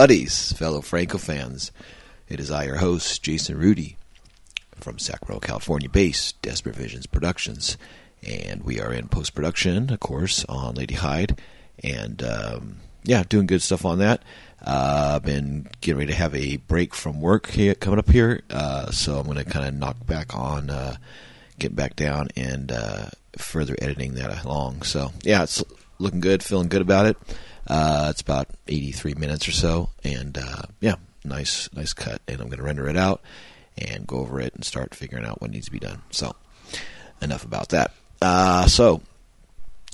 buddies, fellow Franco fans. It is I, your host, Jason Rudy, from Sacramento, California based Desperate Visions Productions. And we are in post production, of course, on Lady Hyde. And um, yeah, doing good stuff on that. Uh, I've been getting ready to have a break from work here, coming up here. Uh, so I'm going to kind of knock back on, uh, get back down, and uh, further editing that along. So yeah, it's looking good, feeling good about it. Uh, it's about 83 minutes or so, and uh, yeah, nice, nice cut. And I'm going to render it out and go over it and start figuring out what needs to be done. So, enough about that. Uh, so,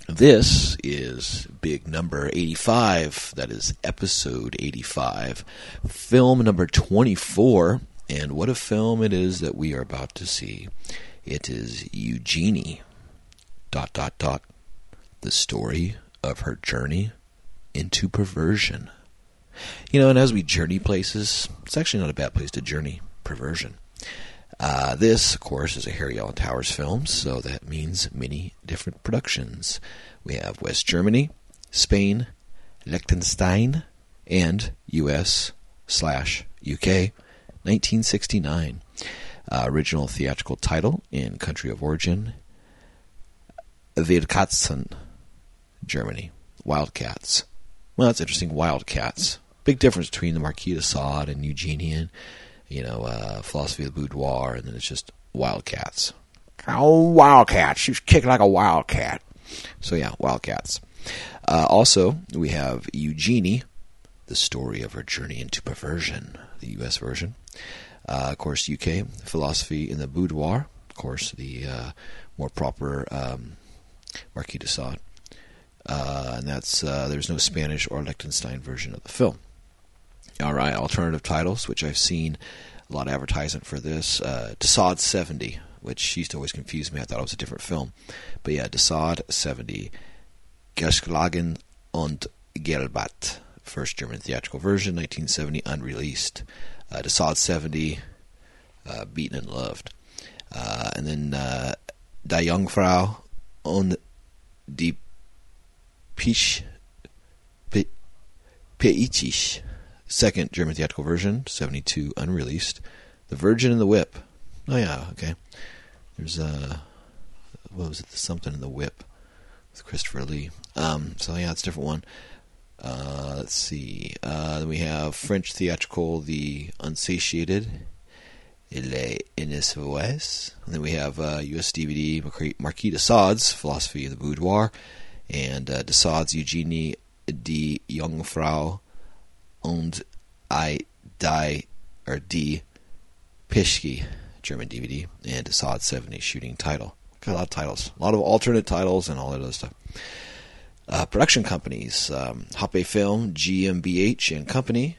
this is big number 85. That is episode 85, film number 24. And what a film it is that we are about to see. It is Eugenie. Dot dot dot. The story of her journey into perversion. You know, and as we journey places, it's actually not a bad place to journey perversion. Uh, this, of course, is a Harry Alan Towers film, so that means many different productions. We have West Germany, Spain, Liechtenstein, and U.S. slash UK, 1969. Uh, original theatrical title in country of origin, Wildkatzen, Germany. Wildcats. Well, that's interesting. Wildcats. Big difference between the Marquis de Sade and Eugenian, you know, uh, philosophy of the boudoir, and then it's just wildcats. Oh, wildcat. She's kicking like a wildcat. So, yeah, wildcats. Uh, also, we have Eugenie, the story of her journey into perversion, the U.S. version. Uh, of course, UK, philosophy in the boudoir. Of course, the uh, more proper um, Marquis de Sade. Uh, and that's uh, there's no Spanish or Liechtenstein version of the film. All right, alternative titles, which I've seen a lot of advertisement for this. Uh, de Sade 70, which used to always confuse me. I thought it was a different film. But yeah, de Sade 70. Geschlagen und Gelbat. First German theatrical version, 1970, unreleased. Uh, de Sade 70, uh, Beaten and Loved. Uh, and then uh, Die Jungfrau und die Pisch, Pe, Peichisch, second German theatrical version, 72, unreleased. The Virgin and the Whip. Oh, yeah, okay. There's, uh, what was it, Something in the Whip with Christopher Lee. Um, so, yeah, it's a different one. Uh, let's see. Uh, then we have French theatrical, The Unsatiated, Les Innesvoies. And then we have uh, US DVD, Marquis de Sade's Philosophy of the Boudoir, and uh, de Eugenie die Jungfrau und I die or die Pischke German DVD and de Sade 70 shooting title. Got a lot of titles, a lot of alternate titles and all that other stuff. Uh, production companies: um, Hoppe Film, GmbH and Company,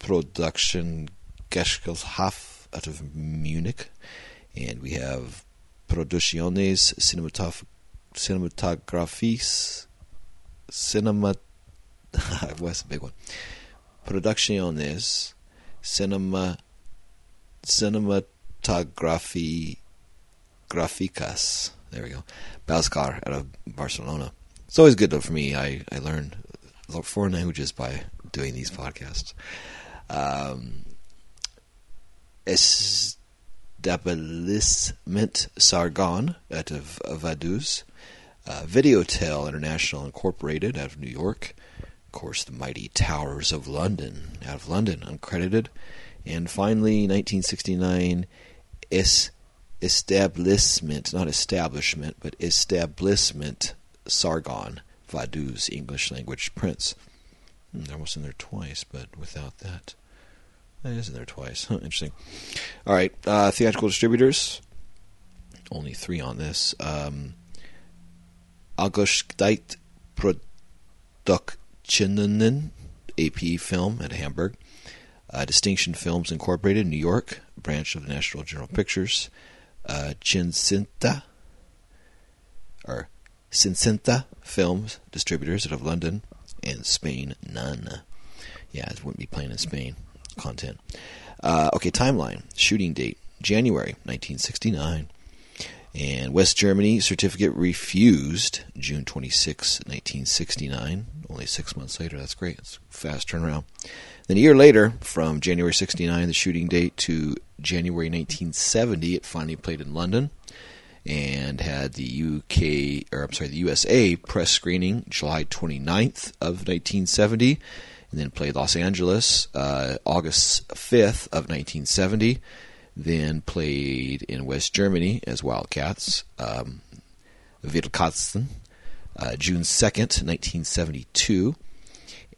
Production Gesellschaft out of Munich, and we have Producciones Cinematograph Cinematografis Cinema. What's the big one? Producciones Cinema Cinematography Graficas. There we go. Bascar out of Barcelona. It's always good though for me. I, I learn foreign languages by doing these podcasts. Um, Establishment Sargon out of Vaduz. Uh, Videotel International Incorporated out of New York. Of course, the mighty Towers of London out of London, uncredited. And finally, 1969, es- Establishment, not establishment, but Establishment Sargon, Vaduz, English language prints. Hmm, almost in there twice, but without that. That is in there twice. Huh, interesting. All right, uh, theatrical distributors. Only three on this. Um, Augustite Produktionen, AP Film at Hamburg. Uh, Distinction Films Incorporated, New York, branch of the National General Pictures. Uh, Cincinta, or Cincinta Films Distributors out of London, and Spain, none. Yeah, it wouldn't be playing in Spain. Content. Uh, okay, timeline. Shooting date, January 1969. And West Germany certificate refused June 26, 1969. Only six months later. That's great. It's fast turnaround. Then a year later, from January 69, the shooting date, to January 1970, it finally played in London and had the UK, or I'm sorry, the USA press screening July 29th of 1970, and then played Los Angeles uh, August 5th of 1970, then played in West Germany as Wildcats, um, Wildkatzen, uh, June 2nd, 1972,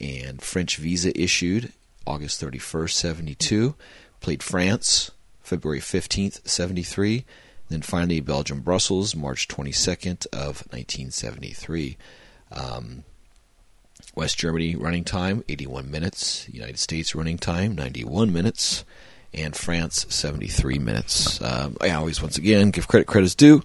and French visa issued August 31st, 72, played France February 15th, 73, then finally, Belgium, Brussels, March 22nd of 1973. Um, West Germany running time 81 minutes. United States running time 91 minutes, and France 73 minutes. Um, I always, once again, give credit credit's due.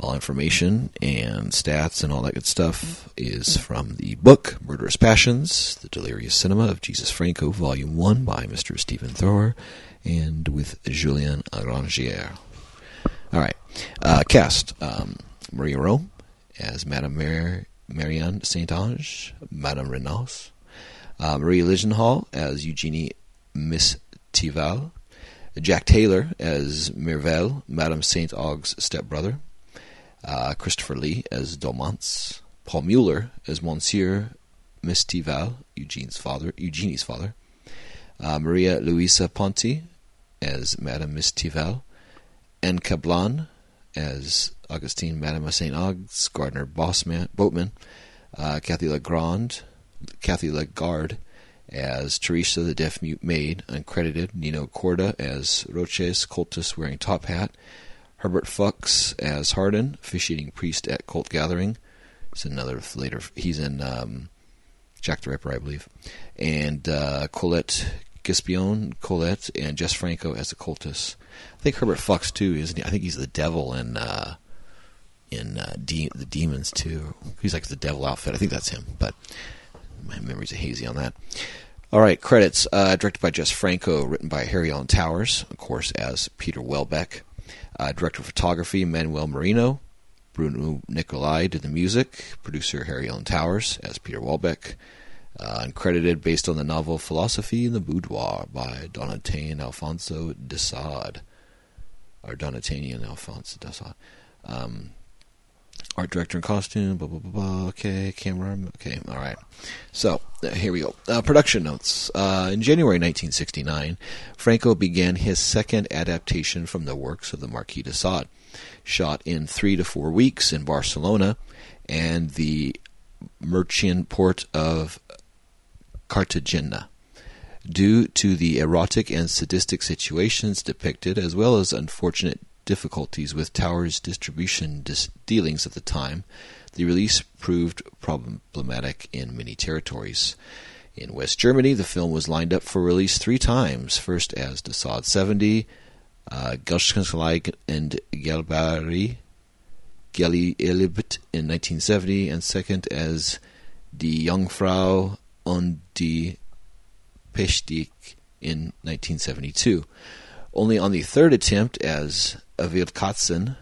All information and stats and all that good stuff is from the book Murderous Passions, The Delirious Cinema of Jesus Franco, Volume 1 by Mr. Stephen Thrower and with Julian Grainger. All right. Uh, cast um, Maria Rohm as Madame Mar- Marianne Saint Ange, Madame Renaus. Uh, Marie Ligenhall as Eugenie Miss Tival. Jack Taylor as Mervel, Madame Saint Aug's stepbrother. Uh, Christopher Lee as Domance. Paul Muller as Monsieur Mistival, Eugene's father, Eugenie's father. Uh, Maria Luisa Ponti as Madame Mistival. Anne Cablan as Augustine, Madame St. Augs, Gardner Bossman, Boatman, uh, Kathy Legrand, Kathy Legarde as Teresa the Deaf Mute Maid, uncredited, Nino Corda as Roches, cultist wearing top hat, Herbert Fuchs as Hardin, officiating priest at cult gathering. It's another later. He's in um, Jack the Ripper, I believe, and uh, Colette Gispion, Colette, and Jess Franco as the cultists. I think Herbert Fuchs too, isn't he? I think he's the devil in uh, in uh, De- the Demons too. He's like the devil outfit. I think that's him, but my memories are hazy on that. All right, credits. Uh, directed by Jess Franco, written by Harry Alan Towers, of course, as Peter Welbeck. Uh, director of photography, Manuel Merino. Bruno Nicolai did the music. Producer, Harry Alan Towers, as Peter Welbeck uh, uncredited based on the novel Philosophy in the Boudoir by Donatien Alfonso de Sade. Or Donatien Alfonso de Sade. Um, art director and costume, blah, blah, blah, blah. Okay, camera. Okay, all right. So, uh, here we go. Uh, production notes. Uh, in January 1969, Franco began his second adaptation from the works of the Marquis de Sade. Shot in three to four weeks in Barcelona and the Murcian port of Cartagena. Due to the erotic and sadistic situations depicted, as well as unfortunate difficulties with Tower's distribution dis- dealings at the time, the release proved problematic in many territories. In West Germany, the film was lined up for release three times first as De Sade 70, uh, and Gelbari, Geli Elibet in 1970, and second as Die Jungfrau und die Pestik in 1972. Only on the third attempt as Avid Katzen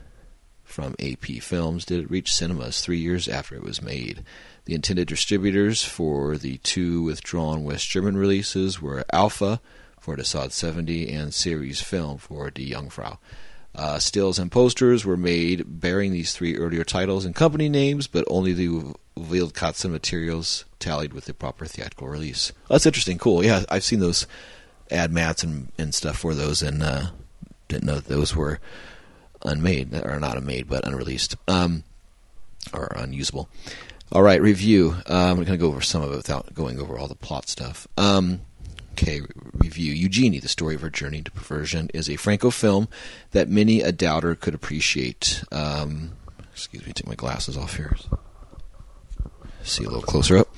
from AP Films did it reach cinemas three years after it was made. The intended distributors for the two withdrawn West German releases were Alpha for Sod 70 and Series Film for Die Jungfrau. Uh, stills and posters were made bearing these three earlier titles and company names, but only the Wildkatzen materials tallied with the proper theatrical release. that's interesting. Cool. Yeah, I've seen those ad mats and, and stuff for those, and uh, didn't know that those were unmade or not unmade, but unreleased um, or unusable. All right, review. I'm going to go over some of it without going over all the plot stuff. Um, okay, review. Eugenie, the story of her journey to perversion, is a Franco film that many a doubter could appreciate. Um, excuse me, take my glasses off here see a little closer up.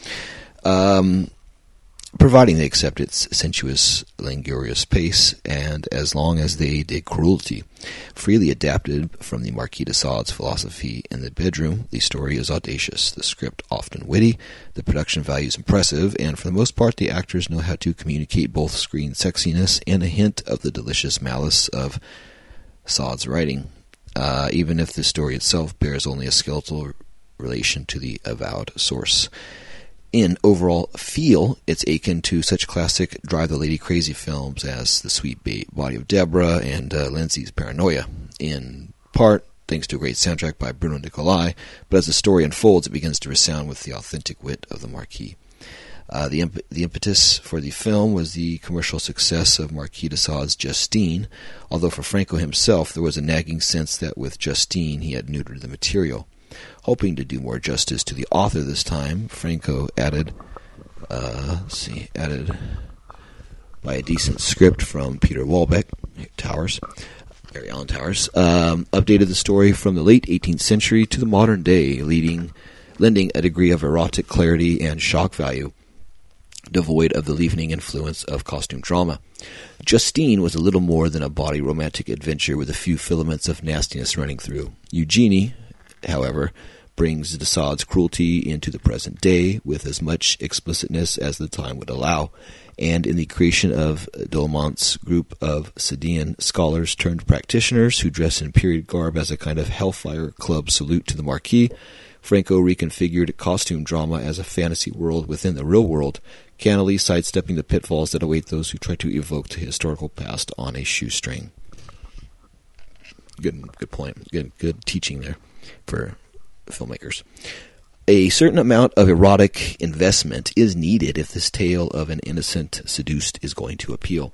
Um, providing they accept its sensuous, languorous pace, and as long as they dig cruelty. Freely adapted from the Marquis de Sade's philosophy in the bedroom, the story is audacious, the script often witty, the production value is impressive, and for the most part, the actors know how to communicate both screen sexiness and a hint of the delicious malice of Sade's writing. uh, even if the story itself bears only a skeletal relation to the avowed source. In overall feel, it's akin to such classic Drive the Lady Crazy films as The Sweet Body of Deborah and uh, Lenzi's Paranoia. In part, thanks to a great soundtrack by Bruno Nicolai, but as the story unfolds, it begins to resound with the authentic wit of the Marquis. Uh, the, imp- the impetus for the film was the commercial success of Marquis de Sade's Justine, although for Franco himself there was a nagging sense that with Justine he had neutered the material. Hoping to do more justice to the author this time, Franco added, uh, see, added by a decent script from Peter Welbeck, Towers, Barry Allen Towers, um, updated the story from the late 18th century to the modern day, leading, lending a degree of erotic clarity and shock value devoid of the leavening influence of costume drama. Justine was a little more than a body romantic adventure with a few filaments of nastiness running through. Eugenie, however, brings de Sade's cruelty into the present day with as much explicitness as the time would allow, and in the creation of Dollemont's group of Sadean scholars turned practitioners who dress in period garb as a kind of hellfire club salute to the Marquis, Franco reconfigured costume drama as a fantasy world within the real world, cannily sidestepping the pitfalls that await those who try to evoke the historical past on a shoestring. Good, good point. Good, good teaching there for filmmakers. A certain amount of erotic investment is needed if this tale of an innocent seduced is going to appeal.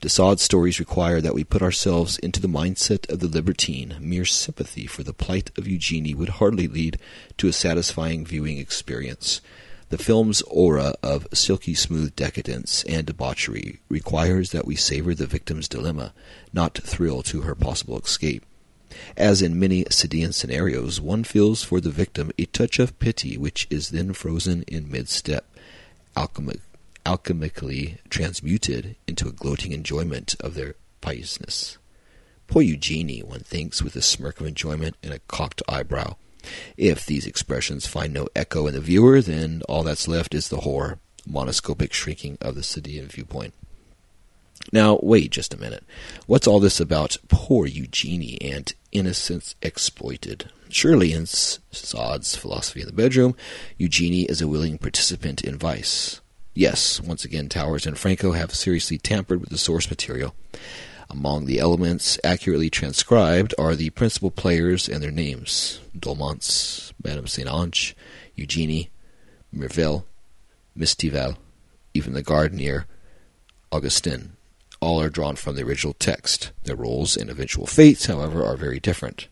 de stories require that we put ourselves into the mindset of the libertine. Mere sympathy for the plight of Eugenie would hardly lead to a satisfying viewing experience. The film's aura of silky smooth decadence and debauchery requires that we savor the victim's dilemma, not thrill to her possible escape. As in many Sadean scenarios, one feels for the victim a touch of pity which is then frozen in mid step, alchemic, alchemically transmuted into a gloating enjoyment of their piousness. Poor Eugenie, one thinks, with a smirk of enjoyment and a cocked eyebrow. If these expressions find no echo in the viewer, then all that's left is the horror, monoscopic shrinking of the Sadean viewpoint. Now, wait just a minute. What's all this about poor Eugenie and innocence exploited? Surely, in Sade's philosophy in the bedroom, Eugenie is a willing participant in vice. Yes, once again, Towers and Franco have seriously tampered with the source material. Among the elements accurately transcribed are the principal players and their names Dollemont, Madame St. Ange, Eugenie, Merville, Mistival, even the gardener, Augustin. All are drawn from the original text. Their roles and eventual fates, however, are very different.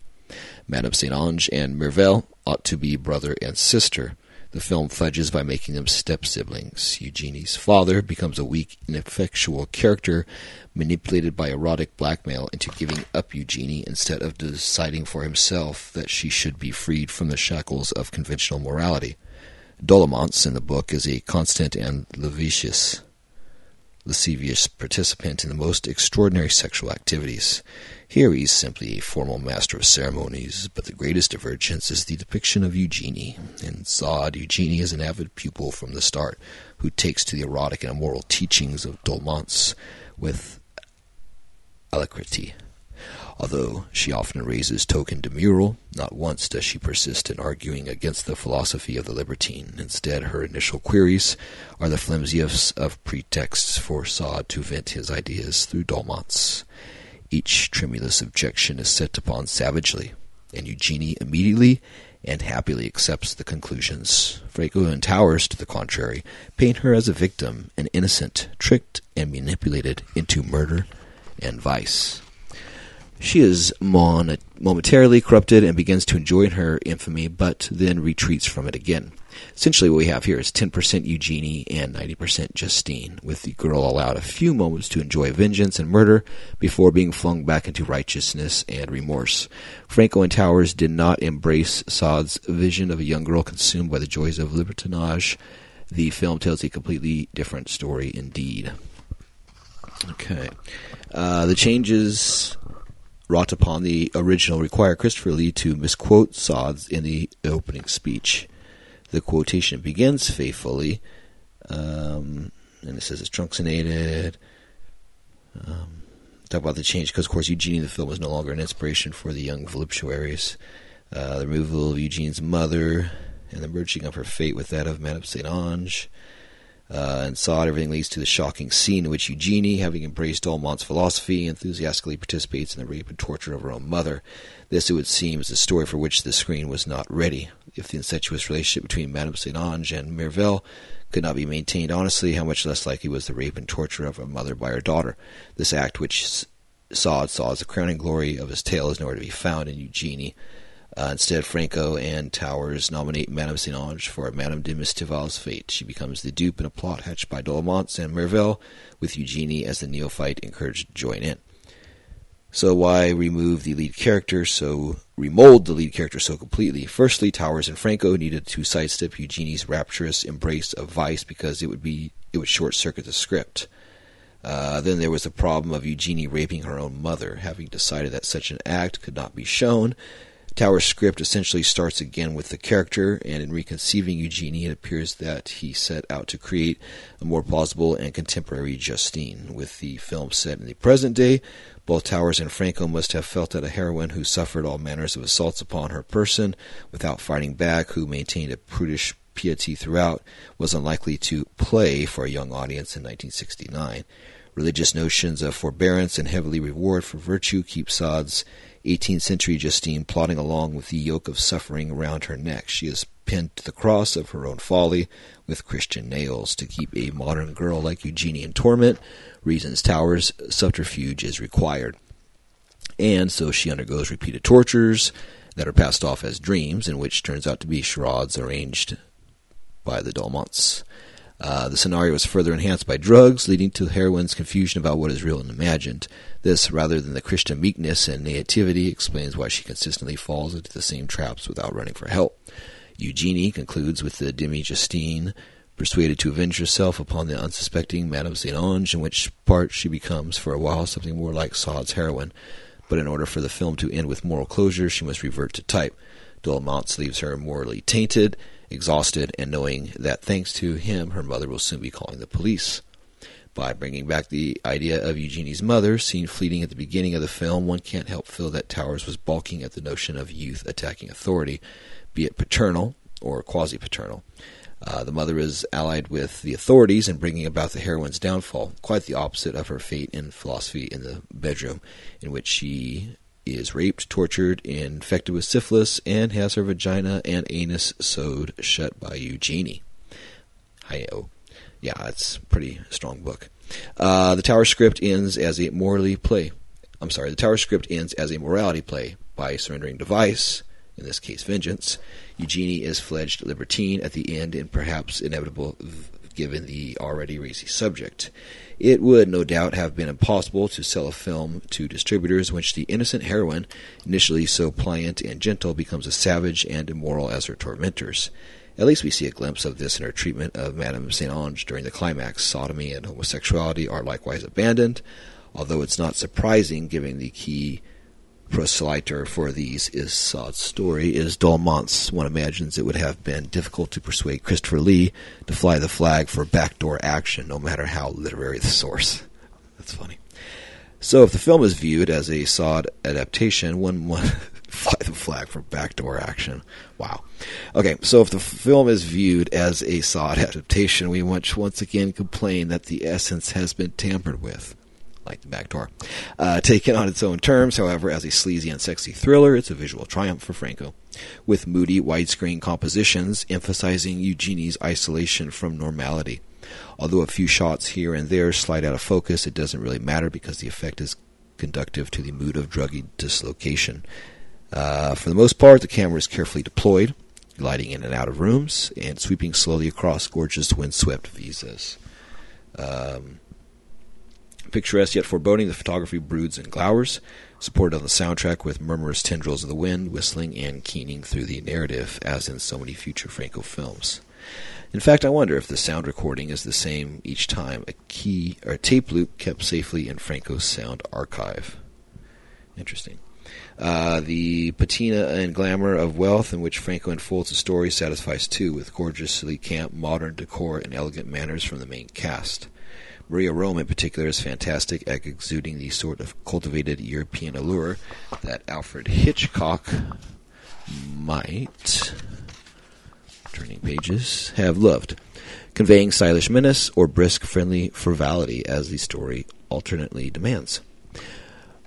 Madame St. Ange and Merville ought to be brother and sister. The film fudges by making them step siblings. Eugenie's father becomes a weak, ineffectual character manipulated by erotic blackmail into giving up Eugenie instead of deciding for himself that she should be freed from the shackles of conventional morality. Dollemont's in the book is a constant and lascivious, lascivious participant in the most extraordinary sexual activities. Here he's simply a formal master of ceremonies, but the greatest divergence is the depiction of Eugenie. In Sade, Eugenie is an avid pupil from the start, who takes to the erotic and immoral teachings of Dollemont's with alacrity. Although she often raises token demurral, not once does she persist in arguing against the philosophy of the libertine. Instead, her initial queries are the flimsiest of pretexts for Sade to vent his ideas through Dollemont's. Each tremulous objection is set upon savagely, and Eugenie immediately and happily accepts the conclusions. Franco and Towers, to the contrary, paint her as a victim, an innocent, tricked and manipulated into murder and vice. She is mon- momentarily corrupted and begins to enjoy her infamy, but then retreats from it again. Essentially, what we have here is 10% Eugenie and 90% Justine, with the girl allowed a few moments to enjoy vengeance and murder before being flung back into righteousness and remorse. Franco and Towers did not embrace Sade's vision of a young girl consumed by the joys of libertinage. The film tells a completely different story indeed. Okay. Uh, the changes wrought upon the original require Christopher Lee to misquote Sade's in the opening speech. The quotation begins faithfully, um, and it says it's truncated. Um, talk about the change because, of course, Eugenie the film was no longer an inspiration for the young voluptuaries. Uh, the removal of Eugene's mother and the merging of her fate with that of Madame Saint Ange. Uh, and Sade, everything leads to the shocking scene in which Eugenie, having embraced Dolmant's philosophy, enthusiastically participates in the rape and torture of her own mother. This, it would seem, is a story for which the screen was not ready. If the incestuous relationship between Madame Saint Ange and Mirvel could not be maintained honestly, how much less likely was the rape and torture of a mother by her daughter? This act, which Sade saw as the crowning glory of his tale, is nowhere to be found in Eugenie. Uh, instead, Franco and Towers nominate Madame St. Ange for Madame de Mistival's fate. She becomes the dupe in a plot hatched by Dolmont and Merville, with Eugenie as the neophyte encouraged to join in. So why remove the lead character so remold the lead character so completely? Firstly, Towers and Franco needed to sidestep Eugenie's rapturous embrace of vice because it would be it would short circuit the script. Uh, then there was the problem of Eugenie raping her own mother. Having decided that such an act could not be shown, Tower's script essentially starts again with the character, and in reconceiving Eugenie, it appears that he set out to create a more plausible and contemporary Justine. With the film set in the present day, both Towers and Franco must have felt that a heroine who suffered all manners of assaults upon her person without fighting back, who maintained a prudish piety throughout, was unlikely to play for a young audience in 1969. Religious notions of forbearance and heavily reward for virtue keep Sade's 18th century Justine plodding along with the yoke of suffering around her neck. She is pinned to the cross of her own folly with Christian nails. To keep a modern girl like Eugenie in torment, Reason's Tower's subterfuge is required. And so she undergoes repeated tortures that are passed off as dreams, and which turns out to be charades arranged by the Dolmonts. Uh, the scenario is further enhanced by drugs, leading to heroine's confusion about what is real and imagined. This, rather than the Christian meekness and naivety, explains why she consistently falls into the same traps without running for help. Eugenie concludes with the demi Justine persuaded to avenge herself upon the unsuspecting Madame Saint Ange, in which part she becomes, for a while, something more like Sade's heroine. But in order for the film to end with moral closure, she must revert to type. Dolmont leaves her morally tainted, exhausted, and knowing that thanks to him, her mother will soon be calling the police. By bringing back the idea of Eugenie's mother, seen fleeting at the beginning of the film, one can't help feel that Towers was balking at the notion of youth attacking authority, be it paternal or quasi paternal. Uh, the mother is allied with the authorities in bringing about the heroine's downfall, quite the opposite of her fate in philosophy in the bedroom, in which she is raped, tortured, infected with syphilis, and has her vagina and anus sewed shut by Eugenie. Hi-oh. Yeah, it's a pretty strong book. Uh, the Tower script ends as a morally play. I'm sorry, the Tower script ends as a morality play by surrendering device, in this case vengeance. Eugenie is fledged libertine at the end and perhaps inevitable given the already racy subject. It would no doubt have been impossible to sell a film to distributors in which the innocent heroine, initially so pliant and gentle, becomes as savage and immoral as her tormentors. At least we see a glimpse of this in her treatment of Madame Saint Ange during the climax. Sodomy and homosexuality are likewise abandoned, although it's not surprising given the key proselyter for these is Sade's story is Dolmont's. One imagines it would have been difficult to persuade Christopher Lee to fly the flag for backdoor action, no matter how literary the source. That's funny. So, if the film is viewed as a sod adaptation, one must fly the flag for backdoor action. Wow. Okay, so if the film is viewed as a sod adaptation, we must once again complain that the essence has been tampered with like the back door. Uh, taken on its own terms, however, as a sleazy and sexy thriller, it's a visual triumph for Franco. With moody widescreen compositions emphasizing Eugenie's isolation from normality. Although a few shots here and there slide out of focus, it doesn't really matter because the effect is conductive to the mood of druggy dislocation. Uh, for the most part, the camera is carefully deployed, gliding in and out of rooms and sweeping slowly across gorgeous windswept vistas. Um, Picturesque yet foreboding, the photography broods and glowers, supported on the soundtrack with murmurous tendrils of the wind whistling and keening through the narrative, as in so many future Franco films. In fact, I wonder if the sound recording is the same each time, a key or a tape loop kept safely in Franco's sound archive. Interesting. Uh, the patina and glamour of wealth in which Franco unfolds the story satisfies too, with gorgeously camp, modern decor, and elegant manners from the main cast. Maria Rohm, in particular, is fantastic at exuding the sort of cultivated European allure that Alfred Hitchcock might, turning pages, have loved, conveying stylish menace or brisk, friendly frivolity as the story alternately demands.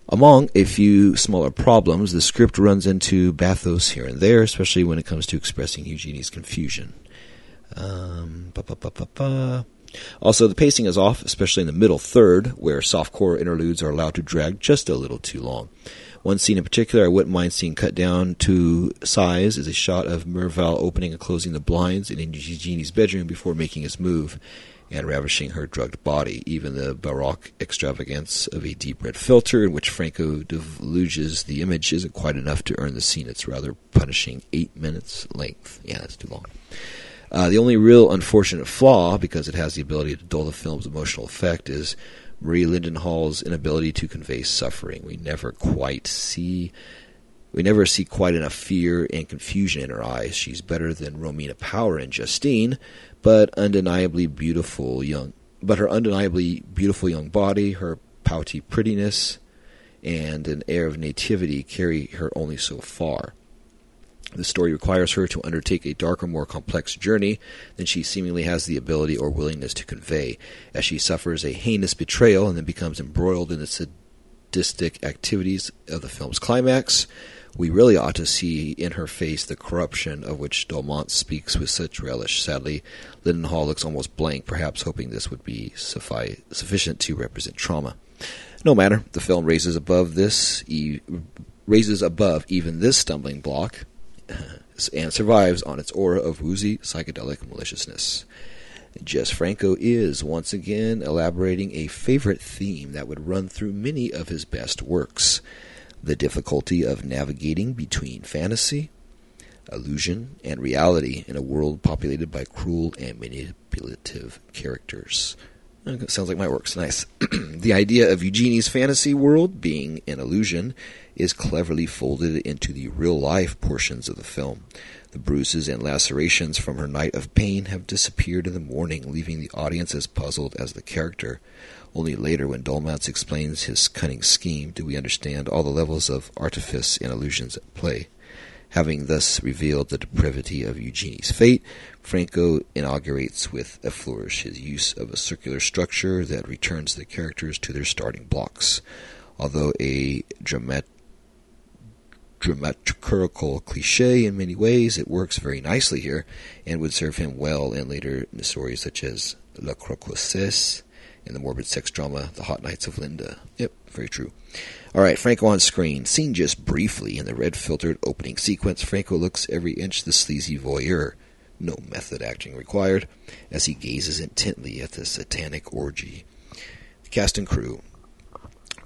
Among a few smaller problems, the script runs into bathos here and there, especially when it comes to expressing Eugenie's confusion. Um, also, the pacing is off, especially in the middle third, where softcore interludes are allowed to drag just a little too long. One scene in particular I wouldn't mind seeing cut down to size is a shot of Merval opening and closing the blinds in Eugenie's bedroom before making his move and ravishing her drugged body. Even the baroque extravagance of a deep red filter in which Franco deluges the image isn't quite enough to earn the scene. It's rather punishing eight minutes length. Yeah, that's too long. Uh, the only real unfortunate flaw, because it has the ability to dull the film's emotional effect, is Marie Lindenhall's inability to convey suffering. We never quite see. We never see quite enough fear and confusion in her eyes. She's better than Romina Power and Justine, but undeniably beautiful young. But her undeniably beautiful young body, her pouty prettiness, and an air of nativity carry her only so far. The story requires her to undertake a darker, more complex journey than she seemingly has the ability or willingness to convey, as she suffers a heinous betrayal and then becomes embroiled in the sadistic activities of the film's climax. We really ought to see in her face the corruption of which Dolmont speaks with such relish. Sadly, Lindenhall looks almost blank, perhaps hoping this would be suffi- sufficient to represent trauma. No matter, the film raises above this, e- raises above even this stumbling block and survives on its aura of woozy psychedelic maliciousness. Jess Franco is once again elaborating a favorite theme that would run through many of his best works the difficulty of navigating between fantasy, illusion, and reality in a world populated by cruel and manipulative characters. Sounds like my works. Nice. the idea of Eugenie's fantasy world being an illusion is cleverly folded into the real life portions of the film. The bruises and lacerations from her night of pain have disappeared in the morning, leaving the audience as puzzled as the character. Only later, when Dolmans explains his cunning scheme, do we understand all the levels of artifice and illusions at play. Having thus revealed the depravity of Eugenie's fate, Franco inaugurates with a flourish his use of a circular structure that returns the characters to their starting blocks. Although a dramat- dramaturgical cliche in many ways, it works very nicely here and would serve him well in later stories such as La Croqueuse and the morbid sex drama The Hot Nights of Linda. Yep, very true. All right, Franco on screen. Seen just briefly in the red filtered opening sequence, Franco looks every inch the sleazy voyeur. No method acting required, as he gazes intently at the satanic orgy. The cast and crew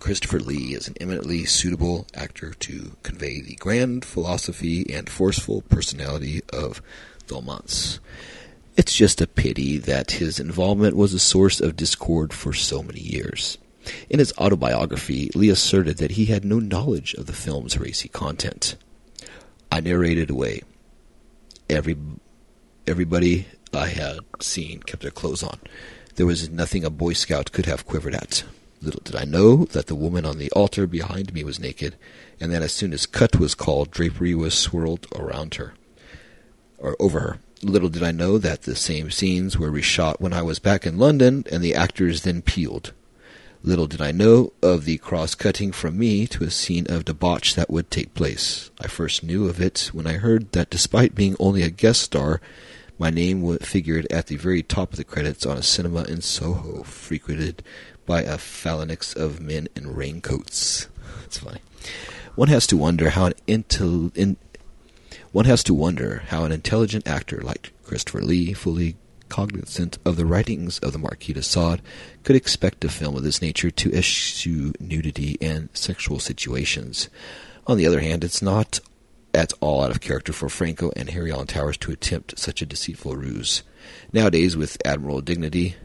Christopher Lee is an eminently suitable actor to convey the grand philosophy and forceful personality of Dolmans. It's just a pity that his involvement was a source of discord for so many years. In his autobiography, Lee asserted that he had no knowledge of the film's racy content. I narrated away. Every everybody I had seen kept their clothes on. There was nothing a Boy Scout could have quivered at. Little did I know that the woman on the altar behind me was naked, and that as soon as cut was called, drapery was swirled around her, or over her. Little did I know that the same scenes were reshot when I was back in London, and the actors then peeled. Little did I know of the cross-cutting from me to a scene of debauch that would take place. I first knew of it when I heard that despite being only a guest star, my name figured at the very top of the credits on a cinema in Soho, frequented by a phalanx of men in raincoats. That's funny. One has to wonder how an intel- in, one has to wonder how an intelligent actor like Christopher Lee, fully cognizant of the writings of the Marquis de Sade, could expect a film of this nature to eschew nudity and sexual situations. On the other hand, it's not at all out of character for Franco and Harry Alan Towers to attempt such a deceitful ruse. Nowadays, with admirable dignity,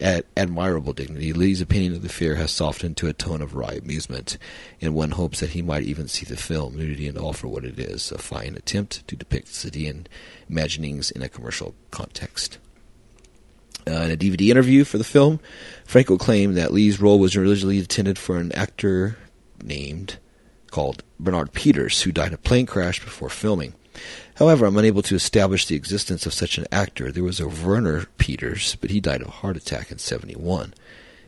at admirable dignity, Lee's opinion of the affair has softened to a tone of wry amusement, and one hopes that he might even see the film, nudity and all, for what it is a fine attempt to depict Sadean imaginings in a commercial context. Uh, in a DVD interview for the film, Franco claimed that Lee's role was originally intended for an actor named called Bernard Peters, who died in a plane crash before filming. However, I'm unable to establish the existence of such an actor. There was a Werner Peters, but he died of a heart attack in 71.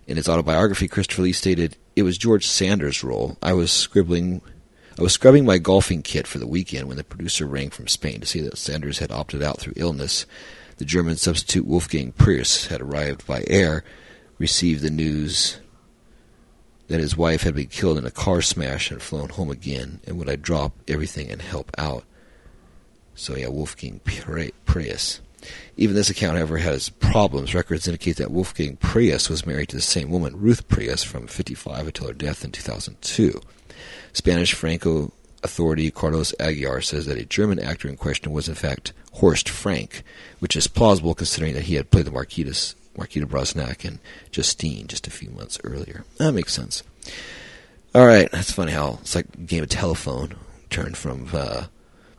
In his autobiography, Christopher Lee stated, "It was George Sanders' role. I was scribbling I was scrubbing my golfing kit for the weekend when the producer rang from Spain to see that Sanders had opted out through illness. The German substitute Wolfgang Prius had arrived by air, received the news that his wife had been killed in a car smash and flown home again, and would I drop everything and help out? So yeah, Wolfgang Prius. Even this account, however, has problems. Records indicate that Wolfgang Prius was married to the same woman, Ruth Prius, from 55 until her death in 2002. Spanish Franco authority Carlos Aguilar says that a German actor in question was in fact Horst Frank, which is plausible considering that he had played the Marquitas, Marquita Brosnack and Justine just a few months earlier. That makes sense. All right, that's funny how it's like a game of telephone turned from uh,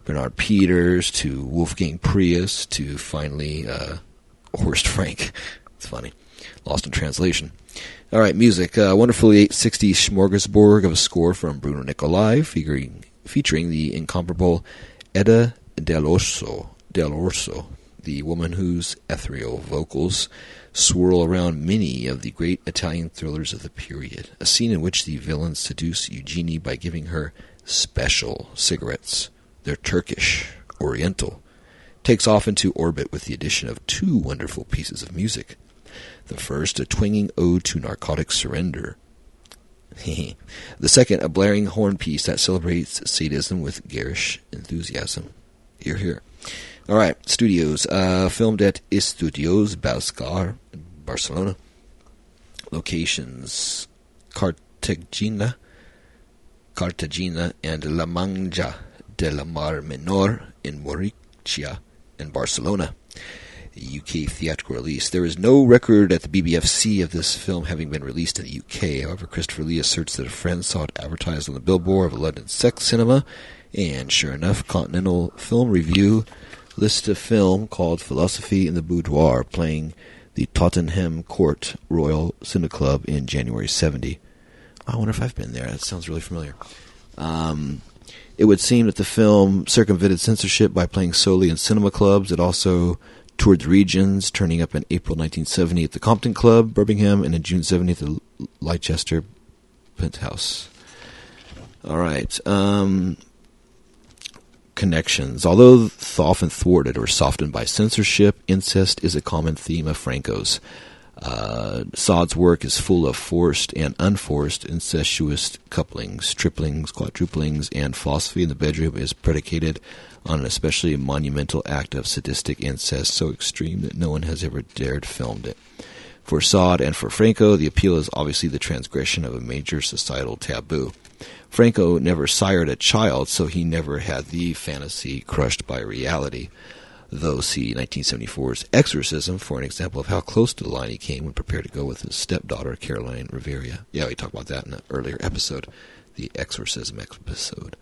Bernard Peters to Wolfgang Prius to finally uh, Horst Frank. It's funny. Lost in translation. All right, music. Uh, wonderfully 860 smorgasbord of a score from Bruno Nicolai, featuring, featuring the incomparable Edda Dell'Orso, Del Orso, the woman whose ethereal vocals swirl around many of the great Italian thrillers of the period. A scene in which the villains seduce Eugenie by giving her special cigarettes. They're Turkish, Oriental. Takes off into orbit with the addition of two wonderful pieces of music. The first, a twinging ode to narcotic surrender. the second, a blaring horn piece that celebrates sadism with garish enthusiasm. You're here. All right, studios. Uh, filmed at Estudios Bascar, Barcelona. Locations: Cartagena, Cartagena, and La Manja de la Mar Menor in Murcia and Barcelona. UK theatrical release. There is no record at the BBFC of this film having been released in the UK. However, Christopher Lee asserts that a friend saw it advertised on the billboard of a London sex cinema, and sure enough, Continental Film Review lists a film called Philosophy in the Boudoir, playing the Tottenham Court Royal Cinema Club in January 70. I wonder if I've been there. That sounds really familiar. Um, it would seem that the film circumvented censorship by playing solely in cinema clubs. It also toured the regions, turning up in April 1970 at the Compton Club, Birmingham, and in June 70 at the Leicester Penthouse. All right. Um, connections. Although often thwarted or softened by censorship, incest is a common theme of Franco's. Uh, Sade's work is full of forced and unforced incestuous couplings, triplings, quadruplings, and philosophy in the bedroom is predicated on an especially monumental act of sadistic incest so extreme that no one has ever dared filmed it. For Saad and for Franco, the appeal is obviously the transgression of a major societal taboo. Franco never sired a child, so he never had the fantasy crushed by reality. Though see 1974's Exorcism for an example of how close to the line he came when prepared to go with his stepdaughter, Caroline Rivera. Yeah, we talked about that in an earlier episode, the Exorcism episode.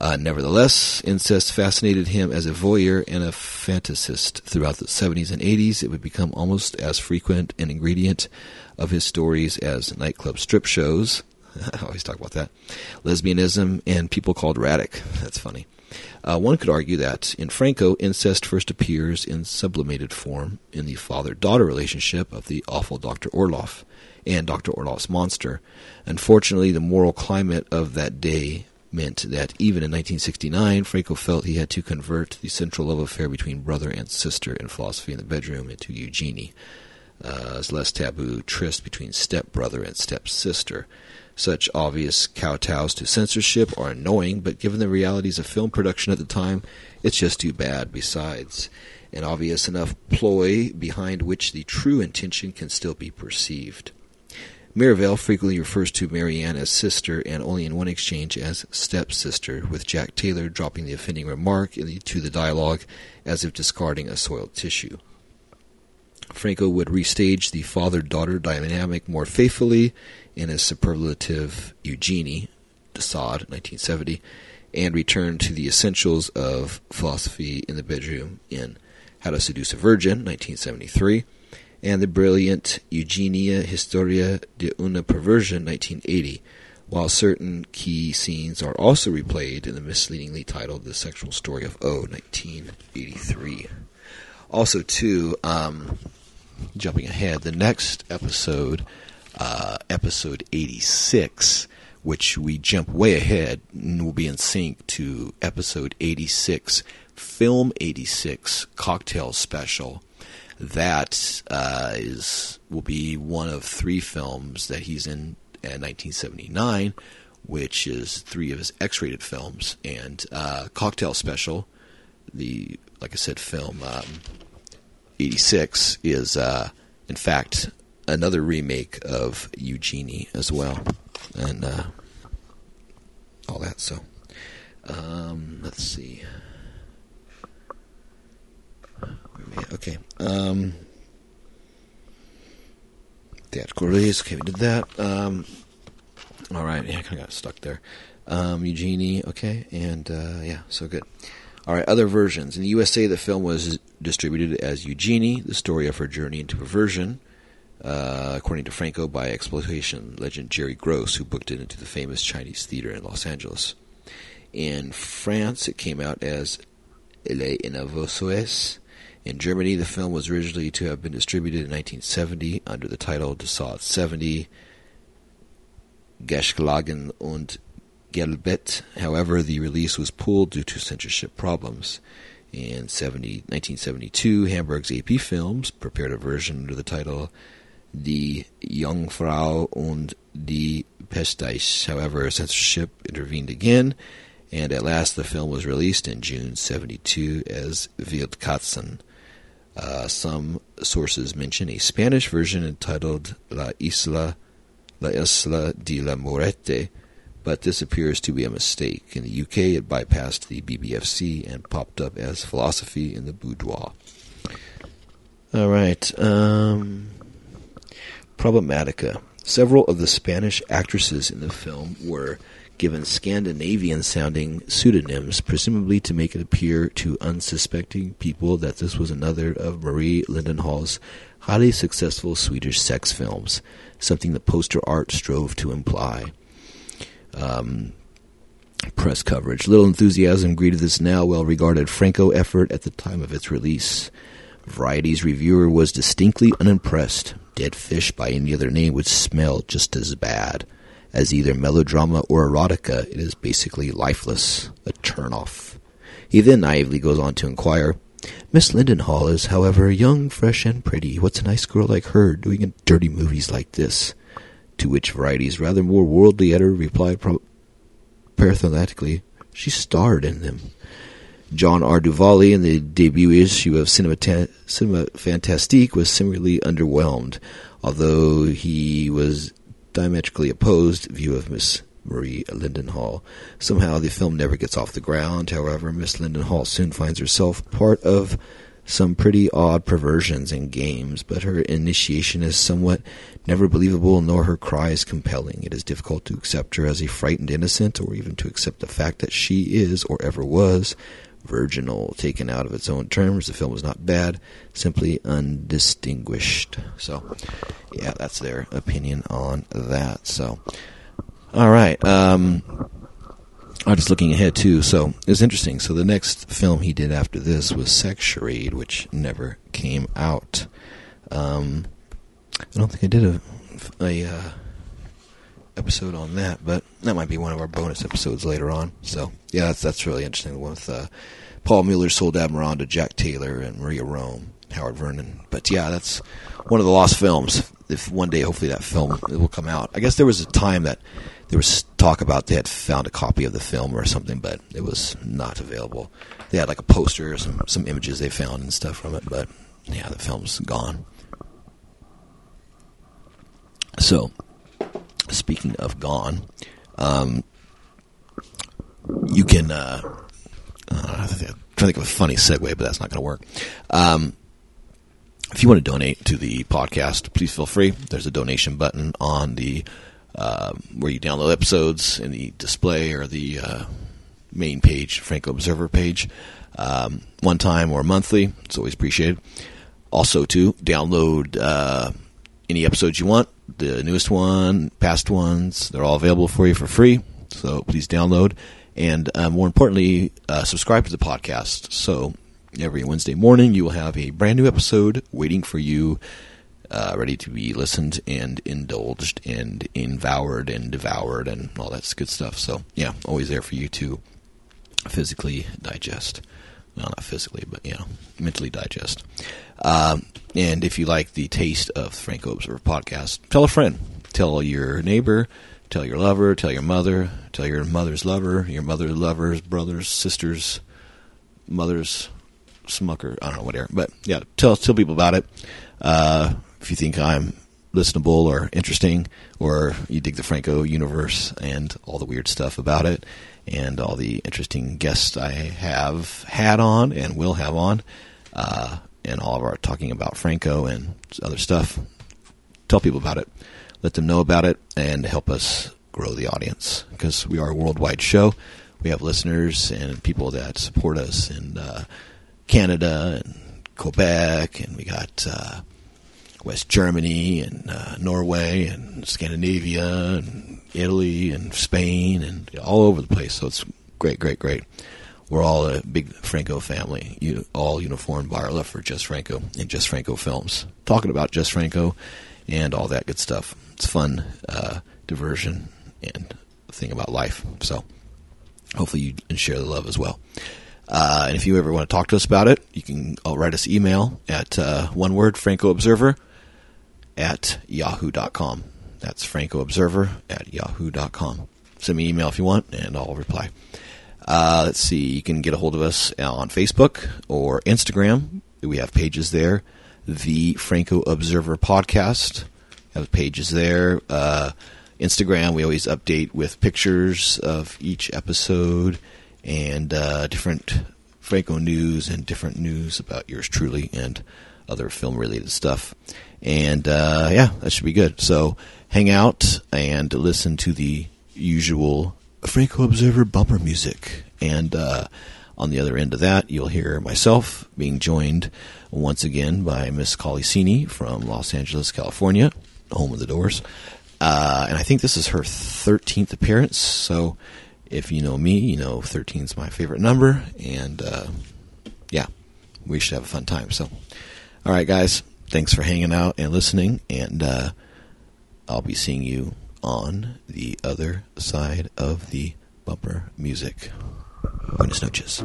Uh, nevertheless, incest fascinated him as a voyeur and a fantasist throughout the 70s and 80s. It would become almost as frequent an ingredient of his stories as nightclub strip shows. I always talk about that. Lesbianism and people called Radic. That's funny. Uh, one could argue that in Franco, incest first appears in sublimated form in the father daughter relationship of the awful Dr. Orloff and Dr. Orloff's monster. Unfortunately, the moral climate of that day meant that even in 1969, Franco felt he had to convert the central love affair between brother and sister in philosophy in the bedroom into Eugenie, uh, as less taboo tryst between stepbrother and stepsister. Such obvious kowtows to censorship are annoying, but given the realities of film production at the time, it's just too bad. Besides, an obvious enough ploy behind which the true intention can still be perceived. Merivale frequently refers to Marianne as sister and only in one exchange as stepsister, with Jack Taylor dropping the offending remark the, to the dialogue as if discarding a soiled tissue. Franco would restage the father daughter dynamic more faithfully in his superlative Eugenie, Sade, 1970, and return to the essentials of philosophy in the bedroom in How to Seduce a Virgin, 1973 and the brilliant Eugenia Historia de una Perversion 1980, while certain key scenes are also replayed in the misleadingly titled The Sexual Story of O 1983. Also, too, um, jumping ahead, the next episode, uh, episode 86, which we jump way ahead and will be in sync to episode 86, Film 86 Cocktail Special. That uh, is will be one of three films that he's in in 1979, which is three of his X-rated films, and uh, Cocktail Special, the like I said, film um, 86 is uh, in fact another remake of Eugenie as well, and uh, all that. So, um, let's see. Okay. Um, theatrical release. Okay, we did that. Um, all right. Yeah, I kind of got stuck there. Um, Eugenie. Okay, and uh, yeah, so good. All right, other versions. In the USA, the film was distributed as Eugenie, the story of her journey into perversion, uh, according to Franco, by exploitation legend Jerry Gross, who booked it into the famous Chinese theater in Los Angeles. In France, it came out as Les Innovations. In Germany, the film was originally to have been distributed in 1970 under the title De Sade 70, Geschlagen und Geliebt. However, the release was pulled due to censorship problems. In 70, 1972, Hamburg's AP Films prepared a version under the title Die Jungfrau und die Peitsche. However, censorship intervened again, and at last the film was released in June 72 as Wildkatzen. Uh, some sources mention a Spanish version entitled La Isla, La Isla de la Muerte, but this appears to be a mistake. In the UK, it bypassed the BBFC and popped up as Philosophy in the Boudoir. All right. Um, Problematica. Several of the Spanish actresses in the film were given Scandinavian sounding pseudonyms, presumably to make it appear to unsuspecting people that this was another of Marie Liljedahl's highly successful Swedish sex films, something the poster art strove to imply um, press coverage. Little enthusiasm greeted this now well regarded Franco effort at the time of its release. Variety's reviewer was distinctly unimpressed. Dead fish by any other name would smell just as bad. As either melodrama or erotica, it is basically lifeless, a turn-off. He then naively goes on to inquire, Miss Liljedahl is, however, young, fresh, and pretty. What's a nice girl like her doing in dirty movies like this? To which Variety's rather more worldly editor replied pro- parathematically, She starred in them. John R. Duvally in the debut issue of Cinema, Ta- Cinema Fantastique was similarly underwhelmed, although he was diametrically opposed view of Miss Marie Liljedahl. Somehow the film never gets off the ground. However, Miss Liljedahl soon finds herself part of some pretty odd perversions and games, but her initiation is somewhat never believable, nor her cries compelling. It is difficult to accept her as a frightened innocent, or even to accept the fact that she is, or ever was, virginal. Taken out of its own terms, the film is not bad, simply undistinguished. So, yeah, that's their opinion on that. So, all right. Um, I was looking ahead too, so it's interesting. So the next film he did after this was Sex Charade, which never came out. Um, I don't think I did a, a uh, episode on that, but that might be one of our bonus episodes later on. So yeah, that's that's really interesting. The one with uh, Paul Muller, Soledad Miranda, Jack Taylor, and Maria Rohm, Howard Vernon. But yeah, that's one of the lost films. If one day, hopefully, that film will come out. I guess there was a time that there was talk about they had found a copy of the film or something, but it was not available. They had like a poster, or some some images they found and stuff from it, but yeah, the film's gone. So, speaking of gone, um, you can. Uh, uh, I'm trying to think of a funny segue, but that's not going to work. Um, if you want to donate to the podcast, please feel free. There's a donation button on the uh, where you download episodes in the display or the uh, main page, Franco Observer page, um, one time or monthly. It's always appreciated. Also, to download uh, any episodes you want, the newest one, past ones, they're all available for you for free. So please download. And uh, more importantly, uh, subscribe to the podcast. So every Wednesday morning, you will have a brand new episode waiting for you, uh, ready to be listened and indulged and devoured and devoured and all that good stuff. So, yeah, always there for you to physically digest. Well, not physically, but, you know, mentally digest. Um, and if you like the taste of Franco Observer podcast, tell a friend, tell your neighbor, tell your lover, tell your mother, tell your mother's lover, your mother's lovers, brothers, sisters, mothers, smucker, I don't know, whatever. But yeah, tell tell people about it. Uh, if you think I'm listenable or interesting, or you dig the Franco universe and all the weird stuff about it, and all the interesting guests I have had on and will have on. Uh, and all of our talking about Franco and other stuff. Tell people about it, let them know about it, and help us grow the audience because we are a worldwide show. We have listeners and people that support us in uh, Canada and Quebec, and we got uh, West Germany and uh, Norway and Scandinavia and Italy and Spain and all over the place. So it's great, great, great we're all a big Franco family, you, all uniformed by our love for Jess Franco and Jess Franco films. Talking about Jess Franco and all that good stuff. It's fun, uh, diversion, and thing about life. So hopefully you can share the love as well. Uh, and if you ever want to talk to us about it, you can uh, write us email at uh, one word Franco Observer at yahoo.com. That's Franco Observer at yahoo.com. Send me an email if you want, and I'll reply. Uh, let's see, you can get a hold of us on Facebook or Instagram. We have pages there. The Franco Observer Podcast have pages there. Uh, Instagram, we always update with pictures of each episode and uh, different Franco news and different news about yours truly and other film related stuff. And uh, yeah, that should be good. So hang out and listen to the usual Franco Observer bumper music. And uh, on the other end of that, you'll hear myself being joined once again by Miss Colicini from Los Angeles, California, home of the Doors. Uh, and I think this is her 13th appearance. So if you know me, you know 13 is my favorite number. And uh, yeah, we should have a fun time. So, all right, guys, thanks for hanging out and listening. And uh, I'll be seeing you on the other side of the bumper music. Buenas noches.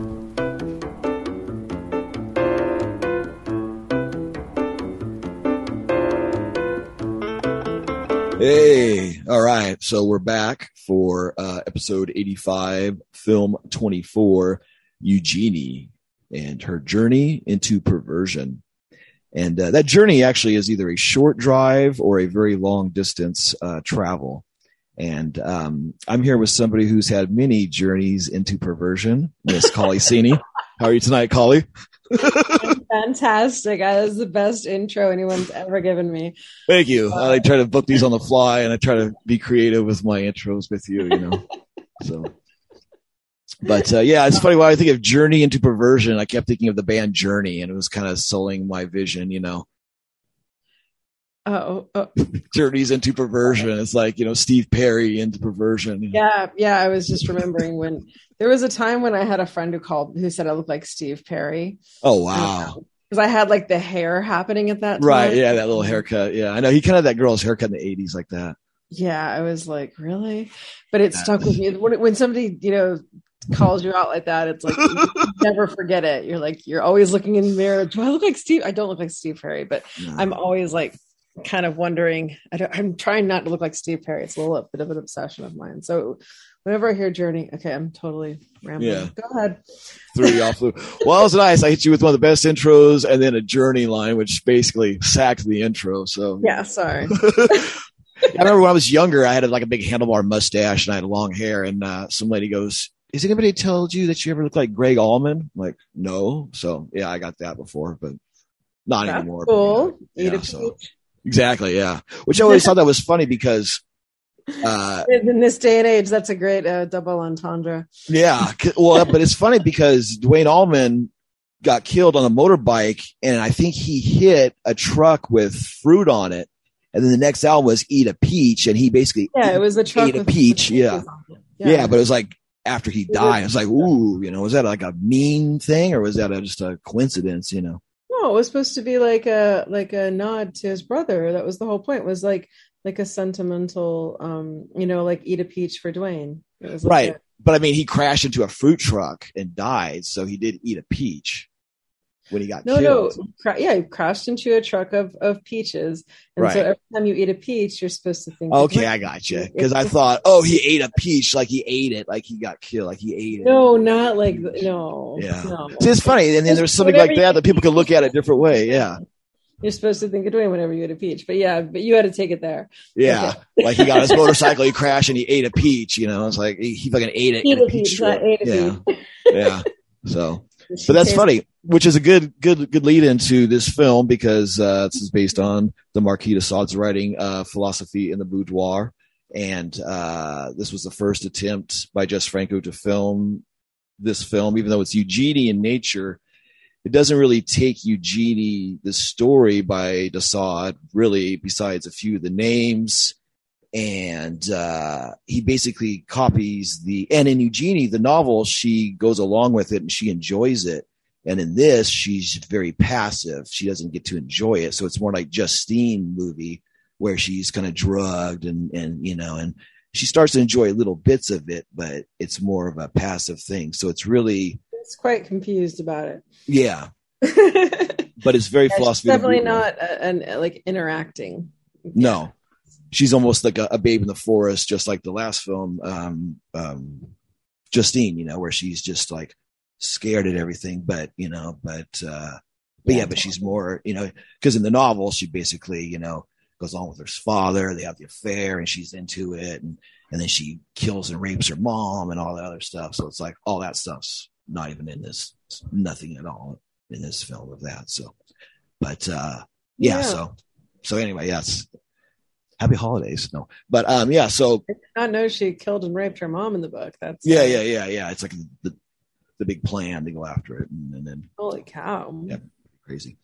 Hey, all right. So we're back for uh, episode 85, film 24, Eugenie and her journey into perversion. And uh, that journey actually is either a short drive or a very long distance uh, travel. And um, I'm here with somebody who's had many journeys into perversion, Miss Colicini. How are you tonight, Kali? fantastic. That is the best intro anyone's ever given me. Thank you. Uh, I try to book these on the fly and I try to be creative with my intros with you, you know. so but uh, yeah, it's funny. When I think of Journey into Perversion, I kept thinking of the band Journey, and it was kind of sullying my vision, you know. Oh, oh. journeys into perversion. It's like you know Steve Perry into perversion. Yeah, yeah. I was just remembering when there was a time when I had a friend who called who said I looked like Steve Perry. Oh wow! Because I had like the hair happening at that time. Right. Yeah, that little haircut. Yeah, I know. He kind of had that girl's haircut in the '80s, like that. Yeah, I was like, really, but it stuck with me. When, when somebody you know calls you out like that, it's like never forget it. You're like, you're always looking in the mirror. Do I look like Steve? I don't look like Steve Perry, but no. I'm always like kind of wondering. I am trying not to look like Steve Perry. It's a little bit of an obsession of mine. So whenever I hear Journey, okay, I'm totally rambling. Yeah. Go ahead. Threw you off. Well, it was nice. I hit you with one of the best intros and then a Journey line, which basically sacked the intro. So yeah, sorry. I remember when I was younger, I had like a big handlebar mustache and I had long hair, and uh, some lady goes, "Has anybody told you that you ever look like Gregg Allman?" I'm like, no. So yeah, I got that before, but not That's anymore. Cool. But, yeah, so. Exactly. Yeah. Which I always thought that was funny because uh, in this day and age, that's a great uh, double entendre. Yeah. Well, but it's funny because Duane Allman got killed on a motorbike, and I think he hit a truck with fruit on it. And then the next album was "Eat a Peach," and he basically Yeah, it was a truck ate a peach. Yeah. it. yeah. but it was like after he died. It's like, ooh, you know, was that like a mean thing or was that a, just a coincidence? You know, No, it was supposed to be like a like a nod to his brother. That was the whole point. Was like like a sentimental, um, you know, like eat a peach for Duane. It was like right? a- But I mean, he crashed into a fruit truck and died, so he did eat a peach when he got no, killed. no, cra- yeah, he crashed into a truck of of peaches, and Right. so every time you eat a peach, you're supposed to think. Okay, I got you. Because I thought, oh, he ate a peach, like he ate it, like he got killed, like he ate it. No, not like the- no. Yeah. no. See, it's funny, and then there's something Whatever like that that people can look at a different way. Yeah, You're supposed to think of Duane whenever you eat a peach, but yeah, but you had to take it there. yeah. Like he got his motorcycle, he crashed, and he ate a peach. You know, it's like he, he fucking ate it Eat a a peach peach, not ate a Yeah, peach. yeah. So, but that's funny, which is a good, good, good lead into this film because uh, this is based on the Marquis de Sade's writing, uh, philosophy in the boudoir, and uh, this was the first attempt by Jess Franco to film this film, even though it's Eugenie in nature. It doesn't really take Eugenie, the story by de Sade, really, besides a few of the names and uh, he basically copies the and in Eugenie the novel she goes along with it and she enjoys it. And in this she's very passive. She doesn't get to enjoy it. So it's more like Justine movie where she's kind of drugged and and you know and she starts to enjoy little bits of it but it's more of a passive thing. So it's really It's quite confused about it. yeah. Yeah, but it's very she's philosophy definitely not an like interacting. No, she's almost like a, a babe in the forest, just like the last film, um, um, Justine. You know, where she's just like scared at everything, but you know, but uh, but yeah, but she's more, you know, because in the novel she basically, you know, goes on with her father. They have the affair, and she's into it, and and then she kills and rapes her mom and all that other stuff. So it's like all that stuff's not even in this, nothing at all in this film of that. So, but uh, yeah, Yeah. so so anyway, yes. Happy holidays. No, but um, yeah. So I did not know she killed and raped her mom in the book. That's yeah, yeah, yeah, yeah. It's like the the big plan to go after it, and, and then Holy cow! Yeah. crazy.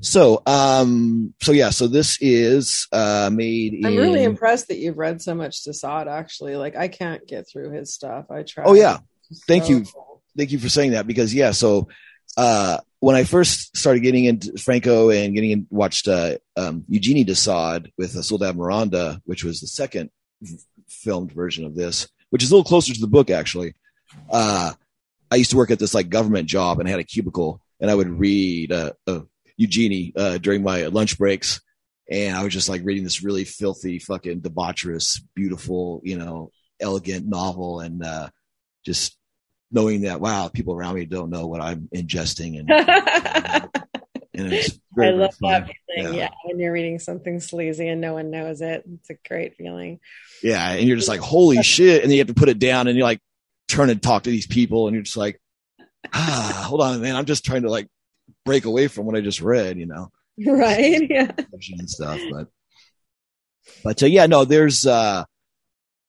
So um, so yeah, so this is uh made in. I'm really impressed that you've read so much de Sade. Actually, like I can't get through his stuff. I try. Oh, yeah. Thank so you. cool. Thank you for saying that because yeah, so uh when I first started getting into Franco and getting in, watched uh, um, Eugenie de Sade with uh, Soledad Miranda, which was the second filmed version of this, which is a little closer to the book actually. Uh, I used to work at this like government job and I had a cubicle, and I would read uh, uh, Eugenie uh, during my lunch breaks, and I was just like reading this really filthy, fucking debaucherous, beautiful, you know, elegant novel, and uh, just knowing that wow, people around me don't know what I'm ingesting, and, and it's very, I love that feeling. Yeah. Yeah. when you're reading something sleazy and no one knows it, it's a great feeling. Yeah, and you're just like, holy shit, and then you have to put it down, and you like turn and talk to these people, and you're just like, ah, hold on, man, I'm just trying to like break away from what I just read, you know. Right? Yeah. and stuff. But but uh, yeah, no, there's uh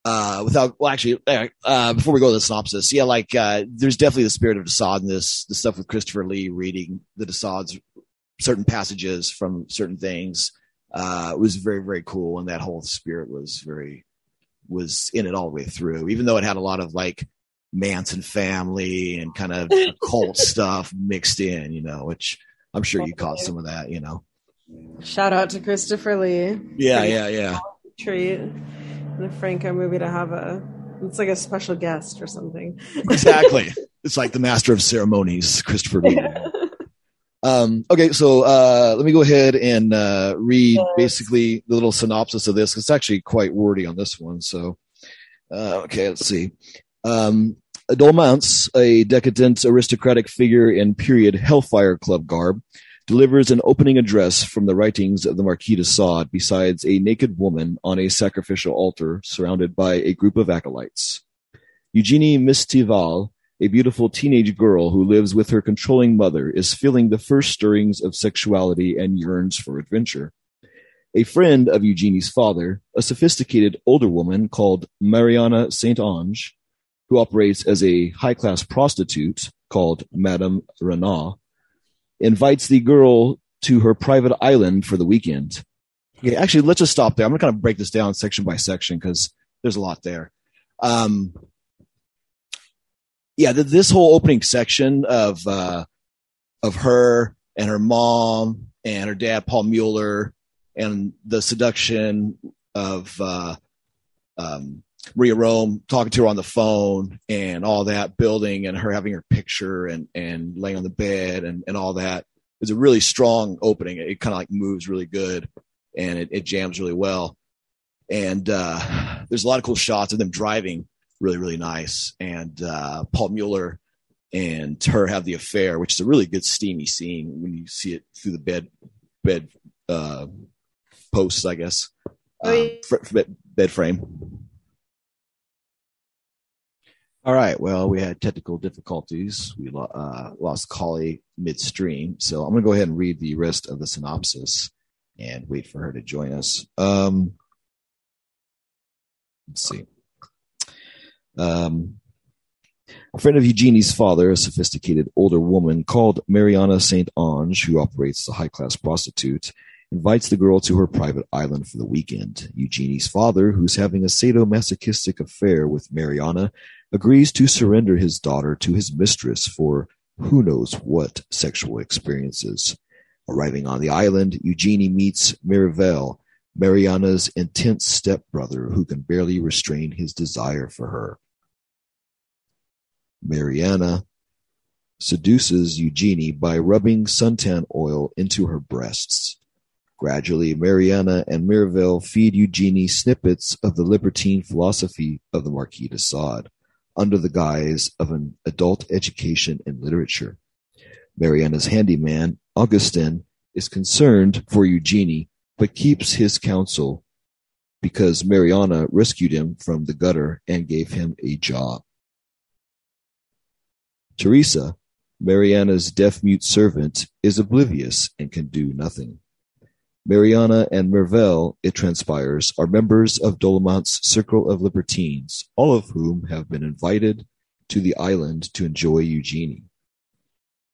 uh without well actually uh, before we go to the synopsis, yeah, like uh there's definitely the spirit of de Sade in this, the stuff with Christopher Lee reading the de Sade's certain passages from certain things uh was very, very cool and that whole spirit was very was in it all the way through, even though it had a lot of like Manson family and kind of cult stuff mixed in, you know, which I'm sure you caught some of that, you know. Shout out to Christopher Lee. Yeah, yeah, yeah. Treat in a Franco movie to have a. It's like a special guest or something. exactly. It's like the master of ceremonies, Christopher Lee. Um, okay, so uh, let me go ahead and uh, read Yes. basically the little synopsis of this. It's actually quite wordy on this one. So, uh, okay, let's see. Um, Dolmance, a decadent aristocratic figure in period Hellfire Club garb, delivers an opening address from the writings of the Marquis de Sade besides a naked woman on a sacrificial altar surrounded by a group of acolytes. Eugenie Mistival, a beautiful teenage girl who lives with her controlling mother, is feeling the first stirrings of sexuality and yearns for adventure. A friend of Eugenie's father, a sophisticated older woman called Mariana Saint Ange, who operates as a high class prostitute called Madame Renat, invites the girl to her private island for the weekend. Okay, actually, let's just stop there. I'm to kind of break this down section by section because there's a lot there. Um, yeah, th- this whole opening section of uh, of her and her mom and her dad, Paul Mueller, and the seduction of uh, um, Maria Rohm talking to her on the phone and all that building and her having her picture and, and laying on the bed and, and all that is a really strong opening. It, kind of like moves really good and it, it jams really well. And uh, there's a lot of cool shots of them driving really, really nice. And uh, Paul Mueller and her have the affair, which is a really good steamy scene when you see it through the bed bed uh, posts, I guess, Oh, yeah. um, fr- bed frame. All right. Well, we had technical difficulties. We uh, lost Kali midstream, so I'm going to go ahead and read the rest of the synopsis and wait for her to join us. Um, let's see. Um, a friend of Eugenie's father, a sophisticated older woman called Mariana St. Ange, who operates a high class prostitute, invites the girl to her private island for the weekend. Eugenie's father, who's having a sadomasochistic affair with Mariana, agrees to surrender his daughter to his mistress for who knows what sexual experiences. Arriving on the island, Eugenie meets Miravel, Mariana's intense stepbrother who can barely restrain his desire for her. Mariana seduces Eugenie by rubbing suntan oil into her breasts. Gradually, Mariana and Miravel feed Eugenie snippets of the libertine philosophy of the Marquis de Sade under the guise of an adult education in literature. Mariana's handyman, Augustin, is concerned for Eugenie, but keeps his counsel because Mariana rescued him from the gutter and gave him a job. Teresa, Mariana's deaf-mute servant, is oblivious and can do nothing. Mariana and Mervelle, it transpires, are members of Dolmance's Circle of Libertines, all of whom have been invited to the island to enjoy Eugenie.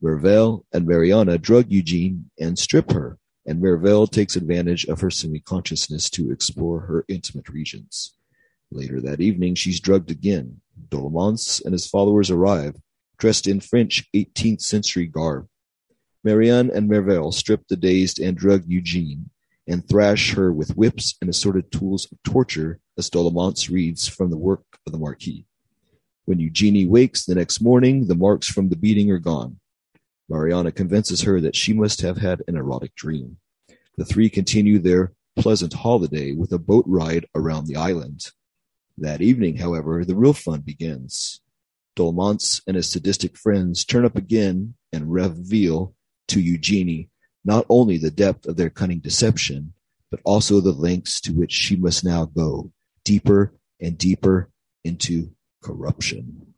Mervelle and Mariana drug Eugene and strip her, and Mervelle takes advantage of her semi-consciousness to explore her intimate regions. Later that evening, she's drugged again. Dolmance and his followers arrive, dressed in French 18th century garb. Marianne and Mervelle strip the dazed and drugged Eugene and thrash her with whips and assorted tools of torture, as Dolmance reads from the work of the Marquis. When Eugenie wakes the next morning, the marks from the beating are gone. Mariana convinces her that she must have had an erotic dream. The three continue their pleasant holiday with a boat ride around the island. That evening, however, the real fun begins. Dolmance and his sadistic friends turn up again and reveal to Eugenie not only the depth of their cunning deception, but also the lengths to which she must now go, deeper and deeper into corruption.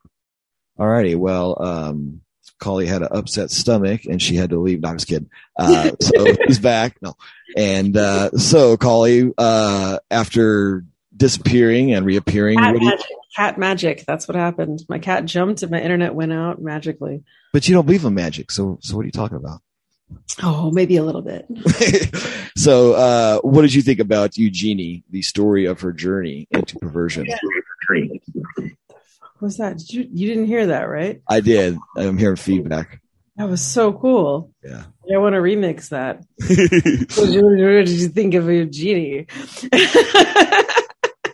Alrighty, well, um, Kali had an upset stomach and she had to leave. No, I'm just kidding. Uh, so he's back. No. And, uh, so Kali, uh, after disappearing and reappearing, Cat what do you, magic. Cat magic. That's what happened. My cat jumped and my internet went out magically. but you don't believe in magic. So, so what are you talking about? Oh, maybe a little bit. so, uh, what did you think about Eugenie, the story of her journey into perversion? What was that? Did you you didn't hear that, right? I did. I'm hearing feedback. That was so cool. Yeah. I want to remix that. What did you, what did you think of Eugenie?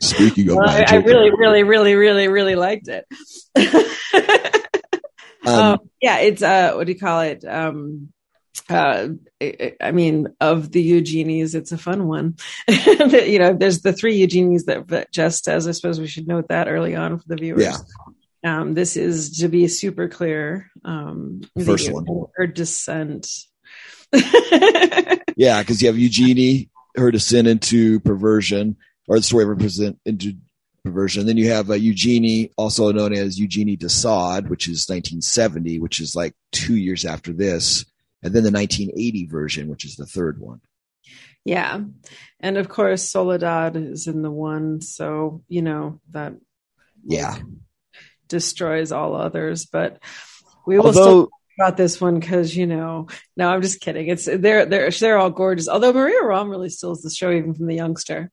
Speaking of Well, I, magic, I really, really, really, really, really liked it. um, um, yeah, it's uh, what do you call it? Um, uh, I I mean, of the Eugenies, it's a fun one. you know, there's the three Eugenies that, that Jess says. I suppose we should note that early on for the viewers. Yeah. Um, this is to be super clear. Um, First one. her descent. yeah, because you have Eugenie, her descent into perversion, or the story descent into perversion. Then you have uh, Eugenie, also known as Eugenie de Sade, which is 1970, which is like two years after this. And then the 1980 version, which is the third one. Yeah. And of course, Soledad is in the one. So, you know, that Yeah. destroys all others. But we will Although still about this one because you know, no, I'm just kidding. It's they're they're they're all gorgeous. Although Maria Rohm really steals the show even from the youngster.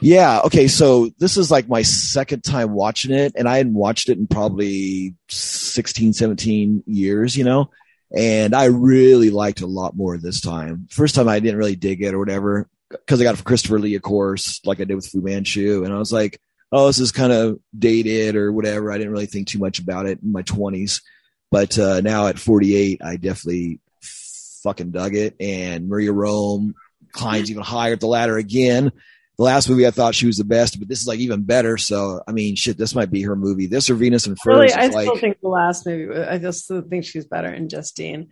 Yeah. Okay. So this is like my second time watching it, and I hadn't watched it in probably 16, 17 years. You know, and I really liked a lot more this time. First time I didn't really dig it or whatever because I got it Christopher Lee, of course, like I did with Fu Manchu, and I was like, oh, this is kind of dated or whatever. I didn't really think too much about it in my twenties, but uh, now at 48, I definitely fucking dug it. And Maria Rohm climbs even higher up the ladder again. The last movie I thought she was the best, but this is like even better. So I mean, shit, this might be her movie. This or Venus in Furs. Really, I still like, think the last movie. I just think she's better in Justine.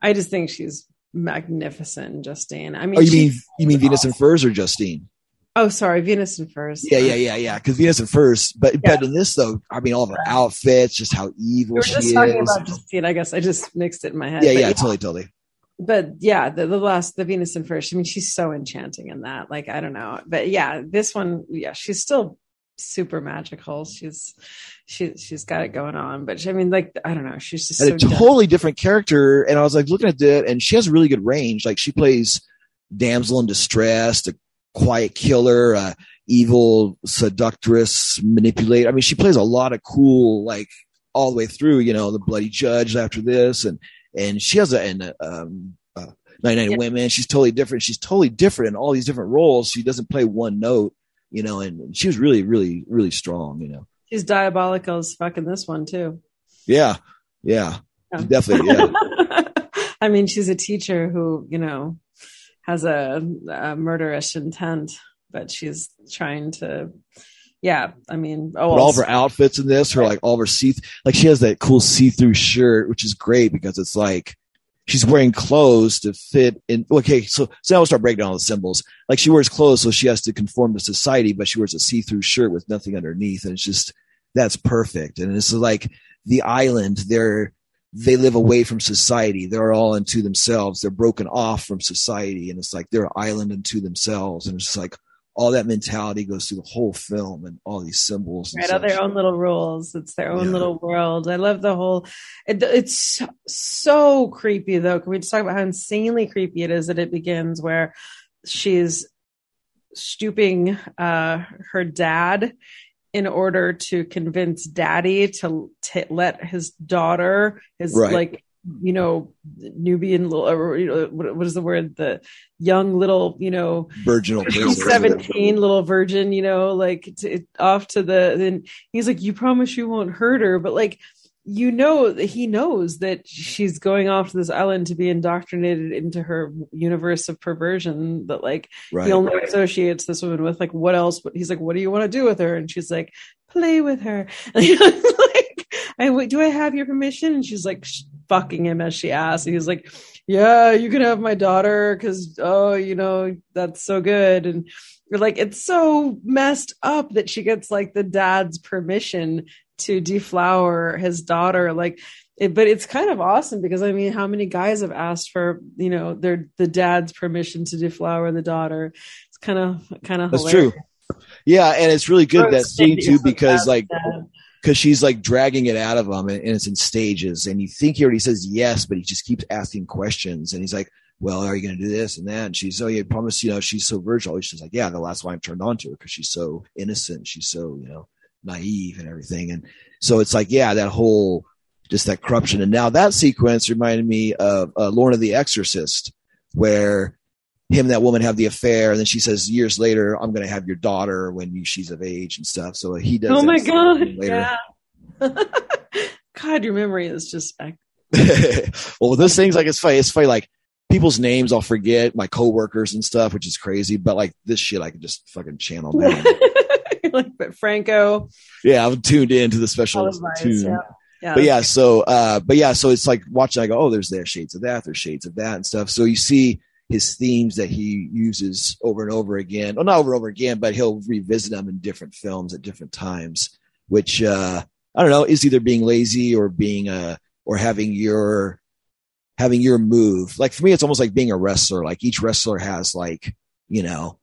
I just think she's magnificent Justine. I mean, oh, you mean you mean Venus in Furs or Justine? Oh, sorry, Venus in Furs. Yeah, yeah, yeah, yeah. Because Venus in Furs, but Yeah. but in this though, I mean, all of her outfits, just how evil We were she just is. talking about Justine. I guess I just mixed it in my head. yeah, But yeah, totally, totally. but yeah, the, the last, the Venus in Furs. I mean, she's so enchanting in that. Like, I don't know, but yeah, this one, yeah, she's still super magical. She's she she's got it going on. But she, I mean, like, I don't know, she's just so a totally different character. And I was like looking at it, and she has a really good range. Like she plays damsel in distress, a quiet killer, uh, evil seductress, manipulator. I mean, she plays a lot of cool, like all the way through. You know, the bloody judge after this, and and she has a and um. Uh, 99 Yeah. women. She's totally different. She's totally different in all these different roles. She doesn't play one note, you know, and she was really, really, really strong, you know. she's diabolical as fuck in this one too. Yeah. Yeah. Yeah. Definitely. Yeah. I mean, she's a teacher who, you know, has a, a murderous intent, but she's trying to, yeah. I mean, oh, all of her outfits in this, her like all of her see, like she has that cool see-through shirt, which is great because it's like she's wearing clothes to fit in. Okay, so so now we'll start breaking down all the symbols. Like she wears clothes, so she has to conform to society, but she wears a see-through shirt with nothing underneath, and it's just that's perfect. And it's like the island, they're they live away from society. They're all into themselves. They're broken off from society, and it's like they're an island unto themselves. And it's just like all that mentality goes through the whole film and all these symbols. and right, all their own little rules. It's their own Yeah. little world. I love the whole. It, it's so, so creepy though. Can we just talk about how insanely creepy it is that it begins where she's stooping uh, her dad in order to convince daddy to, to let his daughter, his Right. like you know Nubian little, or, you know, what, what is the word? The young little, you know, virginal 17 little virgin you know like to, off to the then he's like you promise you won't hurt her but like you know he knows that she's going off to this island to be indoctrinated into her universe of perversion that like Right. he only associates this woman with like what else but he's like what do you want to do with her and she's like play with her and like I do I have your permission? And she's like fucking him as she asks. And he's like, yeah, you can have my daughter because oh, you know that's so good. And you're like, it's so messed up that she gets like the dad's permission to deflower his daughter. Like, it, but it's kind of awesome because I mean, how many guys have asked for you know their the dad's permission to deflower the daughter? It's kind of kind of That's true. Yeah, and it's really good that scene too because like because she's like dragging it out of him and, and it's in stages and you think he already says yes but he just keeps asking questions and he's like well are you going to do this and that and she's oh yeah promise you know she's so virginal she's like yeah the last one I'm turned on to her because she's so innocent she's so you know naive and everything and so it's like yeah that whole just that corruption and now that sequence reminded me of uh, Lorna the Exorcist where him and that woman have the affair and then she says years later i'm going to have your daughter when you, she's of age and stuff so he does Oh my god! Yeah. God, your memory is just well, those things, like it's funny. It's funny. Like people's names, I'll forget my coworkers and stuff, which is crazy. But like this shit, I can just fucking channel down. like, but Franco, yeah, I'm tuned into the special tune. yeah. yeah. But yeah, so uh, but yeah, so it's like watching. I go, oh, there's there shades of that, there's shades of that and stuff. So you see his themes that he uses over and over again. Well, not over and over again, but he'll revisit them in different films at different times. Which uh, I don't know is either being lazy or being uh or having your having your move. Like for me, it's almost like being a wrestler. Like each wrestler has like you know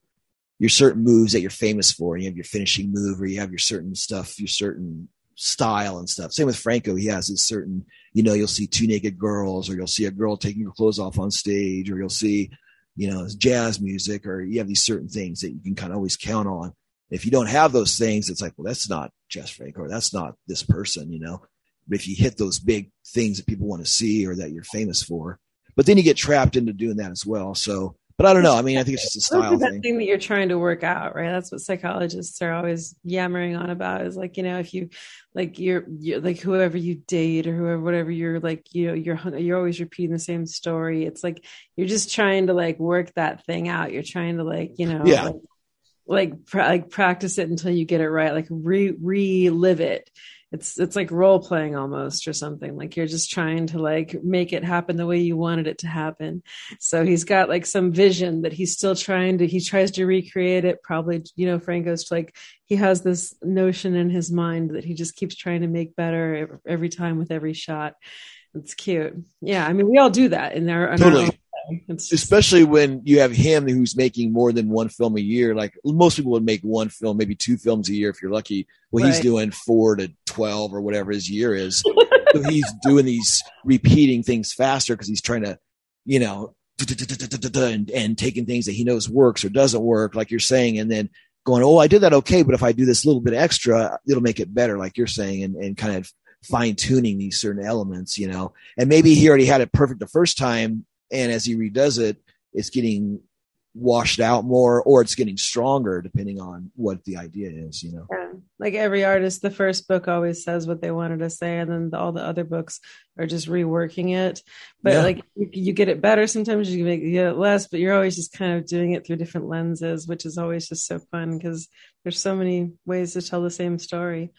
your certain moves that you're famous for. You have your finishing move, or you have your certain stuff, your certain style and stuff. Same with Franco. He has his certain, you know, you'll see two naked girls, or you'll see a girl taking her clothes off on stage, or you'll see, you know, jazz music, or you have these certain things that you can kind of always count on. If you don't have those things, it's like, well, that's not Jess Franco, or that's not this person, you know. But if you hit those big things that people want to see or that you're famous for, but then you get trapped into doing that as well. So but I don't know. I mean, I think it's just a style that thing. thing that you're trying to work out, right? That's what psychologists are always yammering on about. Is like you know, if you like you're, you're like whoever you date or whoever whatever you're like you know you're you're always repeating the same story. It's like you're just trying to like work that thing out. You're trying to like you know Yeah. like like, pra- like practice it until you get it right. Like re relive it. It's it's like role playing almost or something. Like you're just trying to like make it happen the way you wanted it to happen. So he's got like some vision that he's still trying to. He tries to recreate it. Probably, you know, Franco's like he has this notion in his mind that he just keeps trying to make better every time with every shot. It's cute. Yeah, I mean, we all do that in our, in Totally. just, especially when you have him who's making more than one film a year. Like most people would make one film, maybe two films a year if you're lucky. Well, he's doing four to twelve or whatever his year is. so he's doing these repeating things faster because he's trying to, you know, and, and taking things that he knows works or doesn't work, like you're saying, and then going, oh, I did that okay, but if I do this little bit extra, it'll make it better, like you're saying, and, and kind of fine tuning these certain elements, you know. And maybe he already had it perfect the first time, and as he redoes it, it's getting washed out more or it's getting stronger depending on what the idea is, you know. yeah. like every artist, the first book always says what they wanted to say, and then the, all the other books are just reworking it. But Yeah. like you, you get it better sometimes, you make you get it less, but you're always just kind of doing it through different lenses, which is always just so fun because there's so many ways to tell the same story.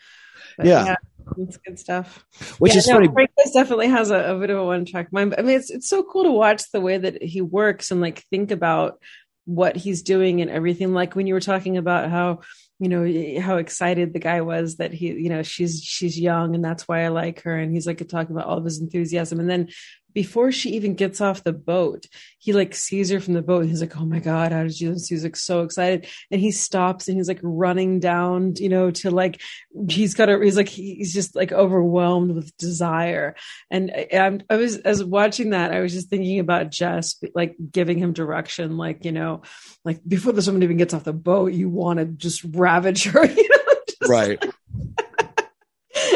But Yeah. it's good stuff. Which Yeah, is no, funny. Francis definitely has a, a bit of a one track mind. I mean, it's it's so cool to watch the way that he works and like think about what he's doing and everything. Like when you were talking about how you know how excited the guy was that he you know she's she's young and that's why I like her and he's like talking about all of his enthusiasm and then before she even gets off the boat he like sees her from the boat. And he's like oh my god how did you he's like so excited? And he stops and he's like running down you know to like he's got a he's like he's just like overwhelmed with desire. And I, I was as watching that i was just thinking about jess like giving him direction like you know like before the woman even gets off the boat you want to just ravage her you know just- right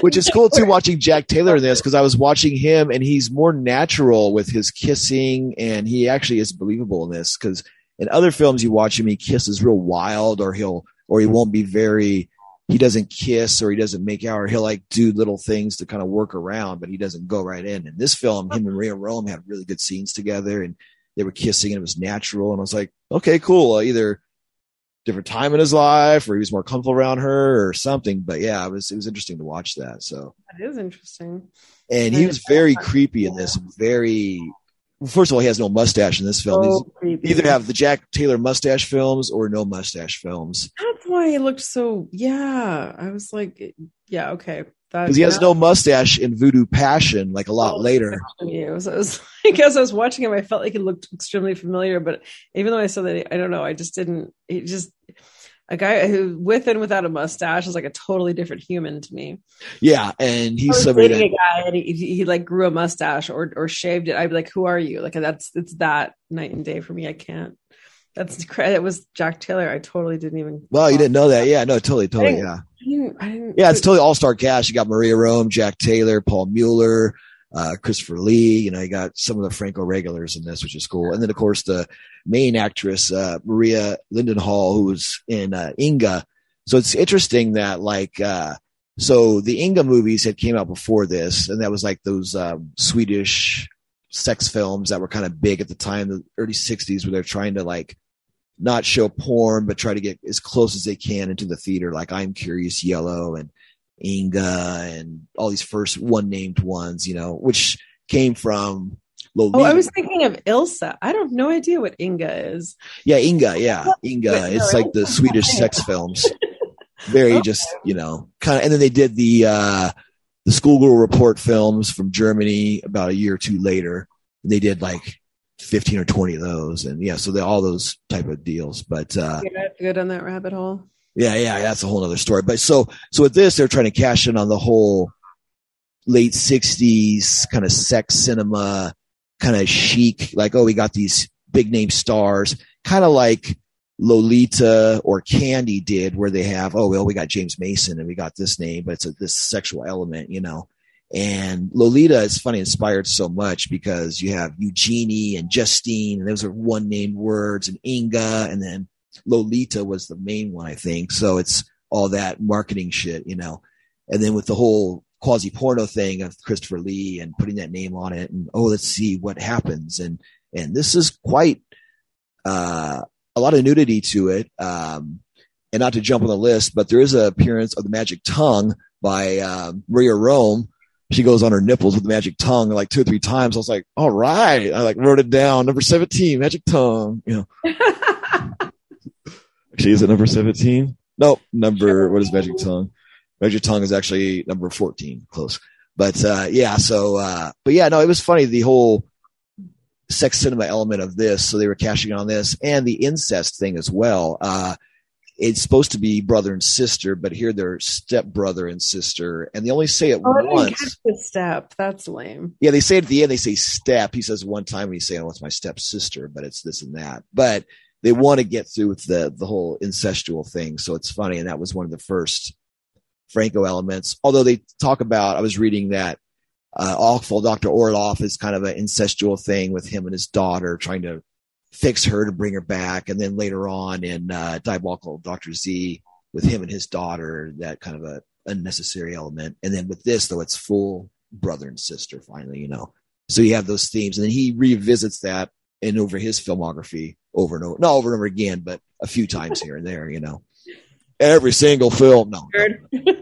which is cool too watching jack taylor in this because i was watching him and he's more natural with his kissing and he actually is believable in this because in other films you watch him he kisses real wild or he'll or he won't be very he doesn't kiss or he doesn't make out or he'll like do little things to kind of work around but he doesn't go right in. In this film him and maria rohm had really good scenes together and they were kissing and it was natural and i was like okay cool either different time in his life or he was more comfortable around her or something. But yeah it was it was interesting to watch that. So that is interesting. and he was very creepy in this very first of all he has no mustache in this film. So He's- either have the jack taylor mustache films or no mustache films. That's why he looked so yeah. I was like yeah okay because he has that- no mustache in voodoo passion like a lot oh, later Yeah, it was, like as I was watching him, I felt like he looked extremely familiar. But even though I saw that, I don't know, I just didn't. He just a guy who with and without a mustache is like a totally different human to me. yeah and he's somebody that, a guy and he, he, like grew a mustache or or shaved it. I'd be like, "Who are you?" Like that's it's that night and day for me. I can't. That's it was Jack Taylor. I totally didn't even. well you didn't know that yeah no totally totally yeah didn't, I didn't yeah it's totally all-star cast you got maria rohm jack taylor paul mueller uh, Christopher Lee, you know, you got some of the Franco regulars in this, which is cool. And then, of course, the main actress, uh, Maria Liljedahl, who was in uh, Inga. So it's interesting that, like, uh, so the Inga movies had came out before this, and that was like those um, Swedish sex films that were kind of big at the time, the early 60s, where they're trying to, like, not show porn, but try to get as close as they can into the theater, like I'm Curious Yellow and Inga and all these first one named ones, you know, which came from Lolita. Oh, I was thinking of Ilsa. I don't have no idea what Inga is. yeah, Inga, yeah, Inga. It's no, like the Swedish sex films. Very just, you know, kind of, and then they did the, uh, the schoolgirl report films from Germany about a year or two later. They did like 15 or 20 of those. And yeah, so they all those type of deals. But, uh, I have to go down that rabbit hole. Yeah, yeah, that's a whole other story. But so, so with this, they're trying to cash in on the whole late '60s kind of sex cinema, kind of chic. Like, oh, we got these big name stars, kind of like Lolita or Candy did, where they have, oh, well, we got James Mason and we got this name, but it's a, this sexual element, you know. And Lolita is funny, inspired so much because you have Eugenie and Justine, and those are one named words, and Inga, and then Lolita was the main one, I think. So it's all that marketing shit, you know. And then with the whole quasi porno thing of Christopher Lee and putting that name on it, and oh, let's see what happens. And and this is quite uh, a lot of nudity to it. Um, and not to jump on the list, but there is an appearance of the magic tongue by uh, Maria Rohm. She goes on her nipples with the magic tongue like two or three times. I was like, all right. I like wrote it down. Number 17, magic tongue. You know. actually, is it number 17? Nope. Number, what is magic tongue? Magic tongue is actually number 14. Close. But, uh, yeah. So, uh, but yeah, no, it was funny. The whole, sex cinema element of this. So they were cashing on this and the incest thing as well. Uh, it's supposed to be brother and sister, but here they're step brother and sister, and they only say it Oh, once. the step. That's lame. Yeah, they say it at the end. They say step. He says one time when he's saying, "Oh, it's my stepsister," but it's this and that. But they want to get through with the the whole incestual thing, so it's funny. And that was one of the first Franco elements. Although they talk about, I was reading that uh, awful Dr. Orloff is kind of an incestual thing with him and his daughter trying to fix her to bring her back. And then later on in uh, Diabolical Dr. Z with him and his daughter, that kind of a unnecessary element. And then with this, though, it's full brother and sister finally, you know. So you have those themes. And then he revisits that and over his filmography over and over, not over and over again, but a few times here and there, you know. Every single film. No. no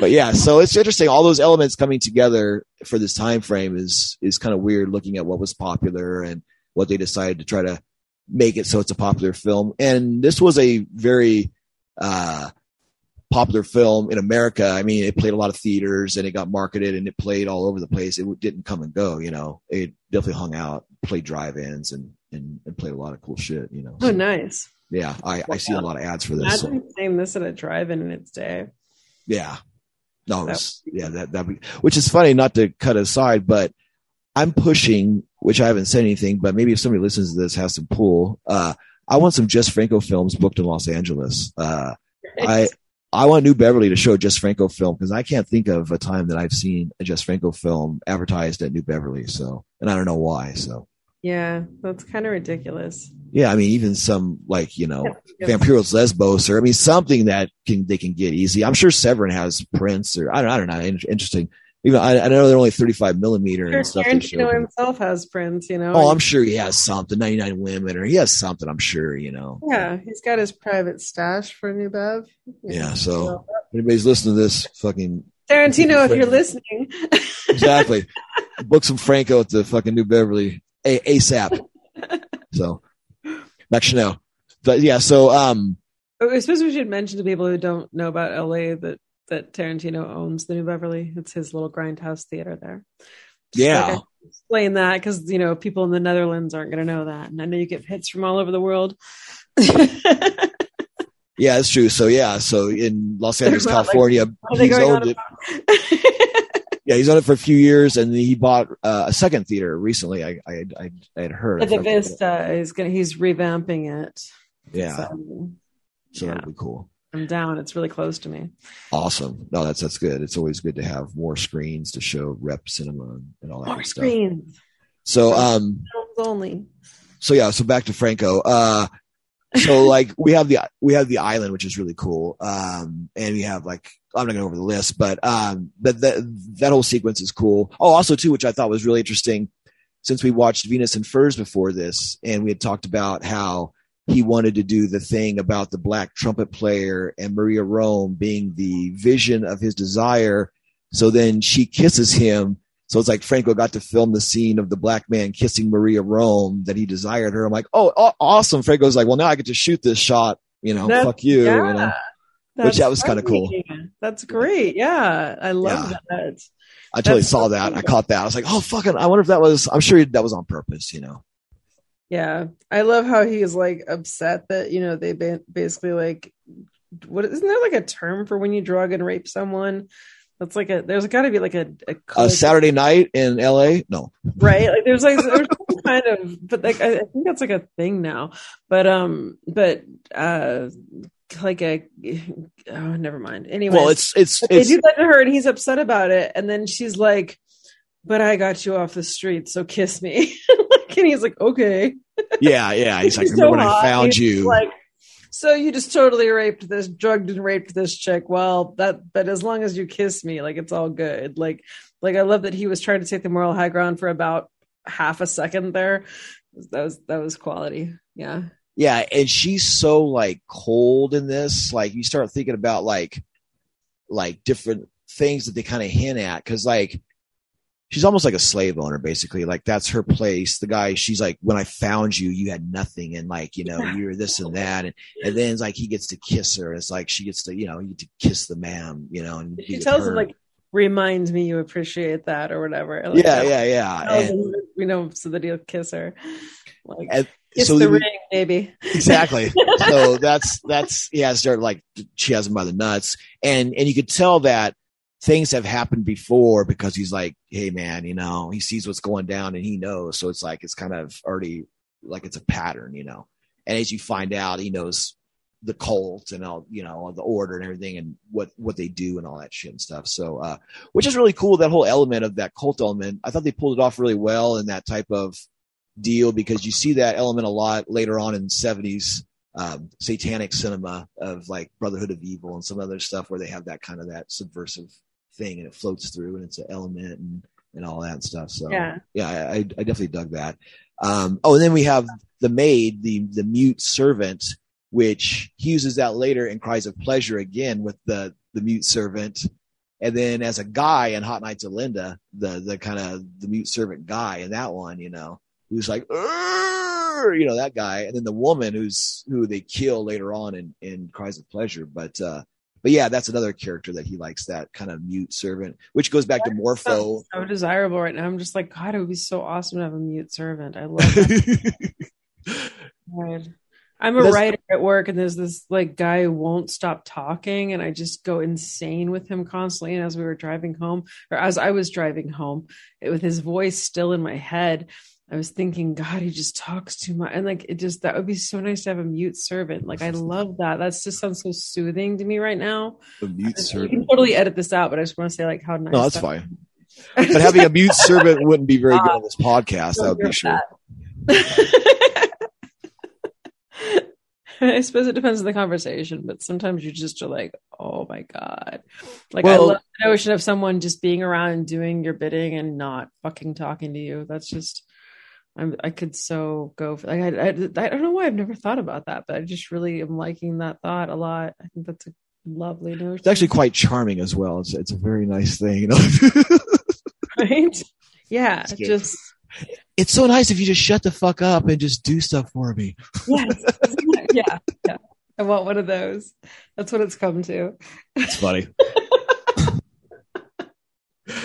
but yeah, so it's interesting. All those elements coming together for this time frame is is kind of weird. Looking at what was popular and what they decided to try to make it so it's a popular film. And this was a very uh, popular film in America. I mean, it played a lot of theaters and it got marketed and it played all over the place. It didn't come and go. You know, it definitely hung out, played drive-ins, and and, and played a lot of cool shit. You know. Oh, nice. yeah, I, I see a lot of ads for this. so- Imagine seeing this at a drive-in in its day. Yeah. No, it's, yeah, that that which is funny. Not to cut aside, but I'm pushing, which I haven't said anything, but maybe if somebody listens to this has some pull. Uh, I want some Jess Franco films booked in Los Angeles. Uh, I I want New Beverly to show Jess Franco film because I can't think of a time that I've seen a Jess Franco film advertised at New Beverly. So, and I don't know why. So, yeah, that's kind of ridiculous. yeah, I mean, even some like you know Vampiros Lesbos, or I mean, something that can they can get easy. I'm sure Severin has prints, or I don't, I don't know. Interesting. Even I, I know they're only 35 millimeter Sure, and stuff. Tarantino himself has prints, you know. Oh, I'm sure he has something. 99 women, or he has something. I'm sure you know. yeah, he's got his private stash for New Bev. Yeah. So if anybody's listening to this, fucking Tarantino, if you're listening, exactly, book some Franco at the fucking New Beverly a- ASAP. So, Max Chanel. But yeah, so um, I suppose we should mention to people who don't know about LA that that Tarantino owns the New Beverly. It's his little grindhouse theater there. Just Yeah. like explain that because you know people in the Netherlands aren't going to know that, and I know you get hits from all over the world. yeah, it's true. So yeah, so in Los Angeles, not, like, California, he's owned it. Yeah, he's owned it for a few years, and he bought uh, a second theater recently. I I I, I had heard. At the Vista is going. to He's revamping it. Yeah, So, so yeah. that'd be cool. I'm down. It's really close to me. Awesome. No, that's that's good. It's always good to have more screens to show rep cinema and, all that More good stuff. screens, So um, films only. so yeah, so back to Franco. Uh, so like we have the we have the island, which is really cool. Um, and we have like I'm not going to go over the list, but um, but that that whole sequence is cool. Oh, also too, which I thought was really interesting, since we watched Venus in Furs before this, and we had talked about how he wanted to do the thing about the black trumpet player and Maria Rohm being the vision of his desire. So then she kisses him. So it's like Franco got to film the scene of the black man kissing Maria Rohm that he desired her. I'm like, oh, aw- awesome. Franco's like, well, now I get to shoot this shot. You know, That's- fuck you. yeah. You know, That's that was kinda cool. That's great. Yeah, I love Yeah. that. I totally That's saw so that. cool. I caught that. I was like, oh, fucking, I wonder if that was, I'm sure that was on purpose, you know. Yeah, I love how he's like upset that you know they basically like what isn't there like a term for when you drug and rape someone? That's like a there's got to be like a, a, A Saturday night in L.A. No, right? Like there's like there's some kind of but like I, I think that's like a thing now. But um but uh like a oh never mind. Anyway well, it's it's they do that to her and he's upset about it. And then she's like but i got you off the street so kiss me and he's like okay. Yeah, yeah. He's like, He's remember so when I found He's you? like so you just totally raped this drugged and raped this chick. Well that but as long as you kiss me like it's all good. Like like i love that he was trying to take the moral high ground for about half a second there. That was that was quality. Yeah. Yeah, and she's so like cold in this. Like you start thinking about like like different things that they kind of hint at. Because like she's almost like a slave owner basically. Like that's her place. The guy, she's like, when I found you, you had nothing, and like you know you're this and that, and and then it's like he gets to kiss her. It's like she gets to you know you get to kiss the man, you know, and she tells her. him like reminds me you appreciate that or whatever like, yeah, yeah, yeah. And- you know so that he'll kiss her like and kiss so the we- ring baby exactly so that's that's yeah start like she has him by the nuts and and you could tell that things have happened before because he's like hey man you know he sees what's going down and he knows. So it's like it's kind of already like it's a pattern you know. And as you find out he knows the cult and all you know the order and everything and what what they do and all that shit and stuff. So uh which is really cool that whole element of that cult element. I thought they pulled it off really well in that type of deal because you see that element a lot later on in 70s um, satanic cinema of like Brotherhood of Evil and some other stuff where they have that kind of that subversive thing and it floats through and it's an element and, and all that stuff. So Yeah. yeah, I, I definitely dug that. Um, oh, and then we have the maid, the the mute servant, which he uses that later in Cries of Pleasure again with the the mute servant. And then as a guy in Hot Nights of Linda, the the kind of the mute servant guy in that one, you know, who's like, you know, that guy, and then the woman who's who they kill later on in in Cries of Pleasure. But uh, but yeah, that's another character that he likes, that kind of mute servant, which goes back to Morpho. So desirable right now i'm just like god it would be so awesome to have a mute servant i love that God. I'm a That's- writer at work, and there's this like guy who won't stop talking, and I just go insane with him constantly. And as we were driving home, or as I was driving home, it, with his voice still in my head, I was thinking, God, he just talks too much, and like it just that would be so nice to have a mute servant. Like I love that. That just sounds so soothing to me right now. the mute You servant. can totally edit this out, but I just want to say like how nice. No, that's that- fine. But having a mute servant wouldn't be very ah, good on this podcast. That would be sure. I suppose it depends on the conversation, but sometimes you just are like, oh my God. Like, Well- I love the notion of someone just being around and doing your bidding and not fucking talking to you. That's just, I'm, I could so go for, like, I, I, I don't know why I've never thought about that, but I just really am liking that thought a lot. I think that's a lovely notion. It's actually quite charming as well. It's it's a very nice thing. You know, right. Yeah. It's. Just, it's so nice if you just shut the fuck up and just do stuff for me. yes. yeah. Yeah. I want one of those. That's what it's come to. It's funny.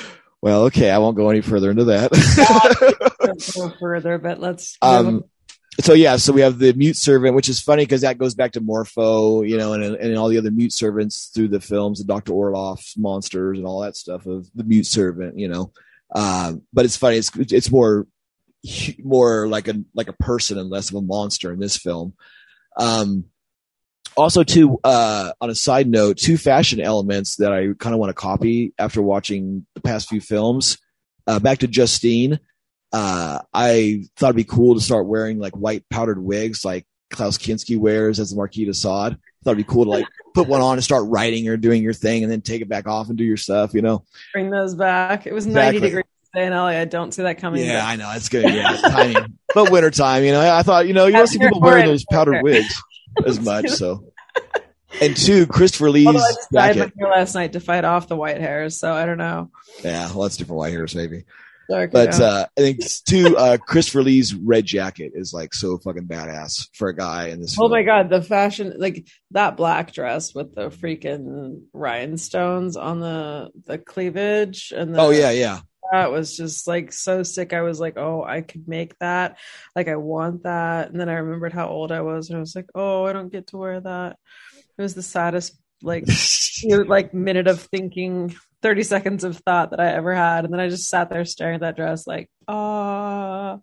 well, okay, I won't go any further into that. Don't go further, but let's. um, so yeah, so we have the mute servant, which is funny because that goes back to Morpho, you know, and and all the other mute servants through the films, the Doctor Orloff's monsters and all that stuff of the mute servant, you know. Um, but it's funny; it's it's more more like a like a person and less of a monster in this film. Um, also, too, uh, on a side note, two fashion elements that I kind of want to copy after watching the past few films. Uh, back to Justine uh, I thought it'd be cool to start wearing like white powdered wigs like Klaus Kinski wears as the Marquis de Sade. Thought it'd be cool to like put one on and start writing or doing your thing and then take it back off and do your stuff, you know? bring those back. It was Exactly. 90 degrees today in LA. I don't see that coming. Yeah, I know. It's good. Yeah, it's timing. but winter time, you know, I thought, you know, you don't see people wearing those powdered wigs as much. So, and two, Christopher Lee's Although I just dyed my jacket. last night to fight off the white hairs, so I don't know. Yeah, well, that's different white hairs, maybe. Dark, But uh, I think two, uh, Christopher Lee's red jacket is like so fucking badass for a guy in this. oh film. my god, the fashion like that black dress with the freaking rhinestones on the the cleavage and the, Oh yeah, yeah. that was just like so sick. I was like, oh, I could make that. Like, I want that. And then I remembered how old I was, and I was like, oh, I don't get to wear that. It was the saddest, like, like minute of thinking, thirty seconds of thought that I ever had, and then I just sat there staring at that dress, like, ah.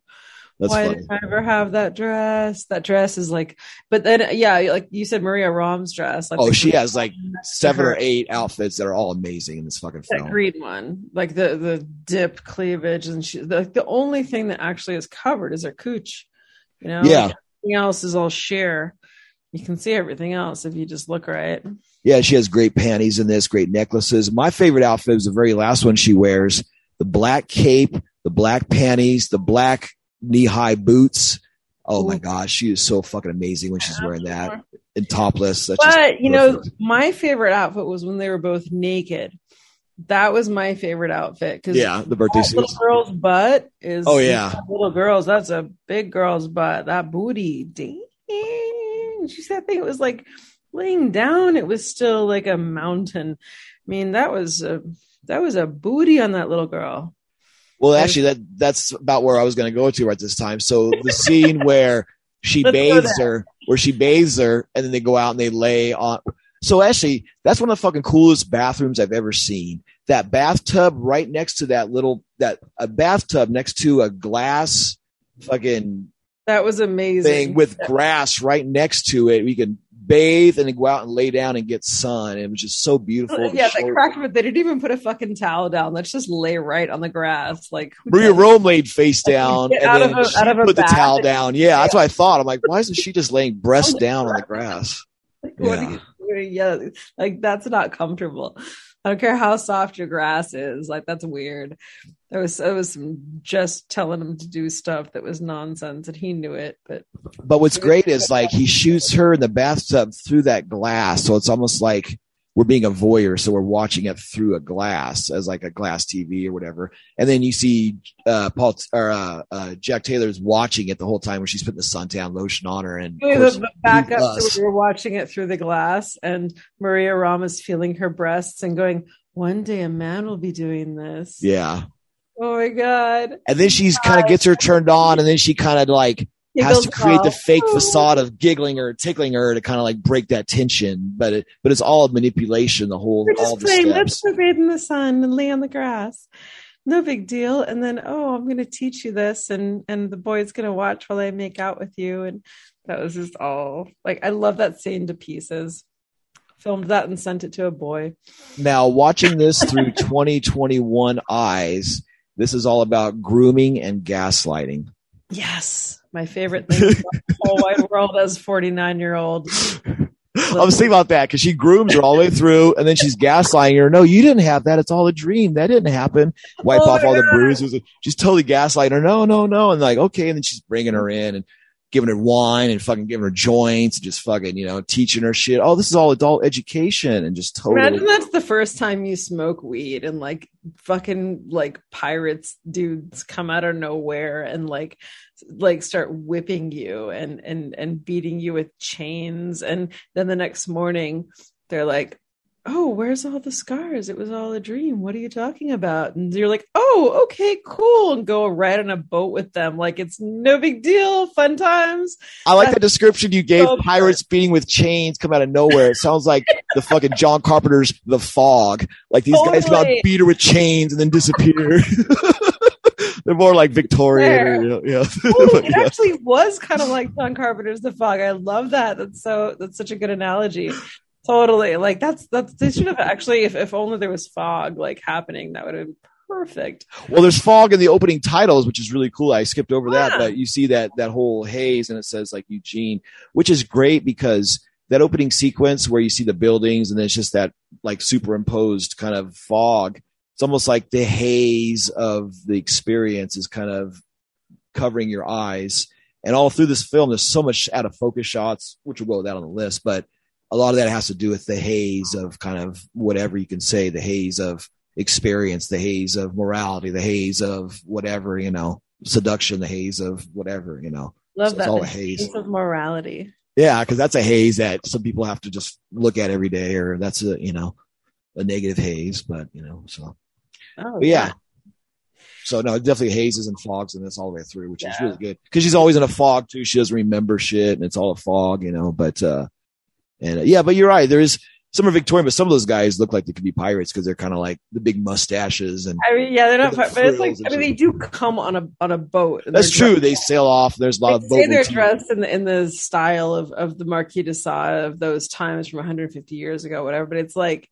That's Why funny. did I ever have that dress? That dress is like, but then yeah, like you said, Maria Rohm's dress. Like Oh, she has like one next to seven or eight outfits that are all amazing in this fucking film. that green one, like the the dip cleavage, and she like the only thing that actually is covered is her cooch. You know, Yeah. Like, everything else is all sheer. You can see everything else if you just look right. Yeah, she has great panties in this, great necklaces. My favorite outfit is the very last one she wears the black cape, the black panties, the black knee high boots. Oh my gosh, she is so fucking amazing when she's wearing that and topless. That's But you know, my favorite outfit was when they were both naked. That was my favorite outfit because yeah, the birthday that little girl's butt is Oh, yeah. little girls that's a big girl's butt that booty dang she said i think it was like laying down it was still like a mountain i mean that was a that was a booty on that little girl Well, actually, that that's about where I was going to go to at this time. So the scene where she Let's bathes her, where she bathes her, and then they go out and they lay on. So actually, that's one of the fucking coolest bathrooms I've ever seen. That bathtub right next to that little that a bathtub next to a glass fucking that was amazing thing with grass right next to it. We can bathe and then go out and lay down and get sun. It was just so beautiful. Uh, yeah The that show- cracked me they didn't even put a fucking towel down let's just lay right on the grass like Maria Rohm laid face down and then a- she put the towel down. Yeah, that's what I thought. I'm like, why isn't she just laying breast oh, down on the grass? Like, Yeah. are you doing? Yeah, like that's not comfortable. I don't care how soft your grass is. Like that's weird. There was it was just telling him to do stuff that was nonsense, and he knew it. But But what's great is like he shoots her in the bathtub through that glass, so it's almost like we're being a voyeur, so we're watching it through a glass as like a glass TV or whatever. And then you see uh, Paul or uh, uh, Jack Taylor's watching it the whole time when she's putting the suntan lotion on her, and course, back up to we're watching it through the glass, and Maria Rohm's feeling her breasts and going, "One day a man will be doing this." yeah. Oh my god! And then she's kind of gets her turned on, and then she kind of like has to Giggles create the fake facade of giggling or tickling her to kind of like break that tension. But it, but it's all manipulation. The whole We're all just the playing. steps. Let's go bathe in the sun and lay on the grass. No big deal. And then, oh, I'm going to teach you this, and and the boy's going to watch while I make out with you. And that was just all like I love that scene to pieces. Filmed that and sent it to a boy. Now watching this through 2021 eyes, this is all about grooming and gaslighting. Yes, my favorite thing in the whole wide world as 49 year old. I was thinking about that because she grooms her all the way through, and then she's gaslighting her. No, you didn't have that. It's all a dream. That didn't happen. Wipe Oh off all the oh, bruises. She's totally gaslighting her. No, no, no. And like, okay. And then she's bringing her in and giving her wine and fucking giving her joints and just fucking, you know, teaching her shit. Oh, this is all adult education and just totally. Imagine that's the first time you smoke weed and like fucking like pirates dudes come out of nowhere and like like start whipping you and and and beating you with chains and then the next morning they're like oh where's all the scars it was all a dream what are you talking about and you're like oh okay cool and go ride on a boat with them like it's no big deal fun times I like the description you gave. So Pirates beating with chains come out of nowhere. It sounds like the fucking John Carpenter's The Fog. Like these guys go out Totally. beat her with chains and then disappear. They're more like Victorian. Or, you know, yeah. Oh, But it yeah. actually was kind of like John Carpenter's The Fog. I love that. That's so that's such a good analogy. Totally. Like that's that's they should have actually if, if only there was fog like happening, that would have been perfect. Well, there's fog in the opening titles, which is really cool. I skipped over that, but you see that that whole haze and it says like Eugene, which is great because that opening sequence where you see the buildings and it's just that like superimposed kind of fog. It's almost like the haze of the experience is kind of covering your eyes. And all through this film, there's so much out of focus shots, which will go with that on the list, but a lot of that has to do with the haze of kind of whatever you can say, the haze of experience, the haze of morality, the haze of whatever, you know, seduction, the haze of whatever, you know. Love So it's that. all a haze. of morality. Yeah, because that's a haze that some people have to just look at every day, or that's a, you know, a negative haze, but, you know, so. Oh But yeah. So no, definitely hazes and fogs and this all the way through, which is really good because she's always in a fog too. She doesn't remember shit, and it's all a fog, you know. But uh, and uh, yeah, but you're right. There is some are Victorian, but some of those guys look like they could be pirates because they're kind of like the big mustaches and. I mean, yeah, they're not, but it's like I mean, they do come on a on a boat. That's true. They sail off. There's a lot They of say boat they're motifs. dressed in the in the style of of the Marquis de Sade of those times from 150 years ago, whatever. But it's like,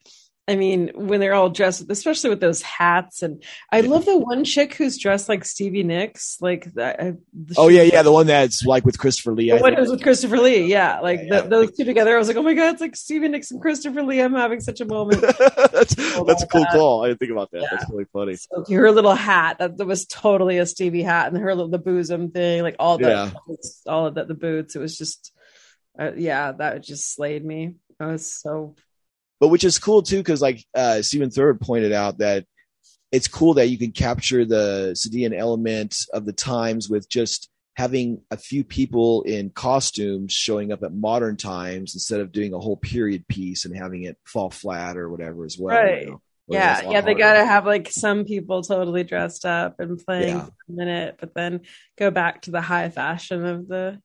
I mean, when they're all dressed, especially with those hats, and I Yeah. love the one chick who's dressed like Stevie Nicks, like that. I- Oh yeah, yeah, the one that's like with Christopher Lee. I The one think. who's with Christopher Lee, yeah, like Yeah, the- yeah. those two together. I was like, oh my god, it's like Stevie Nicks and Christopher Lee. I'm having such a moment. that's Oh, that's a cool that. call. I didn't think about that. That's really funny. So her little hat that, that was totally a Stevie hat, and her little the bosom thing, like all the all of the, the boots. It was just, uh, yeah, that just slayed me. I was so but which is cool too because like uh Stephen Thrower pointed out that it's cool that you can capture the Sadian element of the times with just having a few people in costumes showing up at modern times instead of doing a whole period piece and having it fall flat or whatever as well. Right. you know? Yeah, yeah. They got to have like some people totally dressed up and playing Yeah. for a minute, but then go back to the high fashion of the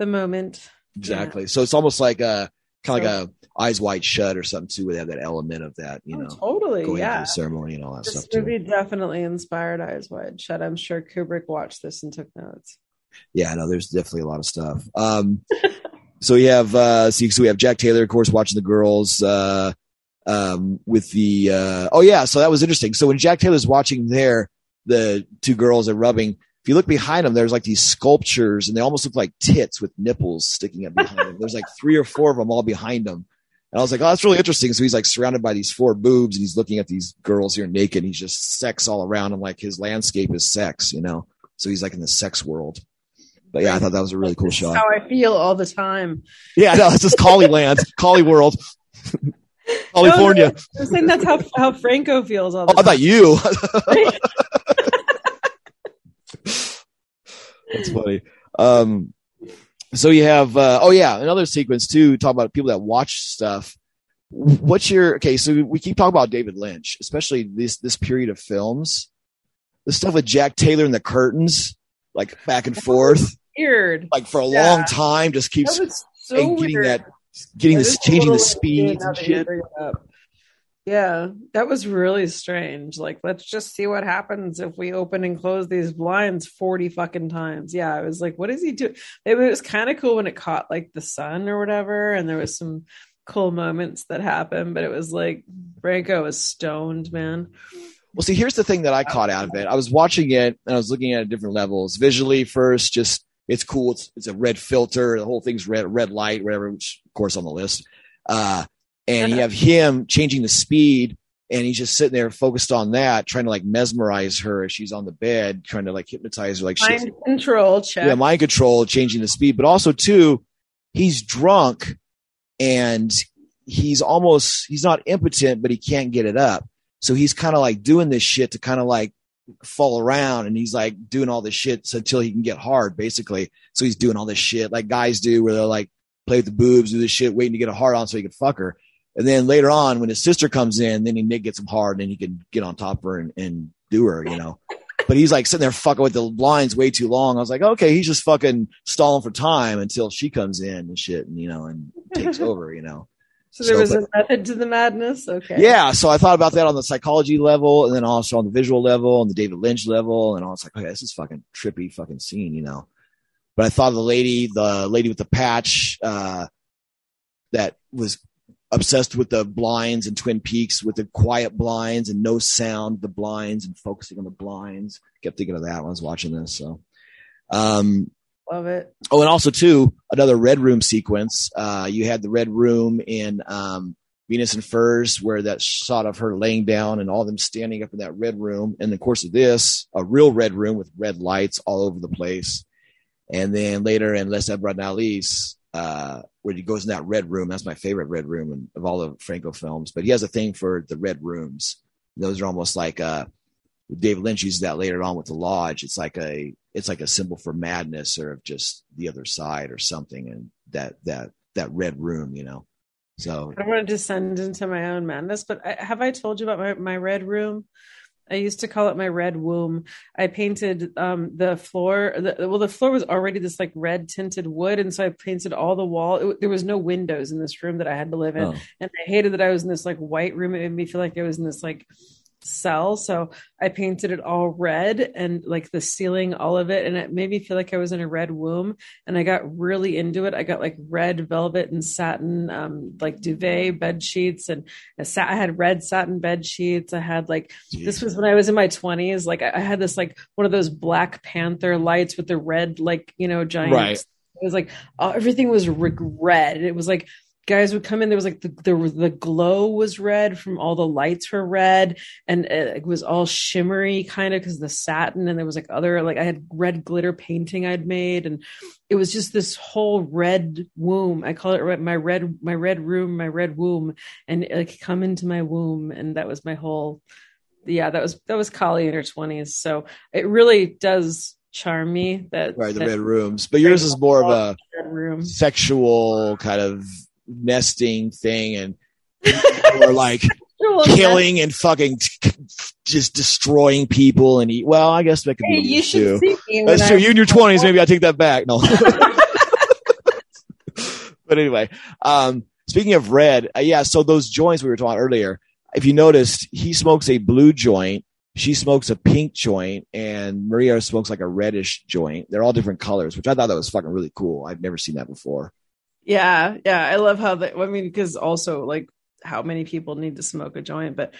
the moment. exactly. So it's almost like a kind of like a eyes wide shut or something too, where they have that element of that, you Oh, know, totally, going yeah. ceremony and all that This stuff too. movie definitely inspired Eyes Wide Shut. I'm sure Kubrick watched this and took notes. yeah, no, there's definitely a lot of stuff. Um, so we have, uh, see, so we have Jack Taylor, of course, watching the girls, uh, um, with the, uh, oh yeah, so that was interesting. So when Jack Taylor's watching there, the two girls are rubbing, if you look behind them, there's like these sculptures and they almost look like tits with nipples sticking up behind them. There's like three or four of them all behind him. And I was like, oh, that's really interesting. So he's like surrounded by these four boobs and he's looking at these girls here naked. And he's just sex all around him. Like his landscape is sex, you know? So he's like in the sex world. But yeah, I thought that was a really cool shot. How I feel all the time. Yeah, no, it's just Kali Land, Kali World, California. I'm saying that's how how Franco feels all Oh, the I thought you. time. That's funny. Um, so you have, uh, oh yeah, another sequence too. Talk about people that watch stuff. What's your okay? So we keep talking about David Lynch, especially this this period of films. The stuff with Jack Taylor and the curtains, like back and forth, Weird. like for a Yeah. long time, just keeps so getting weird. that, getting this, changing the speeds and shit. Yeah, that was really strange. Like, let's just see what happens if we open and close these blinds 40 fucking times. Yeah, I was like, what is he doing? It was kind of cool when it caught like the sun or whatever, and there was some cool moments that happened, but it was like Franco was stoned, man. Well, see, here's the thing that I caught out of it. I was watching it and I was looking at it different levels. Visually, first, just it's cool. It's it's a red filter. The whole thing's red, red light, whatever. Which, of course, on the list. Uh, and you have him changing the speed, and he's just sitting there focused on that, trying to like mesmerize her as she's on the bed, trying to like hypnotize her, like she's Mind control check. yeah, mind control, changing the speed, but also too, he's drunk and he's almost he's not impotent, but he can't get it up. So he's kind of like doing this shit to kind of like fall around and he's like doing all this shit until he can get hard, basically. So he's doing all this shit like guys do where they're like play with the boobs, do this shit, waiting to get a hard on so he can fuck her. And then later on, when his sister comes in, then he Nick gets him hard and he can get on top of her and, and do her, you know. But he's like sitting there fucking with the lines way too long. I was like, okay, he's just fucking stalling for time until she comes in and shit, and you know, and takes over, you know. so there so, was but- a method to the madness. Okay. Yeah, so I thought about that on the psychology level, and then also on the visual level, and the David Lynch level, and I was like, okay, this is fucking trippy fucking scene, you know. But I thought of the lady, the lady with the patch, uh, that was obsessed with the blinds and Twin Peaks, with the quiet blinds and no sound, the blinds and focusing on the blinds. Kept thinking of that when I was watching this. So, um, Love it. Oh, and also too, another red room sequence. Uh, you had the red room in um, Venus in Furs, where that shot of her laying down and all them standing up in that red room. And the course, of this, a real red room with red lights all over the place. And then later in Les Abradnalis, uh, where he goes in that red room. That's my favorite red room of all the Franco films. But he has a thing for the red rooms. Those are almost like uh, David Lynch uses that later on with the Lodge. It's like a it's like a symbol for madness or of just the other side or something. And that that that red room, you know. So I don't want to descend into my own madness, but I, have I told you about my, my red room? I used to call it my red womb. I painted um, the floor. The, well, the floor was already this like red tinted wood, and so I painted all the wall. It, there was no windows in this room that I had to live in, Oh. and I hated that I was in this like white room. It made me feel like I was in this like cell. So I painted it all red and like the ceiling, all of it, and it made me feel like I was in a red womb. And I got really into it. I got like red velvet and satin, um, like duvet bed sheets, and a sa- I had red satin bed sheets. I had like this was when I was in my 20s. Like I, I had this like one of those Black Panther lights with the red, like, you know, giant. Right. It was like uh, everything was re- red. It was like guys would come in. There was like the, there was the glow was red from all the lights were red and it was all shimmery kind of because the satin and there was like other like I had red glitter painting I'd made and it was just this whole red womb. I call it my red my red room, my red womb, and like come into my womb, and that was my whole. Yeah, that was that was Kali in her twenties. So it really does charm me that Right, the that red rooms. But yours is more of a room. sexual kind of nesting thing and or like killing and fucking just destroying people and eat. Well, I guess that could Hey, be you should too. see. That's true. I- You in your twenties, maybe I take that back. No. but anyway, um, speaking of red, uh, yeah. So those joints we were talking earlier, if you noticed, he smokes a blue joint. She smokes a pink joint, and Maria smokes like a reddish joint. They're all different colors, which I thought that was fucking really cool. I've never seen that before. Yeah, yeah. I love how the. I mean, because also like how many people need to smoke a joint, but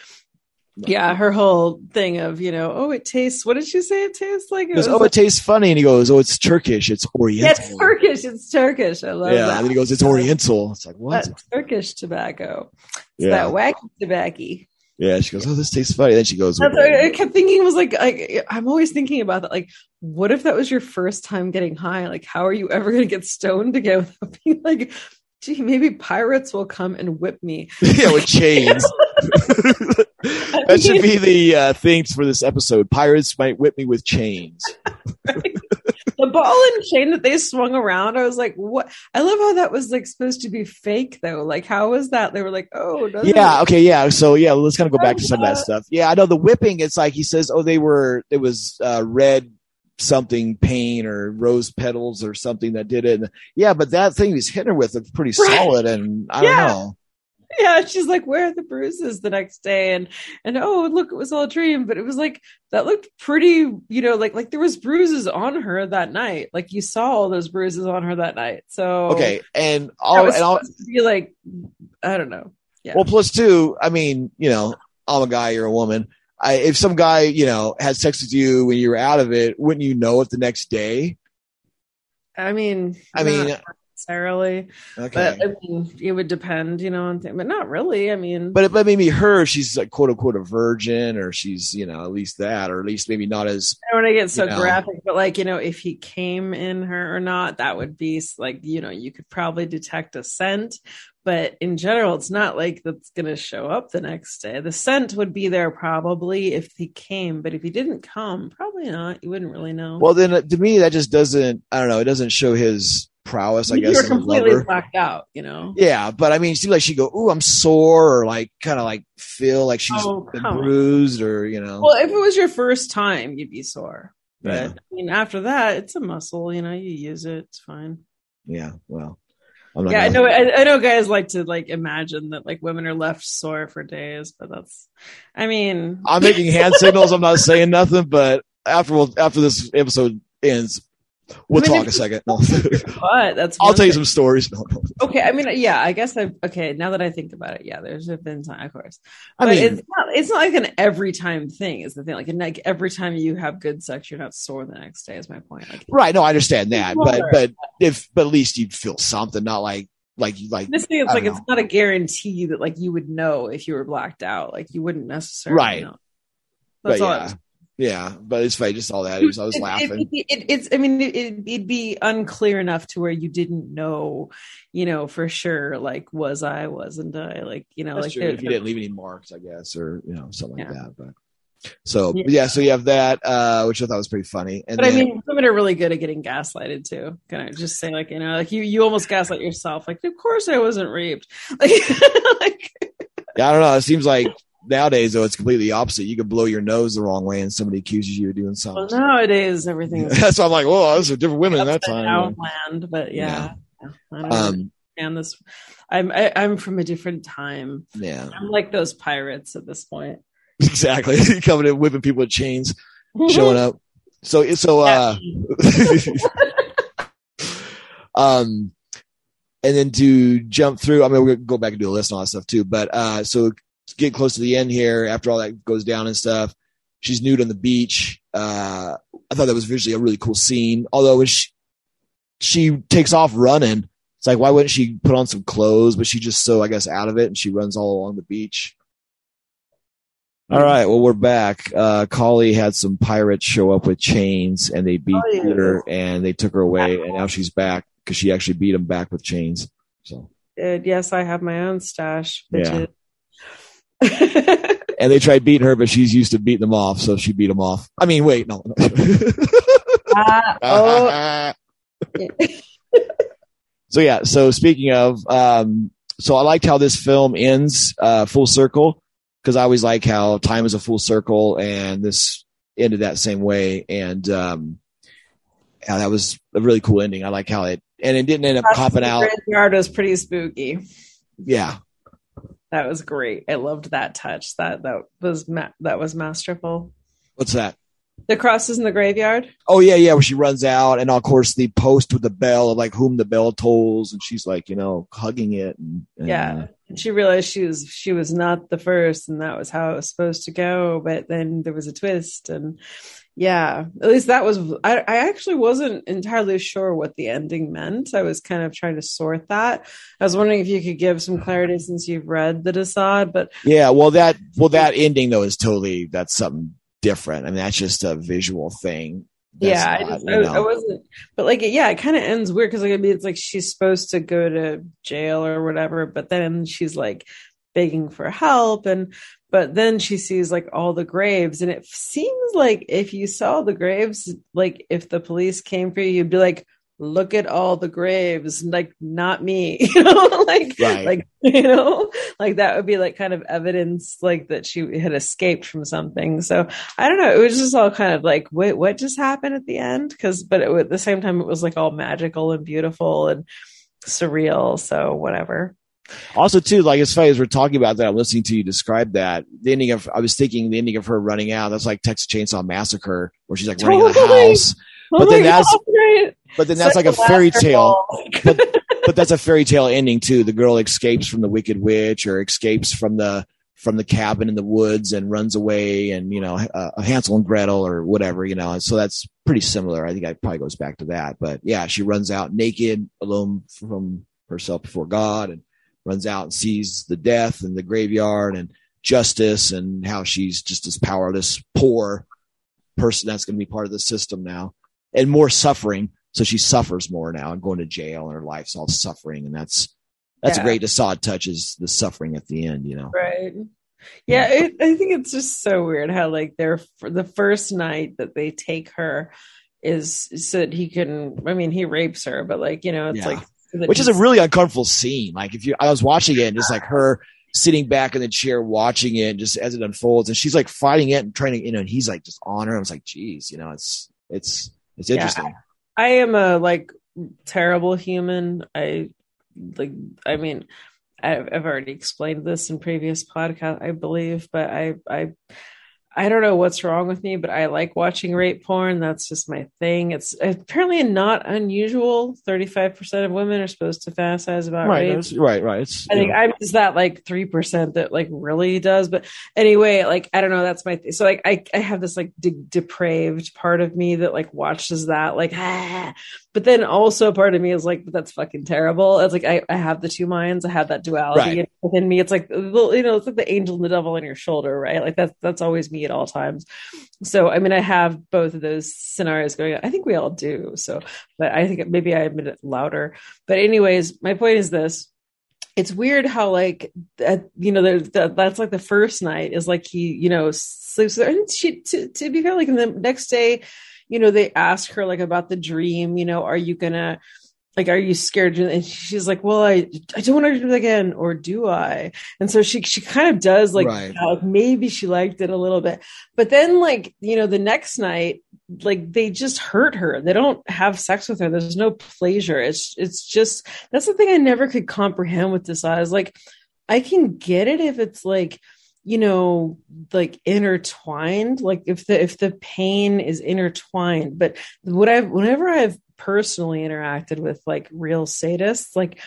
yeah, her whole thing of you know, oh, it tastes. What did she say? It tastes like. He goes, "Oh, like- it tastes funny," and he goes, "Oh, it's Turkish. It's yeah, Oriental." it's Turkish. It's Turkish. I love it. yeah, that. and then he goes, "It's Oriental." It's like what? That's Turkish tobacco. It's Yeah. that wacky tobacco. Yeah, she goes, "Oh, this tastes funny." Then she goes, what I kept thinking. It was like, like I'm always thinking about that. Like, what if that was your first time getting high? Like, how are you ever going to get stoned again without being like, gee, maybe pirates will come and whip me. yeah, with chains. that should be the uh, thing for this episode. Pirates might whip me with chains. the ball and chain that they swung around. I was like, what? I love how that was like supposed to be fake though. Like, how was that? They were like, oh, Yeah, it? okay, yeah. So yeah, let's kind of go back to some of that stuff. Yeah, I know the whipping. It's like he says, "Oh, they were it was uh, red something paint or rose petals or something that did it." And, yeah, but that thing he's hitting her with is pretty Right. solid, and I Yeah. don't know. yeah. She's like, where are the bruises the next day? And and oh, look, it was all a dream. But it was like that looked pretty. You know, like like there was bruises on her that night. Like you saw all those bruises on her that night. So Okay, and all and all. be like, I don't know. Yeah. Well, plus two. I mean, you know, I'm a guy, you're a woman. I, if some guy, you know, had sex with you when you were out of it, wouldn't you know it the next day? I mean, I mean, necessarily. okay. But I mean, it would depend, you know, on but not really. I mean, But but maybe her, she's like quote unquote a virgin, or she's you know at least that, or at least maybe not as I don't want to get so know. graphic, but like, you know, if he came in her or not, that would be like, you know, you could probably detect a scent. But in general, it's not like that's going to show up the next day. The scent would be there probably if he came, but if he didn't come, probably not. You wouldn't really know. well. Then uh, to me, that just doesn't. I don't know. It doesn't show his prowess. I guess You're completely blacked out, you know? Yeah, but I mean, it seems like she go, "Ooh, I'm sore," or like kind of like feel like she's Oh, been come on. bruised, or you know. Well, if it was your first time, you'd be sore. But Yeah. I mean, after that, it's a muscle, you know, you use it, it's fine. yeah, well, I'm not. yeah, I gonna- know. I, I know guys like to like imagine that like women are left sore for days, but that's. I mean, I'm making hand signals. I'm not saying nothing, but after we'll, after this episode ends, we'll I mean, talk a second. No. but that's. I'll one tell you some stories. No, no. Okay, I mean, yeah, I guess I. Okay, now that I think about it, yeah, there's been time, of course. I mean, it's not. It's not like an every time thing. Is the thing like, like every time you have good sex, you're not sore the next day. Is my point. Like, right? No, I understand that, but Sure. but if but at least you'd feel something, not like like you like this thing, it's like don't it's not a guarantee that like you would know if you were blacked out. Like you wouldn't necessarily Right. know. but all. Yeah, was yeah. But it's funny, just all that. It was, I was it- laughing. it- it- it's. I mean, it, it'd be unclear enough to where you didn't know, you know, for sure. Like, was I? Wasn't I? Like, you know, That's like. If you didn't leave any marks, I guess, or you know something like that. But so Yeah. yeah. so you have that, uh, which I thought was pretty funny. And But I mean, women are really good at getting gaslighted too. Can I just say, like, you know, like you, you almost gaslight yourself. Like, of course I wasn't raped. Like, like yeah, I don't know. It seems like nowadays though it's completely opposite. You could blow your nose the wrong way and somebody accuses you of doing something. Well, nowadays everything is That's why I'm like, well, those are different women at that time. down land, but yeah. I don't Um, understand this. I'm I, I'm from a different time. yeah, I'm like those pirates at this point. exactly. Coming in whipping people with chains, showing up. So so uh um and then to jump through, I mean we're gonna go back and do a list and all that stuff too, but uh so get close to the end here after all that goes down and stuff. She's nude on the beach. Uh I thought that was visually a really cool scene. Although she she takes off running, it's like why wouldn't she put on some clothes? But she's just so I guess out of it and she runs all along the beach. All right, well we're back. Uh Kali had some pirates show up with chains and they beat Oh, yeah. her and they took her away and now she's back because she actually beat them back with chains. So yes, I have my own stash. Yeah. And they tried beating her, but she's used to beating them off, so she beat them off. I mean, wait, no. Ah, oh, so yeah, so speaking of, um, so I liked how this film ends uh, full circle because I always like how time is a full circle, and this ended that same way, and um, yeah, that was a really cool ending. I like how it and it didn't end up copping the out. Graveyard was pretty spooky. Yeah, That was great. I loved that touch. That that was ma- that was masterful. what's that? The crosses in the graveyard. Oh yeah, yeah. Where she runs out, and of course the post with the bell of like whom the bell tolls, and she's like, you know, hugging it. And, and Yeah. Uh, and she realized she was she was not the first, and that was how it was supposed to go. But then there was a twist, and yeah, at least that was. I, I actually wasn't entirely sure what the ending meant. I was kind of trying to sort that. I was wondering if you could give some clarity since you've read the de Sade, but Yeah, well that well that ending though is totally that's something different. I mean, that's just a visual thing. That's yeah, I, just, you I. I wasn't, but like, yeah, it kind of ends weird because like, I mean, it's like she's supposed to go to jail or whatever, but then she's like begging for help, and but then she sees like all the graves, and it seems like if you saw the graves, like if the police came for you, you'd be like, look at all the graves, like not me, you know, like Right. like you know, like that would be like kind of evidence like that she had escaped from something. So I don't know. It was just all kind of like, wait, what just happened at the end? Because, but it, at the same time, it was like all magical and beautiful and surreal. So whatever. Also, too, like as funny as we're talking about that, I'm listening to you describe that. The ending of I was thinking the ending of her running out. That's like Texas Chainsaw Massacre, where she's like running out of the house. Oh But then that's- God, right? But then that's Such like a fairy tale. ball. but that's a fairy tale ending too. The girl escapes from the wicked witch, or escapes from the from the cabin in the woods and runs away, and you know, uh, Hansel and Gretel or whatever, you know. So that's pretty similar. I think it probably goes back to that. But yeah, she runs out naked, alone from herself before God, and runs out and sees the death and the graveyard and justice, and how she's just this powerless, poor person that's going to be part of the system now, and more suffering so she suffers more now and going to jail and her life's all suffering and that's that's a Yeah. great Assad touch is the suffering at the end you know right. Yeah, it, I think it's just so weird how like they're the first night that they take her is so that he can. I mean, he rapes her, but like you know, it's Yeah. like which is a really uncomfortable scene like if you i was watching it and just like her sitting back in the chair watching it just as it unfolds and she's like fighting it and trying to you know and he's like just on her i was like geez you know it's it's it's Yeah. interesting I am a like terrible human. I like I mean I've, I've already explained this in previous podcast, I believe, but I I I don't know what's wrong with me, but I like watching rape porn. That's just my thing. It's apparently not unusual. Thirty-five percent of women are supposed to fantasize about right rape. right right it's I think know, I'm just that like three percent that like really does. But anyway, like I don't know. That's my th- so like I I have this like de- depraved part of me that like watches that like ah. But then also part of me is like that's fucking terrible. It's like I I have the two minds. I have that duality Right. within me. It's like you know it's like the angel and the devil on your shoulder, right? Like that's that's always me at all times. So I mean I have both of those scenarios going on. I think we all do. So but I think maybe I admit it louder. But anyways, my point is this it's weird how like that you know there- that that's like the first night is like he you know sleeps there and she to, to be fair like in the next day you know they ask her like about the dream you know are you gonna like, are you scared? And she's like, well, I, I don't want to do it again, or do I? And so she, she kind of does like, Right. uh, maybe she liked it a little bit, but then like, you know, the next night, like they just hurt her. They don't have sex with her. There's no pleasure. It's, it's just, that's the thing I never could comprehend with this. I was like, I can get it if it's like, you know, like intertwined, like if the, if the pain is intertwined, but what I've, whenever I've personally interacted with like real sadists, like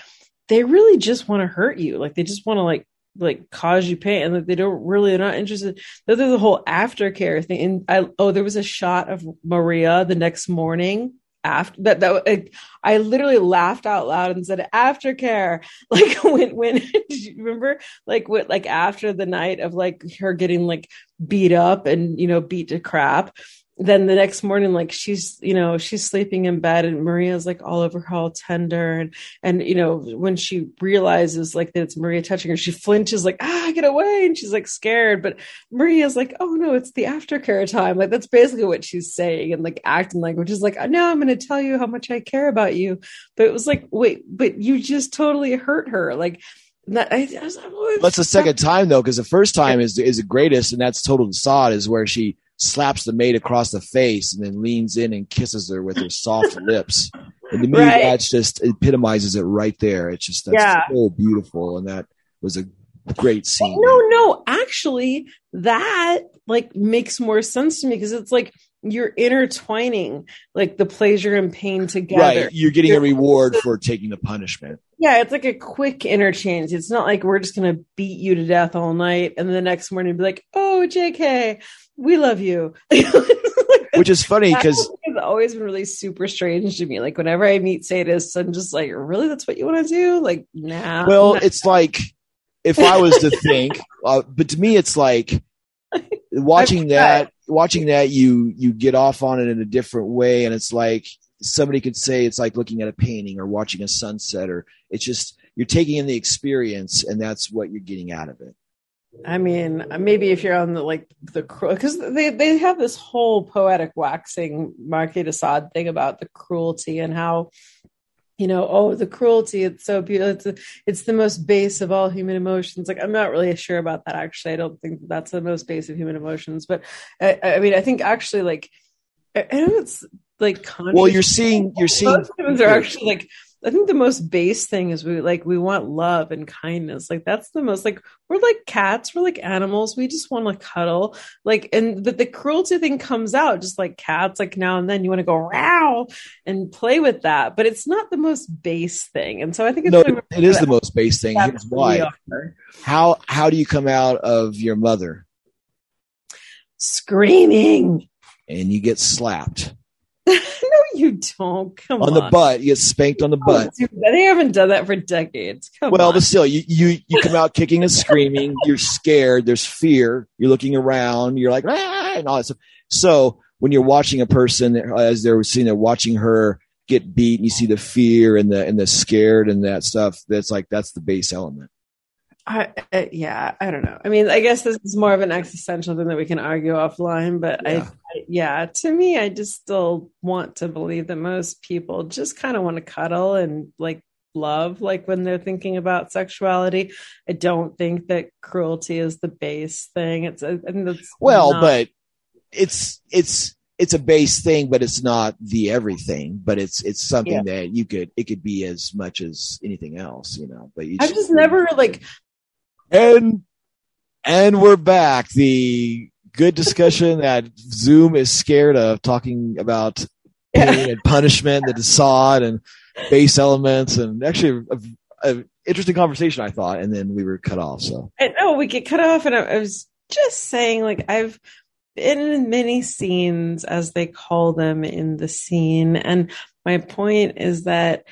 they really just want to hurt you. Like they just want to like like cause you pain and like they don't really they're not interested. There's the whole aftercare thing. And I oh there was a shot of Maria the next morning after that that I, I literally laughed out loud and said aftercare. Like when when remember like what like after the night of like her getting like beat up and you know beat to crap then the next morning like she's you know she's sleeping in bed and maria's like all over her all tender. And and you know when she realizes like that it's maria touching her she flinches like ah get away. And she's like scared. But maria's like oh no it's the aftercare time. Like that's basically what she's saying and like acting like which is like no i'm going to tell you how much i care about you. But it was like wait but you just totally hurt her. Like that I, I was like, That's the second time though, because the first time is is the greatest, and that's total Sade is where she slaps the maid across the face and then leans in and kisses her with her soft lips. And to me, Right. that's just epitomizes it right there. It's just that's Yeah. so beautiful, and that was a great scene. no no actually that like makes more sense to me because it's like you're intertwining like the pleasure and pain together. Right, you're getting a reward for taking the punishment. yeah it's like a quick interchange. It's not like we're just gonna beat you to death all night and the next morning be like oh jk we love you. Which is funny because it's always been really super strange to me. Like whenever i meet sadists i'm just like really? That's what you want to do? Like nah. Well, it's like if I was to think, uh, but to me, it's like watching that. Watching that, you you get off on it in a different way, and it's like somebody could say it's like looking at a painting or watching a sunset, or it's just you're taking in the experience, and that's what you're getting out of it. I mean, maybe if you're on the like the because they they have this whole poetic waxing Marquis de Sade thing about the cruelty and how you know oh the cruelty it's so beautiful it's it's the most base of all human emotions. Like i'm not really sure about that actually. I don't think that's the most base of human emotions but i, I mean i think actually like i, I know it's like conscious Well, you're seeing you're seeing most humans are actually like I think the most base thing is we like we want love and kindness. Like that's the most like we're like cats, we're like animals. We just want to cuddle. Like and the, the cruelty thing comes out just like cats. Like now and then you want to go row and play with that, but it's not the most base thing. And so I think it's no, it is the most base thing. Here's why. How how do you come out of your mother Screaming. and you get slapped no, you don't. Come on, on the butt? You get spanked on the butt. Oh, they haven't done that for decades. Come Well, on. but still, you, you you come out kicking and screaming. You're scared. There's fear. You're looking around. You're like ah, and all that stuff. So when you're watching a person as they're sitting there watching her get beat, and you see the fear and the and the scared and that stuff. That's like that's the base element. I, I, yeah, I don't know. I mean, I guess this is more of an existential thing that we can argue offline, but Yeah. I, I, yeah, to me, I just still want to believe that most people just kind of want to cuddle and like love, like when they're thinking about sexuality. I don't think that cruelty is the base thing. It's, I think that's Well, not- but it's it's it's a base thing, but it's not the everything. But it's it's something Yeah. that you could it could be as much as anything else, you know. But you I've just never like And and we're back. The good discussion that Zoom is scared of talking about pain and punishment, the de Sade and base elements, and actually a, a interesting conversation I thought. And then we were cut off. So I know oh, we get cut off, and I, I was just saying, like, I've been in many scenes, as they call them in the scene, and my point is that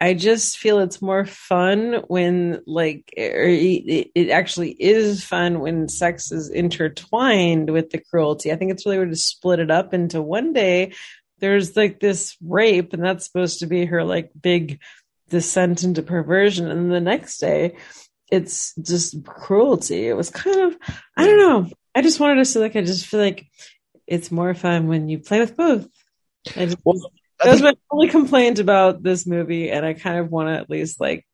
I just feel it's more fun when, like, or it, it actually is fun when sex is intertwined with the cruelty. I think it's really weird to split it up into one day. There's like this rape, and that's supposed to be her like big descent into perversion, and the next day it's just cruelty. It was kind of, I don't know. I just wanted to say, like, I just feel like it's more fun when you play with both. I just, Well, that was my only complaint about this movie, and I kind of want to at least like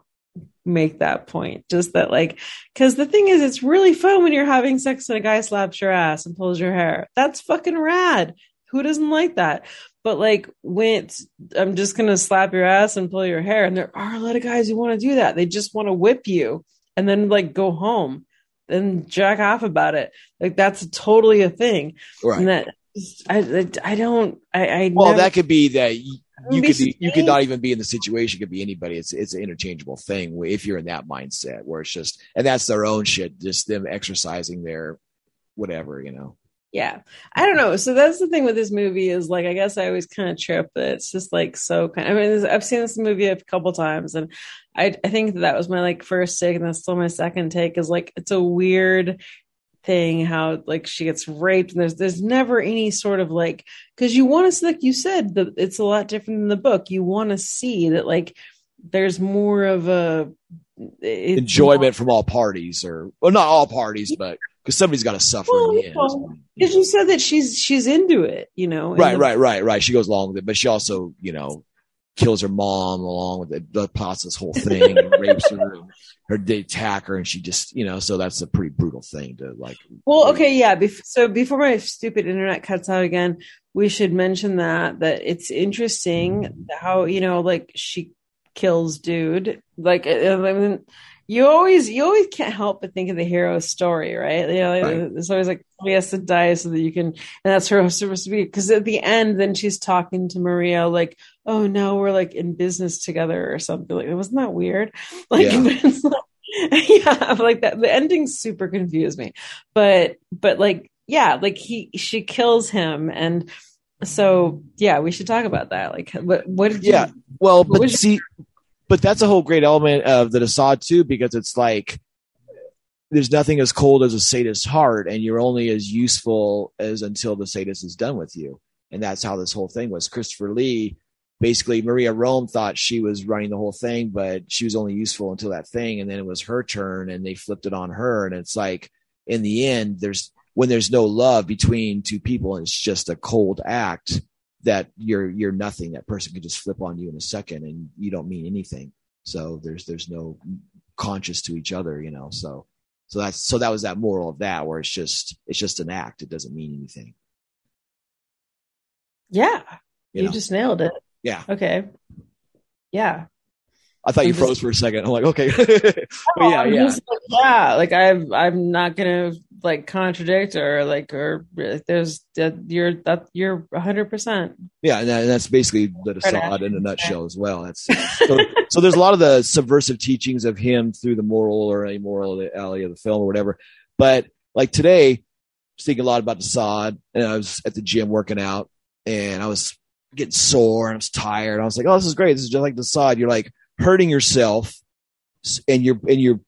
make that point. Just that, like, because the thing is, it's really fun when you're having sex and a guy slaps your ass and pulls your hair. That's fucking rad. Who doesn't like that? But like, when it's, I'm just gonna slap your ass and pull your hair, and there are a lot of guys who want to do that. They just want to whip you and then like go home and jack off about it. Like that's totally a thing. Right. And that I, I, I don't. I, I Well, never- that could be that you, you could be, you could not even be in the situation. It could be anybody. It's it's an interchangeable thing if you're in that mindset where it's just and that's their own shit. Just them exercising their whatever, you know. yeah i don't know so that's the thing with this movie is like i guess i always kind of trip that it's just like so kind i mean i've seen this movie a couple times and i i think that, that was my like first take and that's still my second take is like it's a weird thing how like she gets raped and there's there's never any sort of like because you want to see like you said the, it's a lot different than the book you want to see that like there's more of a Enjoyment from all parties, or well, not all parties, but because somebody's got to suffer in the end. Well, because you said that she's she's into it you know right, the- right, right, right. She goes along with it, but she also, you know, kills her mom along with it, the plots this whole thing, and rapes her, and her they attack her, and she just, you know, so that's a pretty brutal thing to like. Well, okay, yeah. Bef- so before my stupid internet cuts out again, we should mention that that it's interesting how you know, like she kills dude. Like, uh, I mean, you always you always can't help but think of the hero's story, right? You know, Right. it's always like somebody has to die so that you can, and that's her supposed to be. Because at the end, then she's talking to Maria like, "Oh, no, we're like in business together" or something. Like, wasn't that weird? Like, Yeah. like- yeah, like that. The ending super confused me, but but like yeah, like he she kills him, and so yeah, we should talk about that. Like, what what did you? Yeah. Well, but see, but that's a whole great element of de Sade too, because it's like there's nothing as cold as a sadist's heart, and you're only as useful as until the sadist is done with you, and that's how this whole thing was. Christopher Lee, basically, Maria Rohm thought she was running the whole thing, but she was only useful until that thing, and then it was her turn, and they flipped it on her, and it's like in the end, there's when there's no love between two people, and it's just a cold act that you're you're nothing. That person could just flip on you in a second, and you don't mean anything. So there's there's no conscious to each other, you know. So so that's so that was that moral of that, where it's just it's just an act. It doesn't mean anything. yeah, You you, know? just nailed it. Yeah. Okay. Yeah. I thought you I'm just- froze for a second. I'm like, okay, but yeah, yeah, just like, yeah. Like I'm, I'm not gonna like contradict or like or there's that you're that you're 100. percent yeah, and, that, and that's basically de Sade in a nutshell as well. That's so, so. There's a lot of the subversive teachings of him through the moral or immorality of the film or whatever. But like today, thinking a lot about de Sade, and I was at the gym working out, and I was getting sore and I was tired. I was like, "Oh, this is great. This is just like de Sade." You're like hurting yourself, and your and your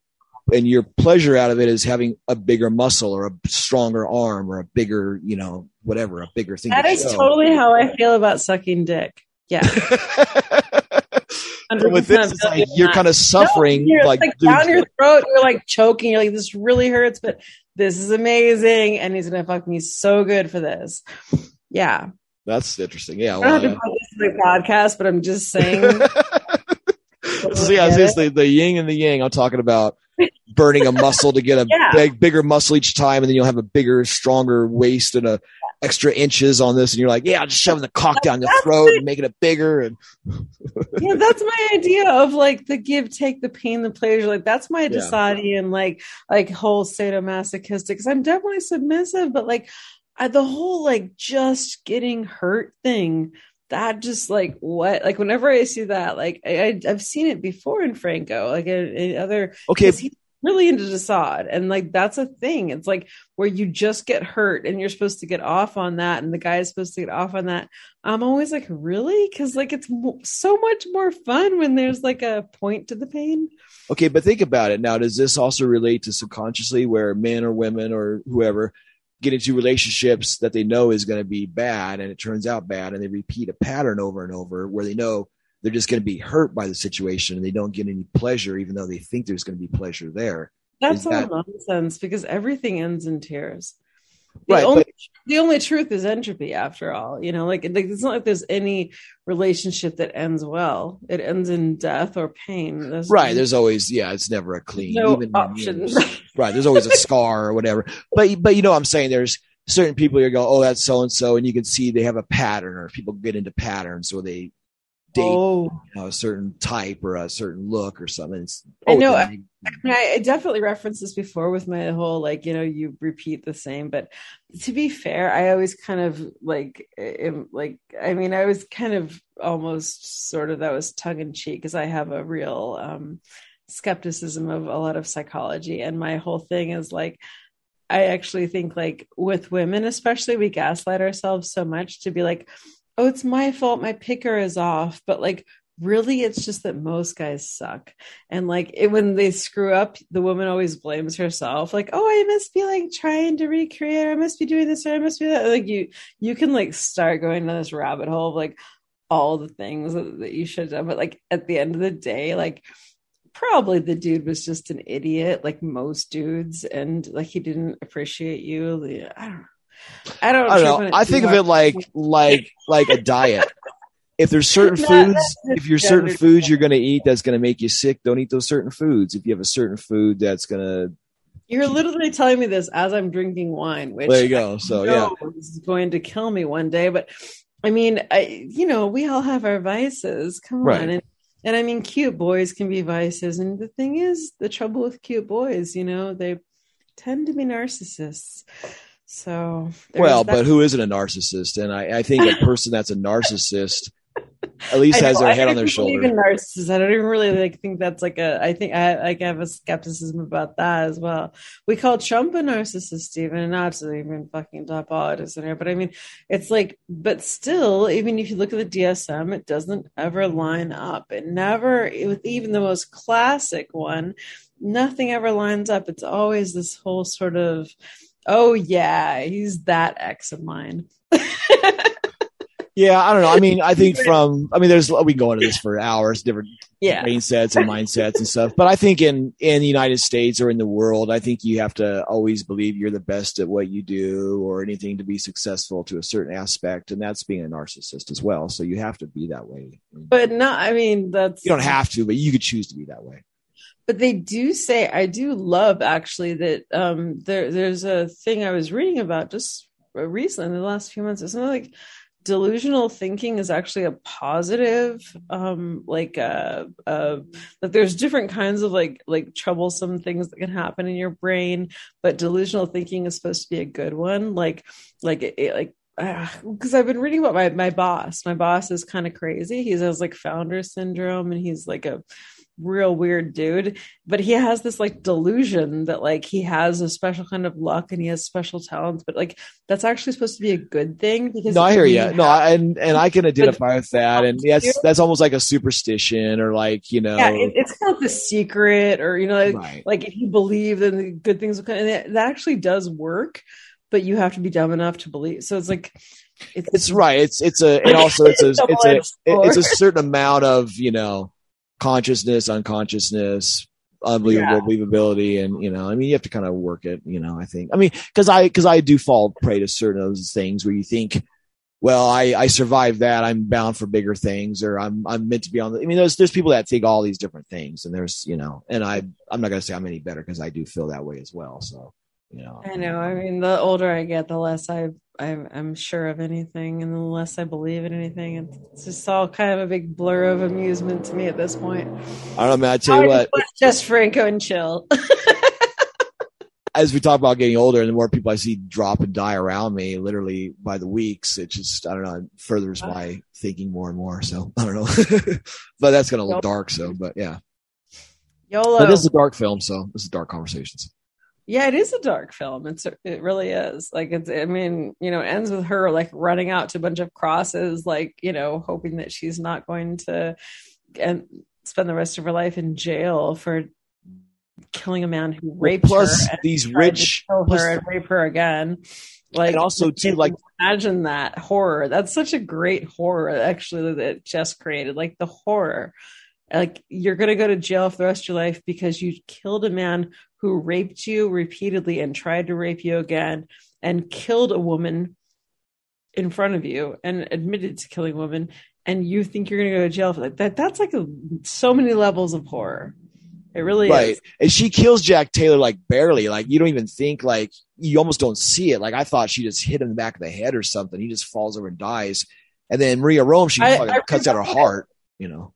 and your pleasure out of it is having a bigger muscle or a stronger arm or a bigger, you know, whatever, a bigger thing. That to is show. totally how I feel about sucking dick. Yeah. With this, it's like you're kind of suffering, No, like, like, down your throat. You're like choking. You're like, this really hurts, but this is amazing. And he's going to fuck me so good for this. Yeah. that's interesting. Yeah. I don't have to put this in the podcast, but I'm just saying. so yeah, it's the, the yin and the yang. I'm talking about burning a muscle to get a Yeah. big, bigger muscle each time, and then you'll have a bigger, stronger waist and a extra inches on this, and you're like, yeah, I'm just shoving the cock down your throat it. and making it bigger. And yeah, that's my idea of like the give, take, the pain, the pleasure. Like that's my Yeah. Dasadian, like like whole sadomasochistic. Because I'm definitely submissive, but like I, the whole like just getting hurt thing. That just like what like whenever I see that like I, I've seen it before in Franco like in, in other okay. he's really into de Sade and like that's a thing. It's like where you just get hurt and you're supposed to get off on that and the guy is supposed to get off on that. I'm always like really? Because like it's so much more fun when there's like a point to the pain. Okay, but think about it. Now. Does this also relate to subconsciously where men or women or whoever get into relationships that they know is going to be bad and it turns out bad and they repeat a pattern over and over where they know they're just going to be hurt by the situation and they don't get any pleasure even though they think there's going to be pleasure there. that's Is all that- nonsense because everything ends in tears The Right, only but- the only truth is entropy after all. You know, like, like it's not like there's any relationship that ends well. It ends in death or pain. There's Right. There's always yeah. It's never a clean. no even in option. right. There's always a scar or whatever. But but you know what I'm saying. There's certain people you go, oh, that's so and so, and you can see they have a pattern, or people get into patterns, or they date Oh, you know, a certain type or a certain look or something. It's, I oh, know, I, mean, I I definitely referenced this before with my whole like you know you repeat the same. But to be fair, I always kind of like am, like I mean I was kind of almost sort of that was tongue in cheek because I have a real um skepticism of a lot of psychology, and my whole thing is like. I actually think like with women especially we gaslight ourselves so much to be like oh it's my fault my picker is off. But like really it's just that most guys suck. And like it, when they screw up the woman always blames herself. Like oh i must be like trying to recreate i must be doing this or i must be that. Like you you can like start going down this rabbit hole of like all the things that, that you should have done. But like at the end of the day like probably the dude was just an idiot like most dudes. And like he didn't appreciate you. I don't i don't, I don't know. I think of it like like like a diet. If there's certain foods, if you're certain foods you're going to eat that's going to make you sick, don't eat those certain foods. If you have a certain food that's going to, You're literally telling me this as I'm drinking wine, which there you go. So yeah, know is going to kill me one day. But I mean, I you know, we all have our vices. Come Right. on, and and I mean, cute boys can be vices, and the thing is, the trouble with cute boys, you know, they tend to be narcissists. So well, but who isn't a narcissist? And I, I think a person that's a narcissist at least has their I head on their shoulder. in narcissists. I don't even really like think that's like a. I think I like have a skepticism about that as well. We call Trump a narcissist, even and not to even fucking top politics in here. But I mean, it's like, but still, even if you look at the DSM, it doesn't ever line up. It never, with even the most classic one, nothing ever lines up. It's always this whole sort of, oh yeah, he's that ex of mine. Yeah, I don't know. I mean, I think from, I mean, there's, we can go into this for hours, different yeah. brain sets and mindsets and stuff. But I think in in the United States or in the world, I think you have to always believe you're the best at what you do or anything to be successful to a certain aspect, and that's being a narcissist as well. So you have to be that way. But not, I mean, that's You don't have to, but you could choose to be that way. But they do say I do love actually that um there there's a thing I was reading about just recently in the last few months. It's not like delusional thinking is actually a positive um like uh uh that there's different kinds of like like troublesome things that can happen in your brain but delusional thinking is supposed to be a good one like like it, it like because I've been reading about my my boss. My boss is kind of crazy. He has like founder syndrome, and he's like a real weird dude. But he has this like delusion that like he has a special kind of luck and he has special talents. But like that's actually supposed to be a good thing because No, I hear you. No, I, and and I can identify with that, and Yeah. that's that's almost like a superstition or like you know, yeah, it, it's kind of the secret, or you know, like, right. like if you believe, then the good things will come. And that, that actually does work, but you have to be dumb enough to believe. So it's like it's, It's right. It's it's a and also it's a it's a it's a certain amount of you know consciousness, unconsciousness, unbelievable Yeah. believability, and you know, I mean, you have to kind of work it. You know, I think. I mean, because I because I do fall prey to certain of those things where you think. Well, I, I survived that. I'm bound for bigger things, or I'm I'm meant to be on the. I mean, there's there's people that think all these different things, and there's you know, and I I'm not gonna say I'm any better because I do feel that way as well. So, you know, I know. I mean, the older I get, the less I, I'm, I'm sure of anything, and the less I believe in anything. It's just all kind of a big blur of amusement to me at this point. I don't know, man. I tell you what, just Franco and chill. as we talk about getting older and the more people I see drop and die around me, literally by the weeks, it just, I don't know, it furthers uh. my thinking more and more. So I don't know, but that's going to look dark. So, but yeah, YOLO. but this is a dark film. So this is dark conversations. Yeah, it is a dark film. It's it really is. Like it's I mean, you know, it ends with her like running out to a bunch of crosses, like, you know, hoping that she's not going to and spend the rest of her life in jail for killing a man who raped plus her and these rich, kill her and rape her again. Like and also too, like imagine that horror. That's such a great horror actually that Jess created. Like the horror. Like you're gonna go to jail for the rest of your life because you killed a man who raped you repeatedly and tried to rape you again. and killed a woman in front of you and admitted to killing a woman and you think you're going to go to jail for that, that that's like a, so many levels of horror. It really right. is. And she kills Jack Taylor like barely. Like you don't even think like you almost don't see it. Like I thought she just hit him in the back of the head or something. He just falls over and dies. And then Maria Rohm, she I- I cuts out her heart. You know.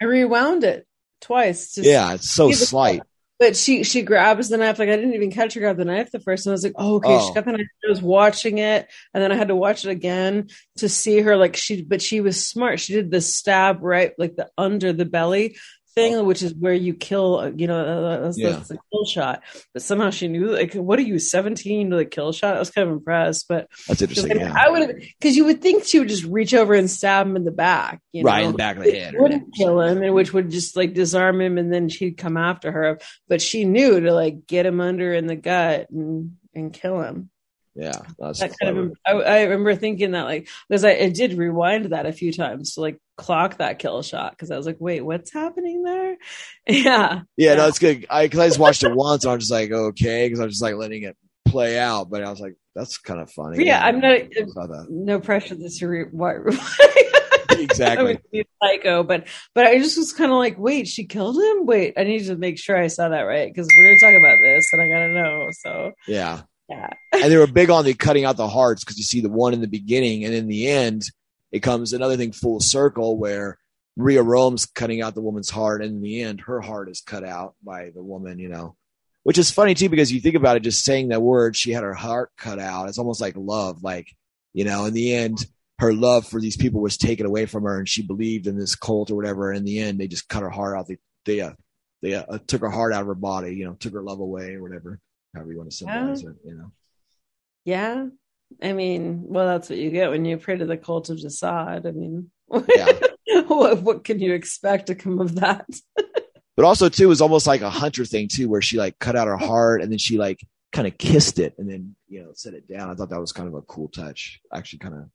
I rewound it twice. Just Yeah, it's so slight. But she she grabs the knife. Like I didn't even catch her grab the knife the first time. I was like, oh, okay, Oh. she got the knife. I was watching it, and then I had to watch it again to see her. Like she, but she was smart. She did the stab right, like the under the belly thing, which is where you kill. uh, You know, uh, that's, Yeah. that's the kill shot. But somehow she knew. Like, what are you, seventeen to the kill shot? I was kind of impressed, but That's interesting. like, Yeah. I would have because you would think she would just reach over and stab him in the back, you right know? in the back of the head. wouldn't kill him and which would just like disarm him and then she'd come after her but she knew to like get him under in the gut and and kill him Yeah, that's that kind of I, I remember thinking that like because I, I did rewind that a few times to like clock that kill shot because I was like wait what's happening there yeah Yeah, no, it's good. I cause I just watched it once. And I'm just like, okay, because I'm just like letting it play out. But I was like, that's kind of funny. Yeah, I'm not- no pressure this to re- what Exactly. Psycho, but but I just was kind of like, wait, she killed him. Wait, I need to make sure I saw that right because we're gonna talk about this, and I gotta know. So Yeah. yeah, and they were big on the cutting out the hearts because you see the one in the beginning and in the end it comes another thing full circle where Rhea Rohm's cutting out the woman's heart and in the end her heart is cut out by the woman you know. Which is funny too because you think about it just saying that word she had her heart cut out it's almost like love like you know in the end her love for these people was taken away from her and she believed in this cult or whatever and in the end they just cut her heart out they they uh, they uh, took her heart out of her body you know took her love away or whatever however you want to symbolize it you know. Yeah. I mean, well, that's what you get when you pray to the cult of de Sade. I mean, Yeah. what what can you expect to come of that? But also too, it was almost like a hunter thing too, where she like cut out her heart and then she like kind of kissed it and then you know set it down. I thought that was kind of a cool touch. Actually, kind of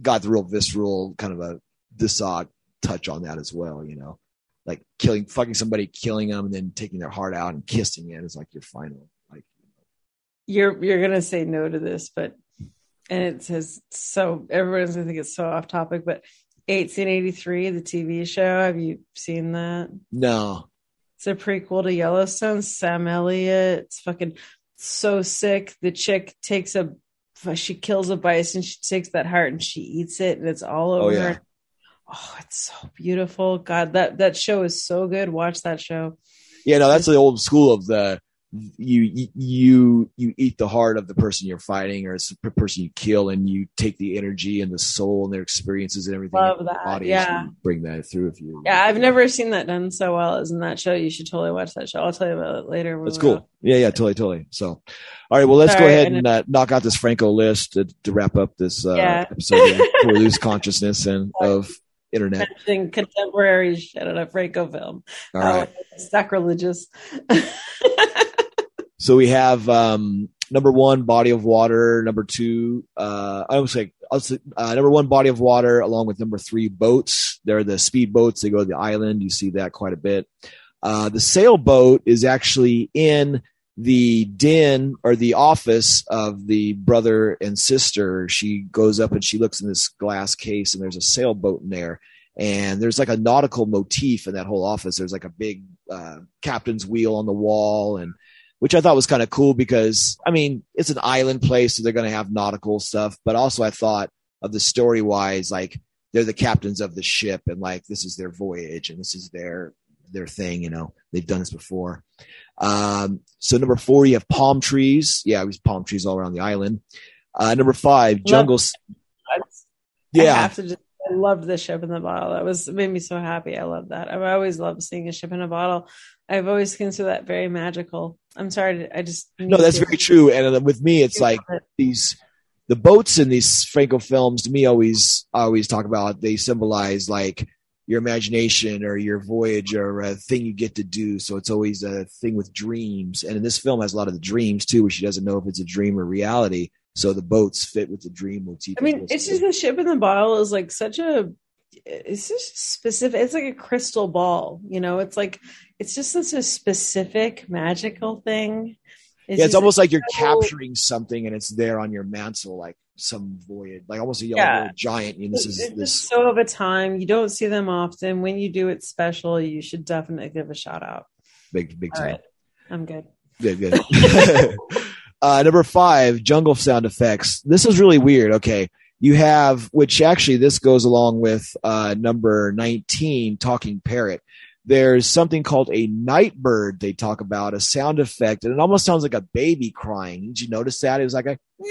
got the real visceral kind of a de Sade touch on that as well. You know, like killing, fucking somebody, killing them, and then taking their heart out and kissing it is like your final. You're you're gonna say no to this, but and it says so everyone's gonna think it's so off topic, but 1883, the TV show. Have you seen that? no, It's a prequel to Yellowstone. Sam Elliott. It's fucking so sick. The chick takes a, she kills a bison. She takes that heart and she eats it, and it's all oh, over Oh, yeah. Oh, it's so beautiful. God, that that show is so good. Watch that show. yeah, no, that's the old school of the you you you eat the heart of the person you're fighting or it's the person you kill and you take the energy and the soul and their experiences and everything Love that, body yeah. bring that through if you Yeah, I've never seen that done so well as in that show. You should totally watch that show. I'll tell you about it later. that's cool yeah yeah totally totally so all right well let's go ahead and uh, knock out this franco list to, to wrap up this uh Yeah. episode we lose consciousness and of internet contemporary shit in a Franco film. all right Oh, sacrilegious. So we have um, number one, body of water. Number two, uh, I almost say, uh, number one, body of water, along with number three, boats. They're the speed boats. They go to the island. You see that quite a bit. Uh, the sailboat is actually in the den or the office of the brother and sister. She goes up and she looks in this glass case, and there's a sailboat in there. And there's like a nautical motif in that whole office. There's like a big uh, captain's wheel on the wall, and which I thought was kind of cool because I mean it's an island place, so they're going to have nautical stuff. But also, I thought of the story wise, like they're the captains of the ship, and like this is their voyage, and this is their their thing. You know, they've done this before. Um, so number four, you have palm trees. Yeah, it was palm trees all around the island. Uh, number five, jungles. I Yeah, have to just. I loved the ship in the bottle. That was made me so happy. I love that. I've always loved seeing a ship in a bottle. I've always considered that very magical. I'm sorry. I just no, that's very true. And uh, with me, it's like these the boats in these Franco films to me always I always talk about they symbolize like your imagination or your voyage or a thing you get to do. So it's always a thing with dreams. And in this film has a lot of the dreams too, where she doesn't know if it's a dream or reality. So the boats fit with the dream motif. I mean, it's just the ship in the bottle is like such a. It's just specific. It's like a crystal ball. You know, it's like it's just such a specific magical thing. yeah, it's almost like you're so- capturing something and it's there on your mantle, like some void, like almost a yellow Yeah. giant. And this is this. so of a time. You don't see them often. When you do, it's special. You should definitely give a shout out. Big, big All time. right, I'm good. Good, good. uh, number five, jungle sound effects. This is really weird. Okay. You have, which actually this goes along with uh, number 19, Talking Parrot. There's something called a night bird they talk about, a sound effect, and it almost sounds like a baby crying. Did you notice that? It was like a,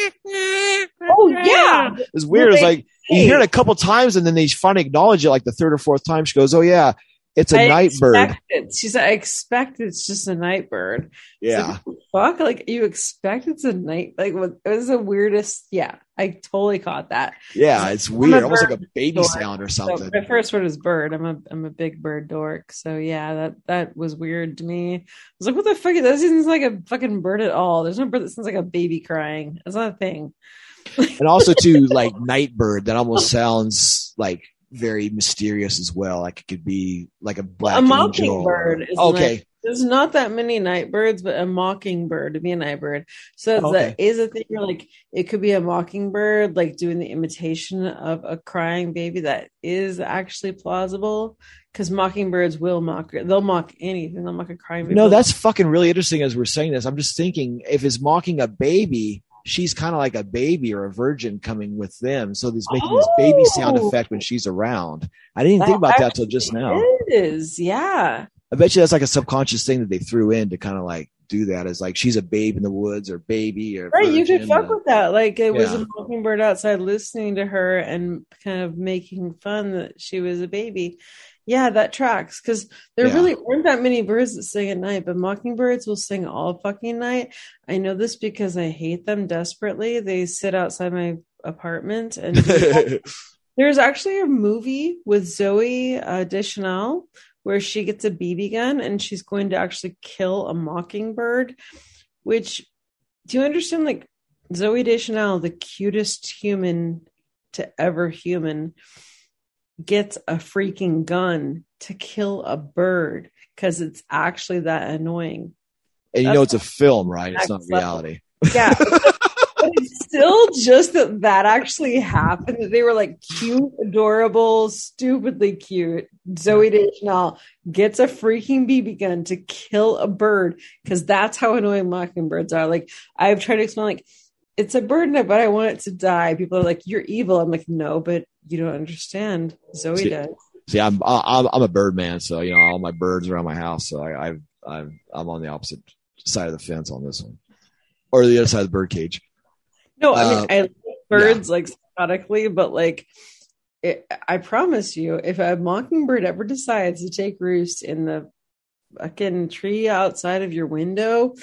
Oh yeah, it was weird. It was Well, like, you hear it a couple times and then they finally acknowledge it like the third or fourth time. She goes, Oh, yeah, it's a I night bird. expect It. She said, "I expect it's just a night bird." Yeah. So, fuck, like you expect it's a night. Like what? It was the weirdest. Yeah, I totally caught that. Yeah. It's weird. Almost like a baby dork. sound or So something. my first word is bird. I'm a I'm a big bird dork. So yeah, that that was weird to me. I was like, what the fuck? That doesn't sound like a fucking bird at all. There's no bird that sounds like a baby crying. That's not a thing. and also too like nightbird that almost sounds like very mysterious as well like it could be like a black a mockingbird is okay like- there's not that many night birds, but a mockingbird to be a night bird. So Oh, okay. is a thing where like it could be a mockingbird, like doing the imitation of a crying baby. That is actually plausible because mockingbirds will mock. They'll mock anything. They'll mock a crying baby. no that's fucking really interesting as we're saying this i'm just thinking if it's mocking a baby she's kind of like a baby or a virgin coming with them so he's making this baby sound Oh. effect when she's around i didn't even think about that till just now It is, yeah. I bet you that's like a subconscious thing that they threw in to kind of like do that as like she's a babe in the woods or baby or Right, you could fuck with that. Like it was a mockingbird outside listening to her and kind of making fun that she was a baby. Yeah, that tracks because there Yeah. really aren't that many birds that sing at night, but mockingbirds will sing all fucking night. I know this because I hate them desperately. They sit outside my apartment and There's actually a movie with Zooey uh, Deschanel where she gets a BB gun and she's going to actually kill a mockingbird. Which, do you understand? Like Zooey Deschanel, the cutest human to ever human, gets a freaking gun to kill a bird because it's actually that annoying. and you know it's a film right it's not Next level. reality Yeah. Still just that that actually happened. They were like cute, adorable, stupidly cute. Zooey Deschanel gets a freaking BB gun to kill a bird because that's how annoying mockingbirds are. Like I've tried to explain, like it's a bird, but I want it to die. People are like, "You're evil." I'm like, "No, but you don't understand." Zooey See- does. See, I'm I'm I'm a bird man, so you know all my birds around my house. So I, I've I'm I'm on the opposite side of the fence on this one, or the other side of the bird cage. No, I Uh, mean I like birds like sporadically, but like it, I promise you, if a mockingbird ever decides to take roost in the fucking tree outside of your window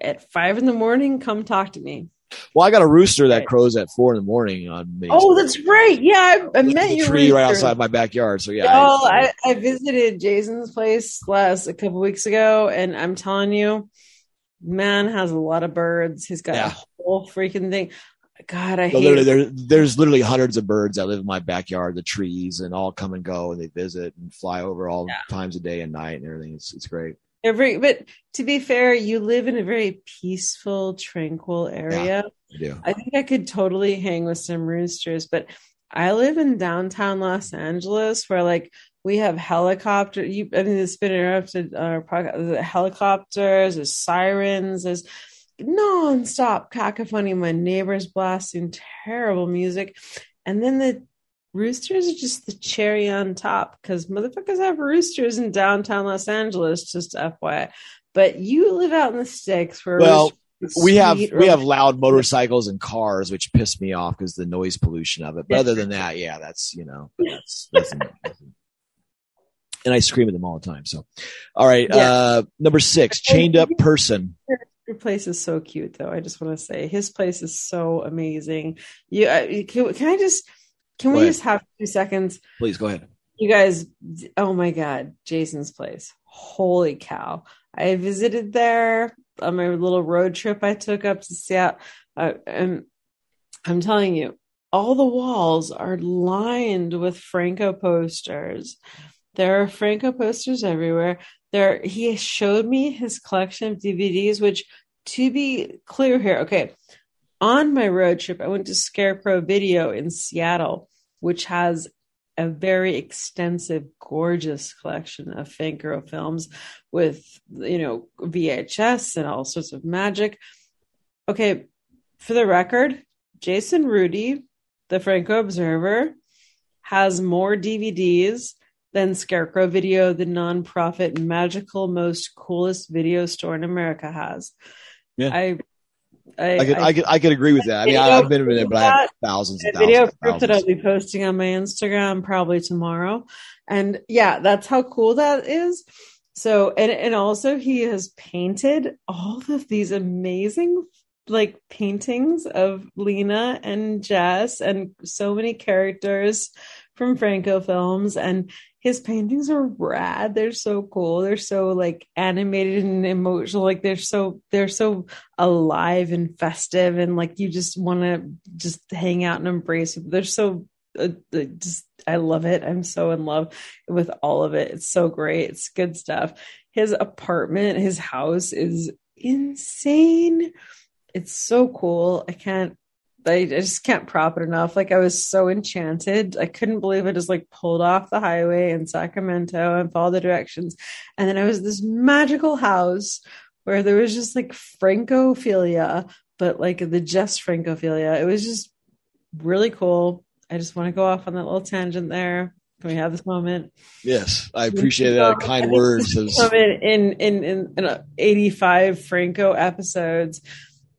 at five in the morning, come talk to me. Well, I got a rooster that crows at four in the morning on Main Oh, that's right. Yeah, I, I met your tree right outside my backyard. So yeah, Oh, I- I, I visited Jason's place last a couple weeks ago, and I'm telling you, man has a lot of birds. He's got Yeah. a whole freaking thing. God, I So hate literally, there, there's literally hundreds of birds that live in my backyard, the trees, and all come and go, and they visit and fly over all Yeah. times of day and night and everything. It's it's great. Every, but to be fair, you live in a very peaceful, tranquil area. I do. I think I could totally hang with some roosters, but I live in downtown Los Angeles where like we have helicopter. You, I mean, it's been interrupted. Uh, the helicopters, there's sirens, there's nonstop cacophony. My neighbors blasting terrible music, and then the roosters are just the cherry on top because motherfuckers have roosters in downtown Los Angeles. Just FYI, but you live out in the sticks where Well, we have we have loud motorcycles and cars, which piss me off because the noise pollution of it. But other than that, yeah, that's you know that's, that's and I scream at them all the time. So, all right, Yeah. uh, number six, chained up person. Your place is so cute, though. I just want to say his place is so amazing. You uh, can, can I just can Go we ahead. just have two seconds? Please go ahead. You guys, oh my god, Jason's place. Holy cow! I visited there on my little road trip I took up to Seattle, uh, and I'm telling you, all the walls are lined with Franco posters. There are Franco posters everywhere. There, he showed me his collection of DVDs, which to be clear here, okay, on my road trip, I went to Scarecrow Video in Seattle, which has a very extensive, gorgeous collection of Franco films with, you know, VHS and all sorts of magic. Okay, for the record, Jason Rudy, the Franco Observer, has more DVDs than Scarecrow Video, the nonprofit magical, most coolest video store in America has. Yeah. I I, I could, I, could, I could agree with that. I mean, I, have been in it, but I have thousands and a video thousands. proof that I'll be posting on my Instagram probably tomorrow. And yeah, that's how cool that is. So and and also he has painted all of these amazing like paintings of Lina and Jess and so many characters from Franco films and his paintings are rad. They're so cool. They're so like animated and emotional. Like they're so they're so alive and festive and like you just want to just hang out and embrace it. They're so uh, just I love it. I'm so in love with all of it. It's so great. It's good stuff. His apartment, his house is insane. It's so cool. I can't I, I just can't prop it enough. Like I was so enchanted. I couldn't believe it. Just like pulled off the highway in Sacramento and followed the directions. And then I was this magical house where there was just like Francophilia, but like the just Francophilia. It was just really cool. I just want to go off on that little tangent there. Can we have this moment? Yes, I appreciate that kind words. In in in, in uh, 85 Franco episodes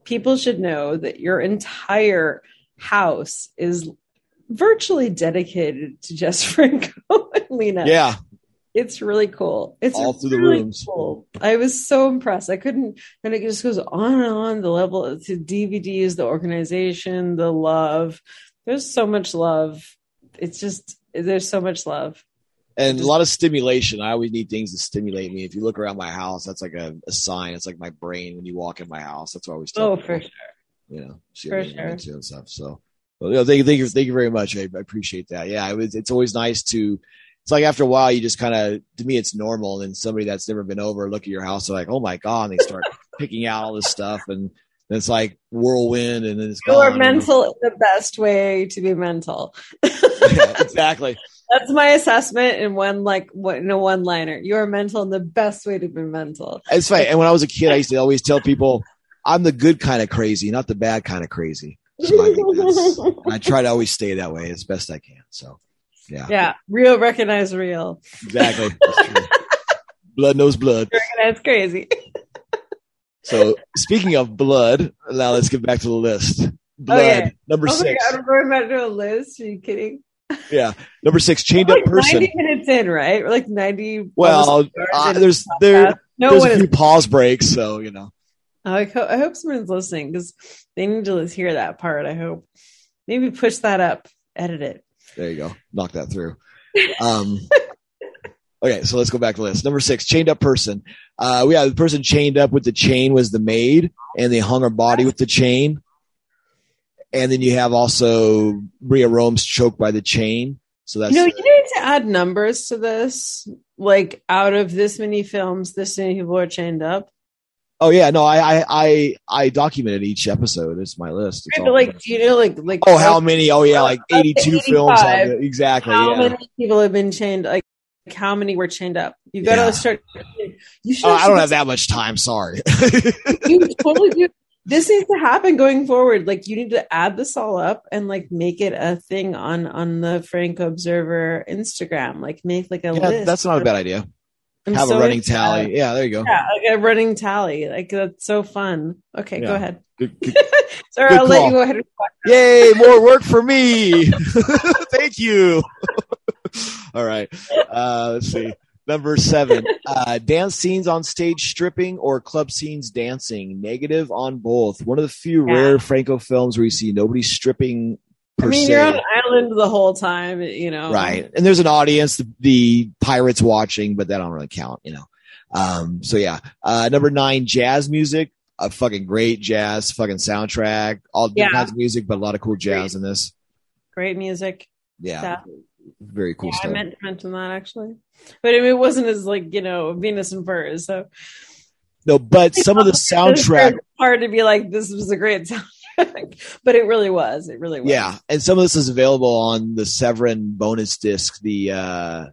people should know that your entire house is virtually dedicated to Jess Franco and Lina. yeah, It's really cool. It's All through the rooms. Cool. I was so impressed. I couldn't, and it just goes on and on. The level to DVDs, the organization, the love. There's so much love. It's just there's so much love. And a lot of stimulation. I always need things to stimulate me. If you look around my house, that's like a, a sign. It's like my brain when you walk in my house. That's what I always tell Oh, people, for sure. You know, see For sure. and stuff. So, well, you know, thank you, thank you, thank you very much. I, I appreciate that. Yeah, it was, it's always nice to. It's like after a while, you just kind of, to me, it's normal. And then somebody that's never been over look at your house, they're like, "Oh my god!" And they start picking out all this stuff, and it's like whirlwind, and then it's gone, you mental in the best way to be mental. Yeah, exactly. That's my assessment in one like what in a one liner. You are mental in the best way to be mental. It's funny. And when I was a kid, I used to always tell people, I'm the good kind of crazy, not the bad kind of crazy. So I, I try to always stay that way as best I can. So, yeah, yeah, real recognize real. exactly. That's blood knows blood. Recognize crazy. So, speaking of blood, now let's get back to the list. Blood, yeah. number Oh six. god, we're about to do a list. Are you kidding? Yeah, number six, chained We're up person. 90 minutes in, right? We're like 90. Well, uh, there's there no there's a is. few pause breaks, so you know. I hope, I hope someone's listening because they need to hear that part. I hope. Maybe push that up, edit it. There you go. Knock that through. Um, okay, so let's go back to the list. Number six, chained up person. Uh, we have the person chained up with the chain was the maid, and they hung her body with the chain. And then you have also Bria Rohm's choked by the chain. So that's you know, you need to add numbers to this. Like, out of this many films, this many people are chained up. oh yeah, no, I I I, I documented each episode. It's my list. It's Right, but like, do you know, like, like oh, how many? Oh yeah, like eighty-two films. On the, exactly. how yeah. many people have been chained? Like, how many were chained up? You got to Yeah. start. You should. Oh, I don't have that much time. Sorry. You totally do. This needs to happen going forward. Like, you need to add this all up and like make it a thing on on the Franco Observer Instagram. Like, make like a yeah, list. that's not a bad idea. I'm have so a running that. tally. Yeah, there you go. Yeah, like a running tally. Like that's so fun. Okay, Yeah. go ahead. Good- good- Sorry, Good I'll let you go ahead. and talk. Yay, more work for me. Thank you. All right. Uh, let's see. Number seven, uh, dance scenes on stage stripping or club scenes dancing. Negative on both. One of the few Yeah. rare Franco films where you see nobody stripping per I mean, se. you're on an island the whole time. You know, Right. And there's an audience, the, the pirates watching, but that don't really count, you know. Um, so yeah. Uh, number nine, jazz music. A fucking great jazz fucking soundtrack. All different Yeah. kinds of music, but a lot of cool jazz in this. Great music. Yeah. stuff. Very cool Yeah, I meant to mention that actually, but I mean, it wasn't as like you know Venus in Furs. So No, but some of the soundtrack, hard to be like this was a great soundtrack, but it really was. It really was. yeah, and some of this is available on the Severin bonus disc. The uh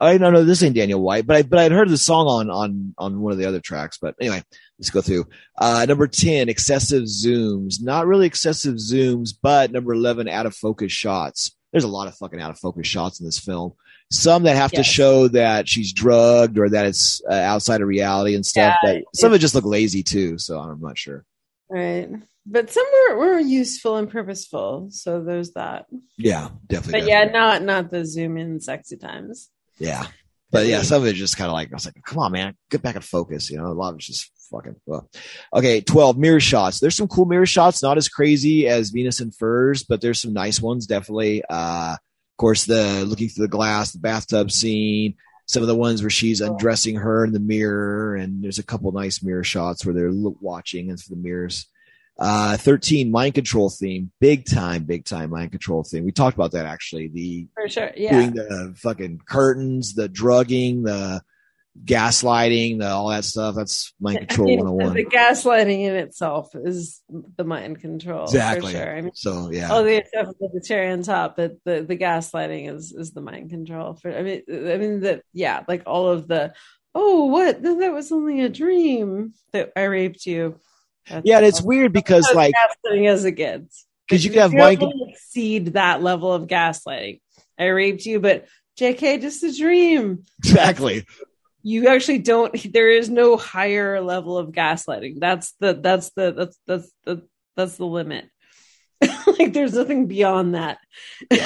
I don't know, this ain't Daniel White, but I but I'd heard the song on on on one of the other tracks. But anyway, let's go through. Uh number ten, excessive zooms. Not really excessive zooms, but number eleven, out of focus shots. There's a lot of fucking out of focus shots in this film. Some that have to show that she's drugged or that it's uh, outside of reality and stuff. Yeah, that some of it just look lazy too. So I'm not sure. Right. But some were, were useful and purposeful. So there's that. Yeah, definitely. But yeah, not not the zoom in sexy times. Yeah. But yeah, some of it just kind of like, I was like, come on, man, get back and focus. You know, a lot of it's just fucking, well. Okay, 12 mirror shots. There's some cool mirror shots, not as crazy as Venus in Furs, but there's some nice ones, definitely. Uh, of course, the looking through the glass, the bathtub scene, some of the ones where she's undressing her in the mirror, and there's a couple nice mirror shots where they're watching into the mirrors. Uh, 13, mind control theme. Big time, big time mind control theme. We talked about that actually. The For sure. Yeah. doing the fucking curtains, the drugging, the gaslighting, the all that stuff. That's mind I control mean, 101. The gaslighting in itself is the mind control. Exactly. For sure. I mean, So yeah, all the the cherry on top, but the, the gaslighting is is the mind control. For I mean, I mean that yeah, like all of the oh what No, that was only a dream that I raped you. That's yeah, and it's weird because like gaslighting as it gets. because you can have mind. to exceed that level of gaslighting. I raped you, but JK, just a dream. Exactly. You actually don't. There is no higher level of gaslighting. That's the that's the that's that's the that's the limit. like there's nothing beyond that. and,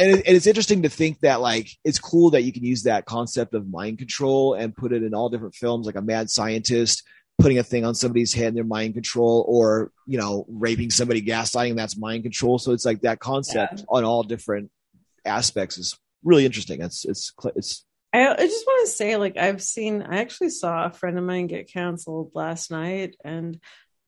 it, and it's interesting to think that like it's cool that you can use that concept of mind control and put it in all different films, like a mad scientist putting a thing on somebody's head and their mind control, or you know, raping somebody, gaslighting that's mind control. So it's like that concept on all different aspects is really interesting. It's it's it's I, I just want to say, like, I've seen, I actually saw a friend of mine get canceled last night. And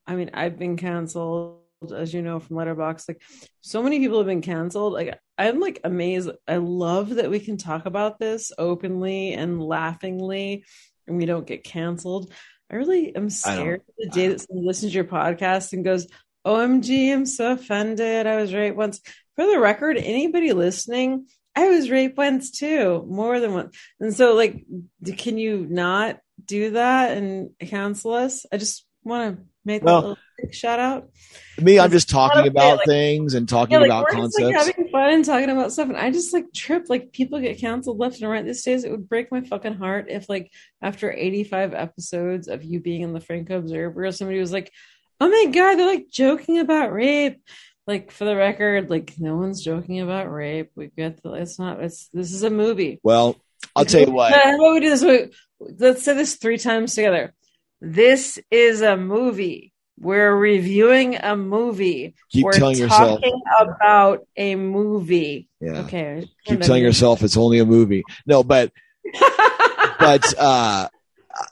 I mean, I've been canceled, as you know, from Letterbox. Like, so many people have been canceled. Like, I'm like amazed. I love that we can talk about this openly and laughingly, and we don't get canceled. I really am scared the day that someone listens to your podcast and goes, oh, OMG, I'm so offended. I was right once. For the record, anybody listening, I was raped once too, more than once. And so, like, can you not do that and cancel us? I just want to make Well- that little shout out. me. I'm just talking about like- things and talking Yeah, like about we're just concepts. like having fun and talking about stuff, and I just like trip. Like people get canceled left and right these days. It would break my fucking heart if, like, after 85 episodes of you being in the Franco Observer, somebody was like, "Oh my god, they're like joking about rape." Like for the record, like no one's joking about rape. We get the, it's not. It's this is a movie. well, I'll tell you what. How about we do this? Wait, Let's say this three times together. This is a movie. We're reviewing a movie. Keep We're telling yourself. talking about a movie. Yeah. Okay. Keep telling yourself it's only a movie. No, but but uh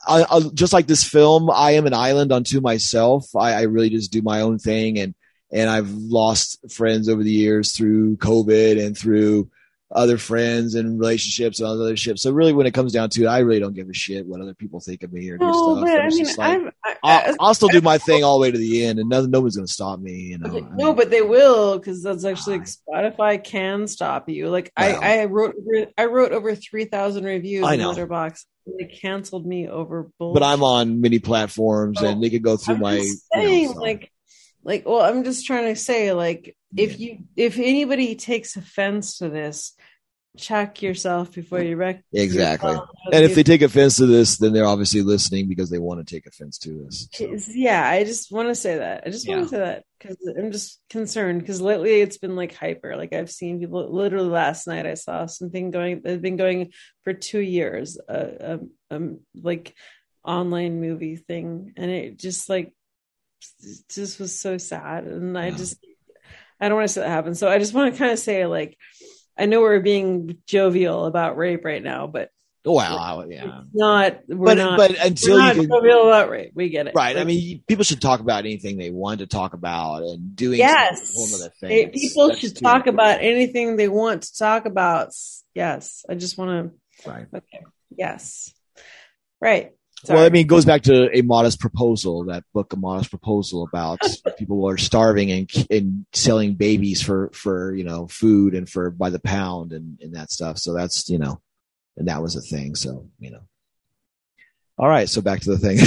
I, I, just like this film, I am an island unto myself. I, I really just do my own thing, and and I've lost friends over the years through COVID and through other friends and relationships and other ships. So really, when it comes down to it, I really don't give a shit what other people think of me or do no, stuff. but I mean, like, I've, I, I'll, I'll still do my thing all the way to the end, and no, no one's gonna stop me. You know, Okay, no, but they will because that's actually like, Spotify can stop you. Like Wow. I, I wrote, I wrote over three thousand reviews I in know. Letterbox. They canceled me over bull. but I'm on many platforms, Oh, and they could go through I'm my. just you know, saying, like, like, well, I'm just trying to say, like, if you, if anybody takes offense to this, check yourself before you wreck. Exactly. yourself. And if they take offense to this, then they're obviously listening because they want to take offense to this. So, yeah, I just want to say that. I just want to say that because I'm just concerned because lately it's been like hyper. Like I've seen people. Literally last night, I saw something going. that has been going for two years. Uh, um, um, like online movie thing, and it just like just was so sad. And I Yeah. just I don't want to see that happen. So I just want to kind of say like. I know we're being jovial about rape right now, but wow, yeah. not. We're But not. but until not you can, jovial about rape. We get it, right? I mean, people should talk about anything they want to talk about, and doing yes something is a whole other thing. People that's should talk about anything they want to talk about yes i just want to. Right. okay yes right Well, I mean, it goes back to a modest proposal. That book, a modest proposal about people who are starving and and selling babies for for you know food and for by the pound and and that stuff. So that's you know, and that was a thing. So you know. All right, so back to the thing.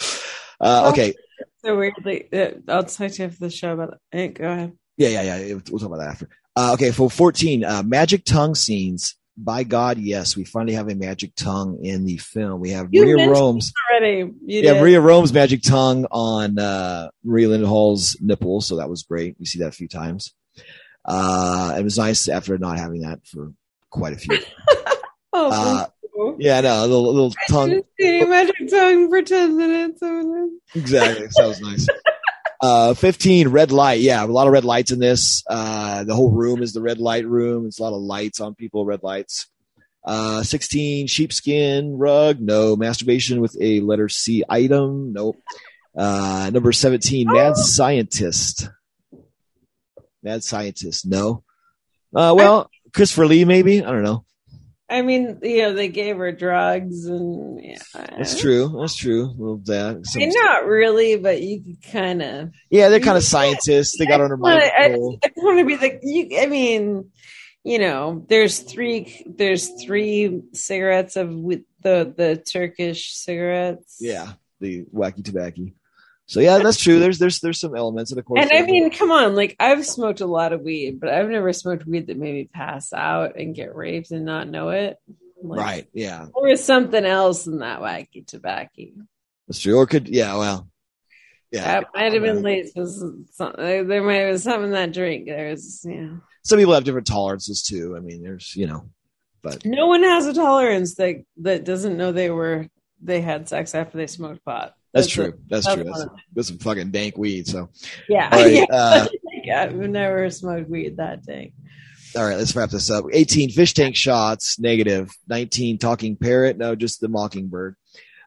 uh, okay, so weirdly, uh, I'll talk to you after the show about it. Eh, Go ahead. yeah, yeah, yeah. We'll talk about that after. Uh, okay, for fourteen, uh, magic tongue scenes. By God, yes, we finally have a magic tongue in the film. We have You Maria Rohm's. Already, you yeah, did. Maria Rohm's magic tongue on uh, Maria nipple, so that was great. We see that a few times. Uh, it was nice after not having that for quite a few. Oh, Uh, yeah, no, a little, little tongue. Magic tongue for ten minutes. Exactly, that was nice. Uh, 15, red light. Yeah, a lot of red lights in this. Uh, the whole room is the red light room. It's a lot of lights on people, red lights. Uh, 16, sheepskin rug. No. Masturbation with a letter C item. Nope. Uh, number 17, mad scientist. Mad scientist. No. Uh, well, Christopher Lee, maybe. I don't know. I mean, you know, they gave her drugs, and yeah, That's true. That's true. A little that. I mean, not really, but you could kind of. yeah, they're kind of scientists. They got under I, I. I want to be like you. I mean, you know, there's three. There's three cigarettes of with the the Turkish cigarettes. Yeah, the wacky tobacco. So yeah, that's true. There's there's there's some elements, and of course, And I mean, come on, like I've smoked a lot of weed, but I've never smoked weed that made me pass out and get raped and not know it. Like, right? Yeah, Or was something else in that wacky tobacco. that's true. Or could yeah, well, yeah. That might have been uh, late. Some, there might have been something in that drink. There's, yeah. Some people have different tolerances too. I mean, there's you know, but No one has a tolerance that that doesn't know they were they had sex after they smoked pot. That's true. That's that's true. That's, that's some fucking dank weed. So Yeah, right, yeah. uh. I've never smoked weed that dank. all right. Let's wrap this up. 18 fish tank shots, negative. 19 talking parrot, no, just the mockingbird.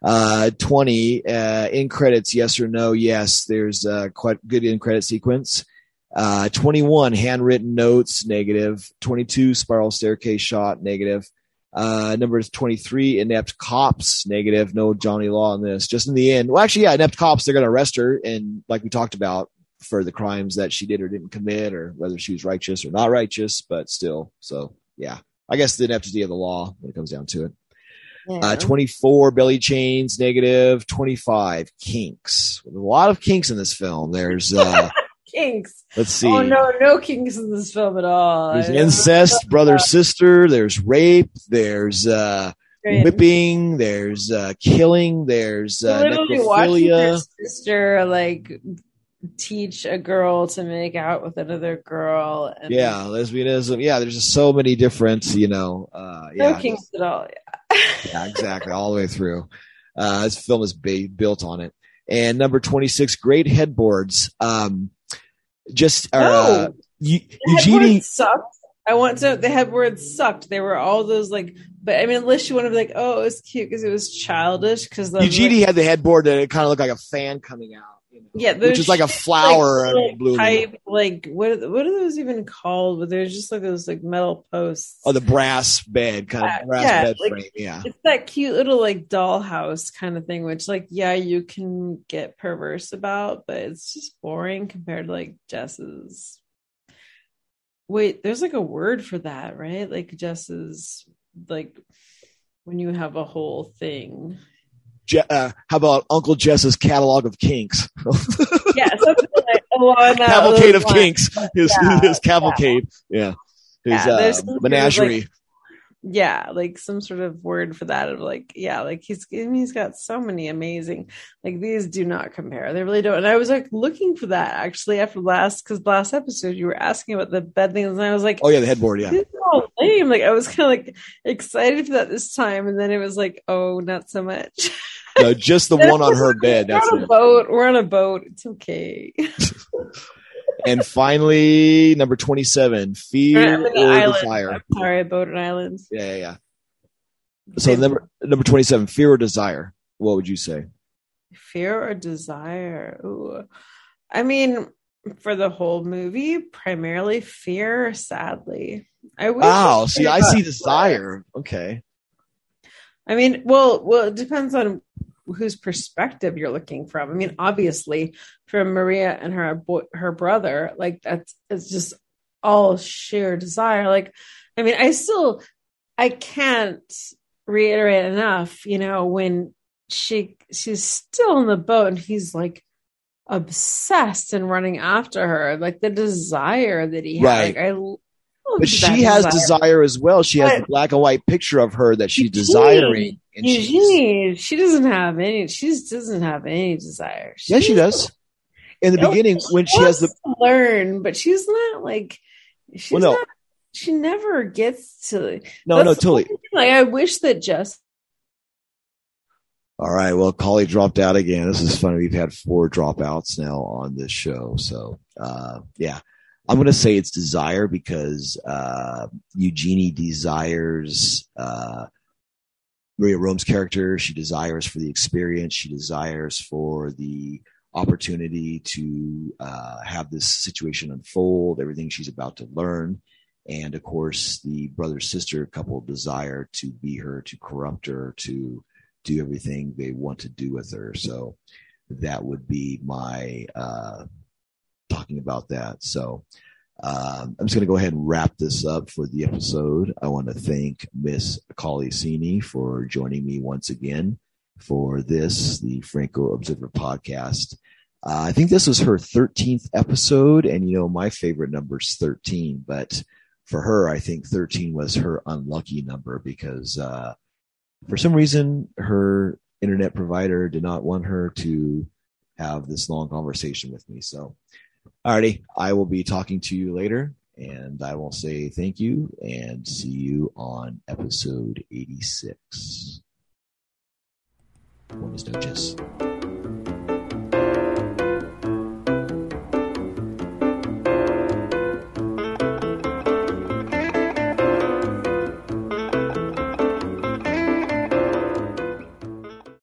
Uh, 20 uh, in credits, yes or no? Yes. There's uh, quite good in credit sequence. Uh, 21 handwritten notes, negative. 22 spiral staircase shot, negative. Uh, number 23 inept cops, negative. No Johnny Law in this. Just in the end. Well, actually, yeah, inept cops. They're going to arrest her, and like we talked about, for the crimes that she did or didn't commit, or whether she was righteous or not righteous. But still, so yeah, I guess the ineptity of the law when it comes down to it. Uh, 24 belly chains, negative. 25 kinks. A lot of kinks in this film. There's, uh, kinks. let's see. Oh no, no kinks in this film at all. There's incest, brother, sister. There's rape. There's, uh, whipping. There's, uh, killing. There's, uh, literally watching your sister like teach a girl to make out with another girl. And Yeah, lesbianism. Yeah, there's just so many different, you know, uh, no yeah, kinks at all. Yeah, exactly. All the way through. Uh, this film is ba- built on it. And number 26, great headboards. Um, just, uh, No. Eu- The Eugenie, sucked. I want to. The headboards sucked. They were all those like. But I mean, unless you want to be like, oh, it was cute because it was childish. Because Eugenie had the headboard that it kind of looked like a fan coming out. Yeah, which is like a flower like, and blue. type, like what? are- What are those even called? But there's just like those like metal posts. Oh, the brass bed, kind Yeah, of brass yeah, bed like- frame. Yeah. it's that cute little like dollhouse kind of thing, which like yeah, you can get perverse about, but it's just boring compared to like Jess's. Wait, there's like a word for that, right? Like Jess's, like when you have a whole thing. Je- uh, how about Uncle Jess's catalog of kinks? Yeah, something like that cavalcade of kinks. His, Yeah, his cavalcade. Yeah. His Yeah, uh, some sort of, menagerie. like, yeah like some sort of word for that of like yeah like he's I mean, he's got so many amazing like these do not compare they really don't and i was like looking for that actually after last because last episode you were asking about the bed things and i was like oh yeah, the headboard. Yeah. this is all lame like i was kind of like excited for that this time and then it was like oh not so much No, just the one on her bed. we're That's on a it. boat we're on a boat it's okay And finally, number twenty-seven, fear or island. desire. i'm sorry boat and islands Yeah, yeah, yeah. So number number twenty-seven, fear or desire. What would you say? fear or desire Ooh. i mean for the whole movie primarily fear sadly i wish oh, Wow. See, I see desire. Okay. I mean, well, well, it depends on whose perspective you're looking from. I mean, obviously, from Maria and her her brother, like that's it's just all sheer desire. Like, I mean, I still I can't reiterate enough, you know, when she she's still in the boat and he's like obsessed and running after her, like the desire that he right. had. Like, I but she has desire. desire. as well. She has but, a black and white picture of her that she's desiring. And Eugenie, she doesn't have any. She doesn't have any desire. Yeah, she does. In the beginning, when she has the learn, but she's not like she's well, no. not. She never gets to. No, no, totally. Like I wish that just all right. Well, Kali dropped out again. This is funny. We've had four dropouts now on this show. So, uh, yeah, I'm going to say it's desire because, uh, Eugenie desires, uh, Maria Rohm's character. She desires for the experience. She desires for the opportunity to, uh, have this situation unfold, everything she's about to learn. And of course, the brother sister couple desire to be her, to corrupt her, to, do everything they want to do with her. So that would be my uh, talking about that. So um, I'm just going to go ahead and wrap this up for the episode. I want to thank Miss Kali for joining me once again for this, the Franco Observer podcast. Uh, I think this was her 13th episode, and you know, my favorite number is 13, but for her, I think 13 was her unlucky number because uh, for some reason, her internet provider did not want her to have this long conversation with me. So, alrighty, I will be talking to you later, and I will say thank you and see you on episode 86. Buenas noches.